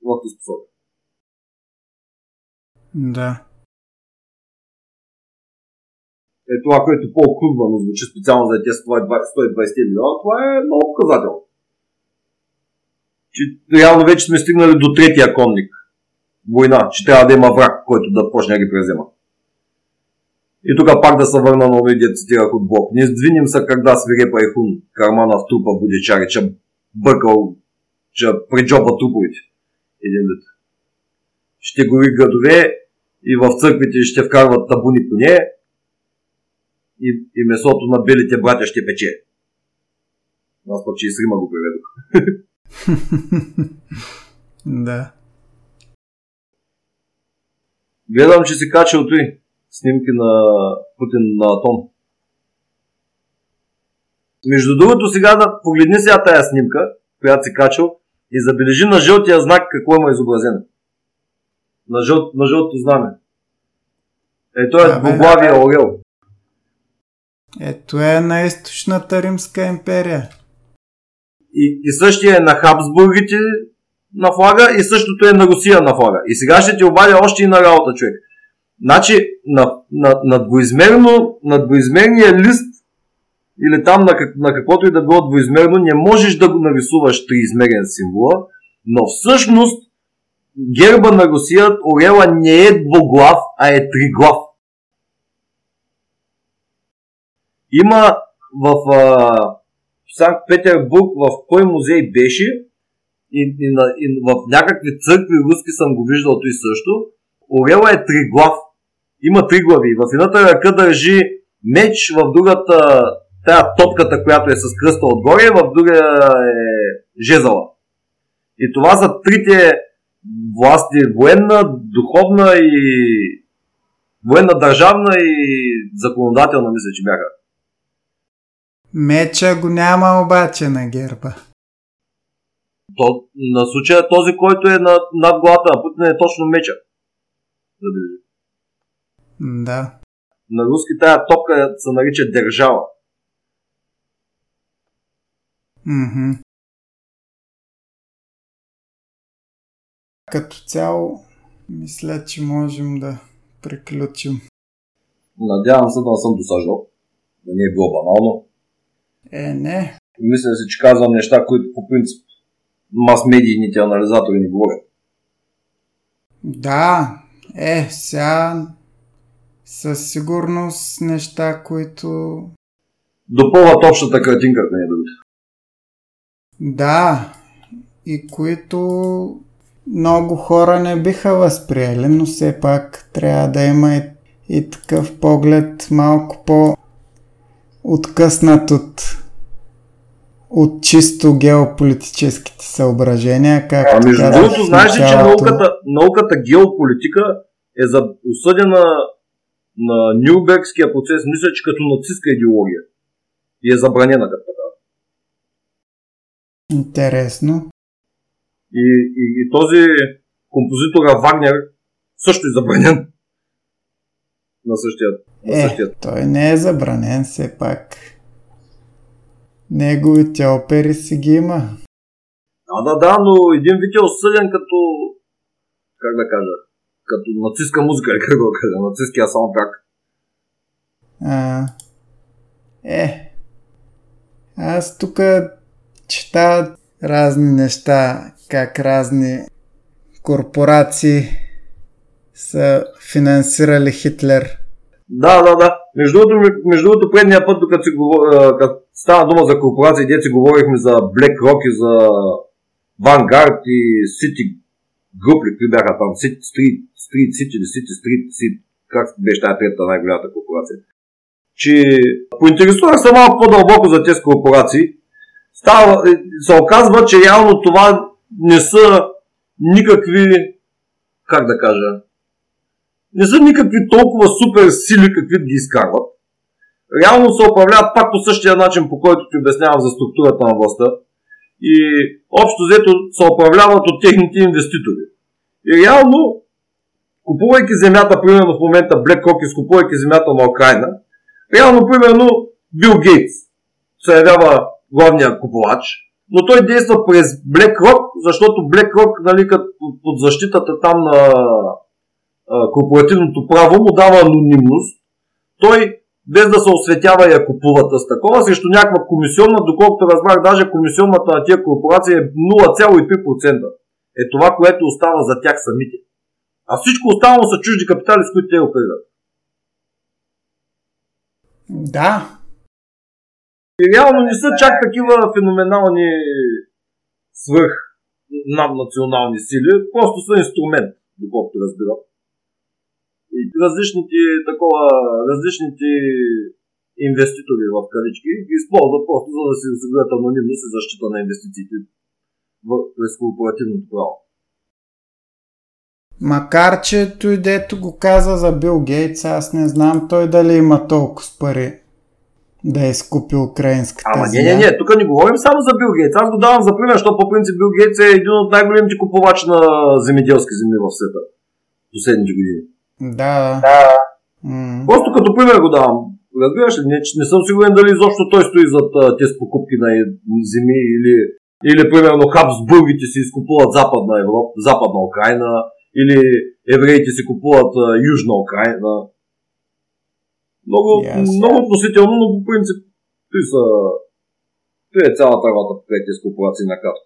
В тази посока. Да. Е това, което по-окръгвано звучи специално за тези 120 милиона, това е много показателно. Че реално вече сме стигнали до третия конник. Война, че трябва да има враг, който да почне да ги презема. И тук пак да се върна на овие цитирах от Бог. Не сдвинем се когда свирепа и хун, кармана в трупа буде чари, че бъркал, че преджоба труповите. Един вид. Ще гори градове и в църквите ще вкарват табуни по нея и, и месото на белите братя ще пече. Аз пък че и с Рима го приведох. да. Гледам, че си качал той снимки на Путин на Атон. Между другото, сега да погледни сега тая снимка, която си качал, и забележи на жълтия знак какво има изобразено. На, жъл, на жълтото знаме. Е, той е двуглавия орел. Ето е на източната Римска империя. И, и същия е на Хабсбургите на флага и същото е на Русия на флага. И сега ще ти обадя още и на работа, човек. Значи, на, на, на, двоизмерно, на двоизмерния лист или там на, как, на каквото и да било двоизмерно, не можеш да го нарисуваш триизмерен символа, но всъщност герба на Русия, орела не е двуглав, а е триглав. Има в Санкт Петербург в кой музей беше и, и, на, и в някакви църкви руски съм го виждал той също. Орела е триглав. Има три глави. В едната ръка държи меч, в другата тая топката, която е с кръста отгоре, в другия е жезала. И това са трите власти военна, духовна и военна държавна и законодателна, мисля, че бяха. Меча го няма обаче на герба. То, на случая този, който е на, над главата на Путин е точно меча. Забележи. Да. На руски тая топка се нарича държава. Мгм. Като цяло, мисля, че можем да приключим. Надявам се да не съм досаждал. Да не е било банално. Е, не. Мисля си, че казвам неща, които по принцип мас-медийните анализатори ни говорят. Да, е, сега със сигурност неща, които... Допълват общата картинка, ако не е другото. Да, и които много хора не биха възприели, но все пак трябва да има и, и такъв поглед малко по откъснат от, от чисто геополитическите съображения. Как а между другото, знаеш ли, че науката, науката геополитика е за, осъдена на Нюрнбергския процес, мисля, че като нацистска идеология. И е забранена като така. Интересно. И, и, и този композитора Вагнер също е забранен. На същия. На е, същия. той не е забранен все пак. Неговите опери си ги има. Да, да, да, но един вид е осъден като, как да кажа, като нацистска музика, как да кажа, нацистския саундтрак. А, е, аз тук чета разни неща, как разни корпорации са финансирали Хитлер. Да, да, да. Между другото, между другото предния път, докато стана дума за корпорации, си говорихме за BlackRock и за Vanguard и City Group, какви бяха там, City Street, Street City или City Street, City, как беше тази трета най-голямата корпорация. Че поинтересувах се малко по-дълбоко за тези корпорации става, се оказва, че реално това не са никакви, как да кажа, не са никакви толкова супер сили, какви ги изкарват. Реално се управляват пак по същия начин, по който ти обяснявам за структурата на властта. И общо взето се управляват от техните инвеститори. И реално, купувайки земята, примерно в момента BlackRock, изкупувайки земята на Украина, реално, примерно, Бил Гейтс се явява главния купувач, но той действа през BlackRock, защото BlackRock, нали, като под защитата там на а, корпоративното право, му дава анонимност. Той без да се осветява я купувата с такова, срещу някаква комисионна, доколкото разбрах, даже комисионната на тия корпорации е 0,3%. Е това, което остава за тях самите. А всичко останало са чужди капитали, с които те оперират. Да, и реално не са чак такива феноменални свърх наднационални сили, просто са инструмент, доколкото разбирам. И различните, такова, различните инвеститори в кавички ги използват просто за да си осигурят анонимност и защита на инвестициите през корпоративното право. Макар, че той дето го каза за Бил Гейтс, аз не знам той дали има толкова пари да изкупи украинската Ама не, не, не, тук не говорим само за Бил Гейтс. Аз го давам за пример, защото по принцип Бил Гейтс е един от най-големите купувачи на земеделски земи в света. Последните години. Да. да. Просто като пример го давам. Разбираш ли, не, не съм сигурен дали изобщо той стои зад тези покупки на земи или, или примерно Хабсбургите си изкупуват западна Европа, западна Украина или евреите си купуват южна Украина. Много, yes. много относително, но по принцип той са той е цялата работа по тези корпорации на кратко.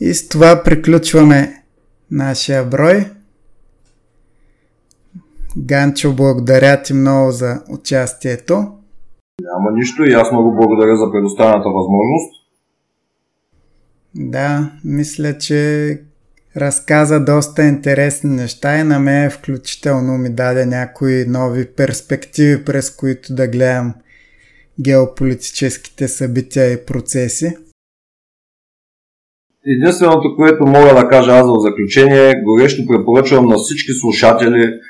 И с това приключваме нашия брой. Ганчо, благодаря ти много за участието. Няма нищо и аз много благодаря за предоставената възможност. Да, мисля, че разказа доста интересни неща и на мен включително ми даде някои нови перспективи, през които да гледам геополитическите събития и процеси. Единственото, което мога да кажа аз в заключение, горещо препоръчвам на всички слушатели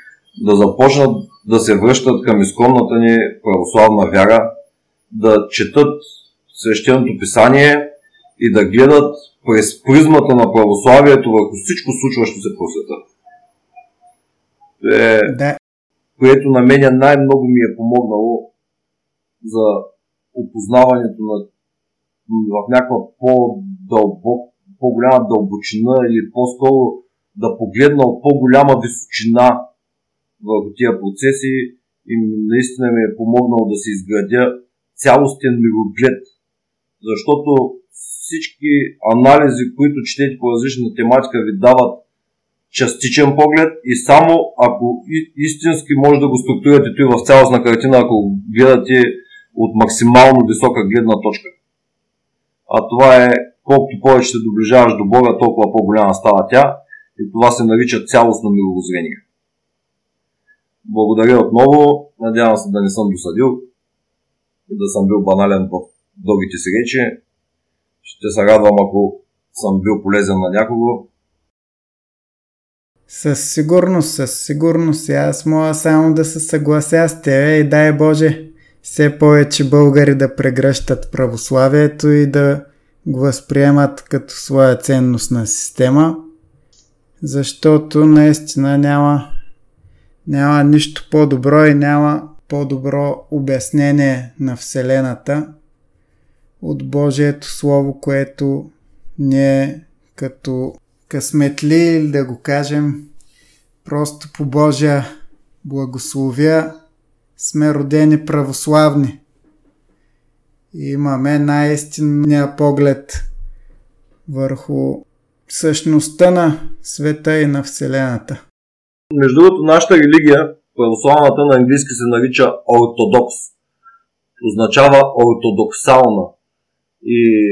да започнат да се връщат към изконната ни православна вяра, да четат свещеното писание и да гледат през призмата на православието върху всичко случващо се по света. Е, да. Което на мен най-много ми е помогнало за опознаването на в някаква по-дълбок, по-голяма дълбочина или по-скоро да погледна от по-голяма височина върху тия процеси и наистина ми е помогнало да се изградя цялостен мироглед. Защото всички анализи, които четете по различна тематика, ви дават частичен поглед и само ако истински може да го структурирате той в цялостна картина, ако гледате от максимално висока гледна точка. а това е колкото повече се доближаваш до Бога, толкова по-голяма става тя и това се нарича цялостно мировоззрение. Благодаря отново, надявам се да не съм досадил и да съм бил банален в дългите си речи. Ще се радвам, ако съм бил полезен на някого. Със сигурност, със сигурност. Аз мога само да се съглася с тебе и дай Боже все повече българи да прегръщат православието и да го възприемат като своя ценностна система, защото наистина няма, няма нищо по-добро и няма по-добро обяснение на Вселената от Божието Слово, което ние като късметли, или да го кажем, просто по Божия благословия сме родени православни. Имаме най-истинния поглед върху същността на света и на Вселената. Между другото, нашата религия, православната на английски се нарича ортодокс. Означава ортодоксална. И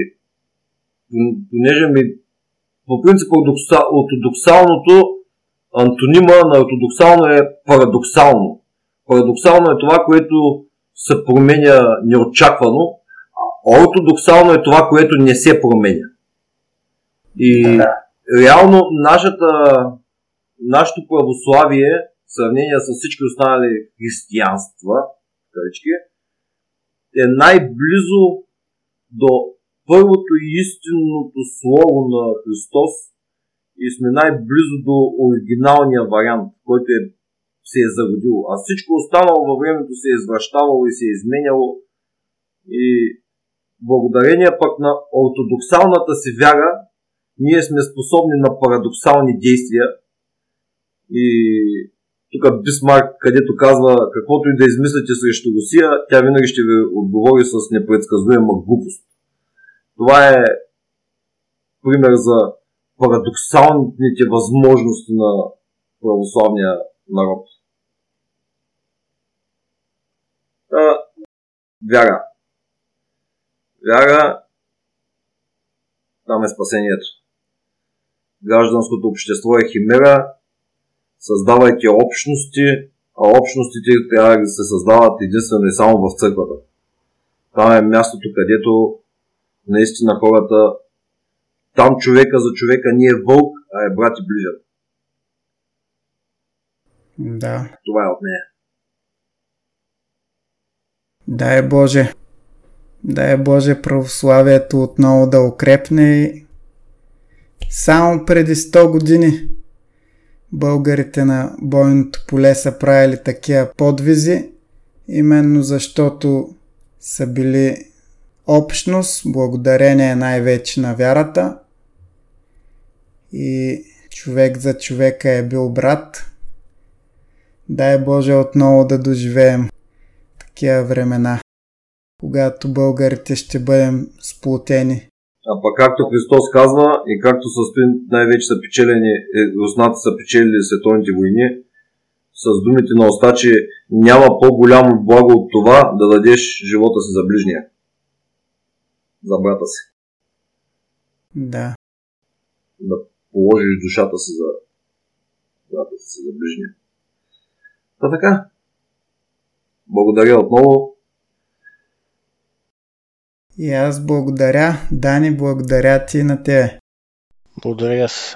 понеже ми по принцип ортодоксалното антонима на ортодоксално е парадоксално. Парадоксално е това, което се променя неочаквано, ортодоксално е това, което не се променя. И да. реално нашата, нашето православие, в сравнение с всички останали християнства, кавички, е най-близо до първото и истинното слово на Христос и сме най-близо до оригиналния вариант, който е, се е зародил. А всичко останало във времето се е извръщавало и се е изменяло. И благодарение пък на ортодоксалната си вяра, ние сме способни на парадоксални действия. И тук Бисмарк, където казва, каквото и да измислите срещу Русия, тя винаги ще ви отговори с непредсказуема глупост. Това е пример за парадоксалните възможности на православния народ. Та, вяра. Вяра, там е спасението. Гражданското общество е химера, създавайки общности, а общностите трябва да се създават единствено и само в църквата. Там е мястото, където наистина хората, там човека за човека не е вълк, а е брат и ближен. Да. Това е от нея. Дай Боже. Дай Боже православието отново да укрепне. Само преди 100 години българите на бойното поле са правили такива подвизи, именно защото са били общност, благодарение най-вече на вярата. И човек за човека е бил брат. Дай Боже отново да доживеем такива времена, когато българите ще бъдем сплотени. А пък както Христос казва и както състои най-вече са печелени, е, руснаци са печелили световните войни, с думите на уста, че няма по-голямо благо от това да дадеш живота си за ближния за брата си. Да. Да положиш душата си за брата си, за ближния. Та така. Благодаря отново. И аз благодаря. Дани, благодаря ти на тебе. Благодаря се.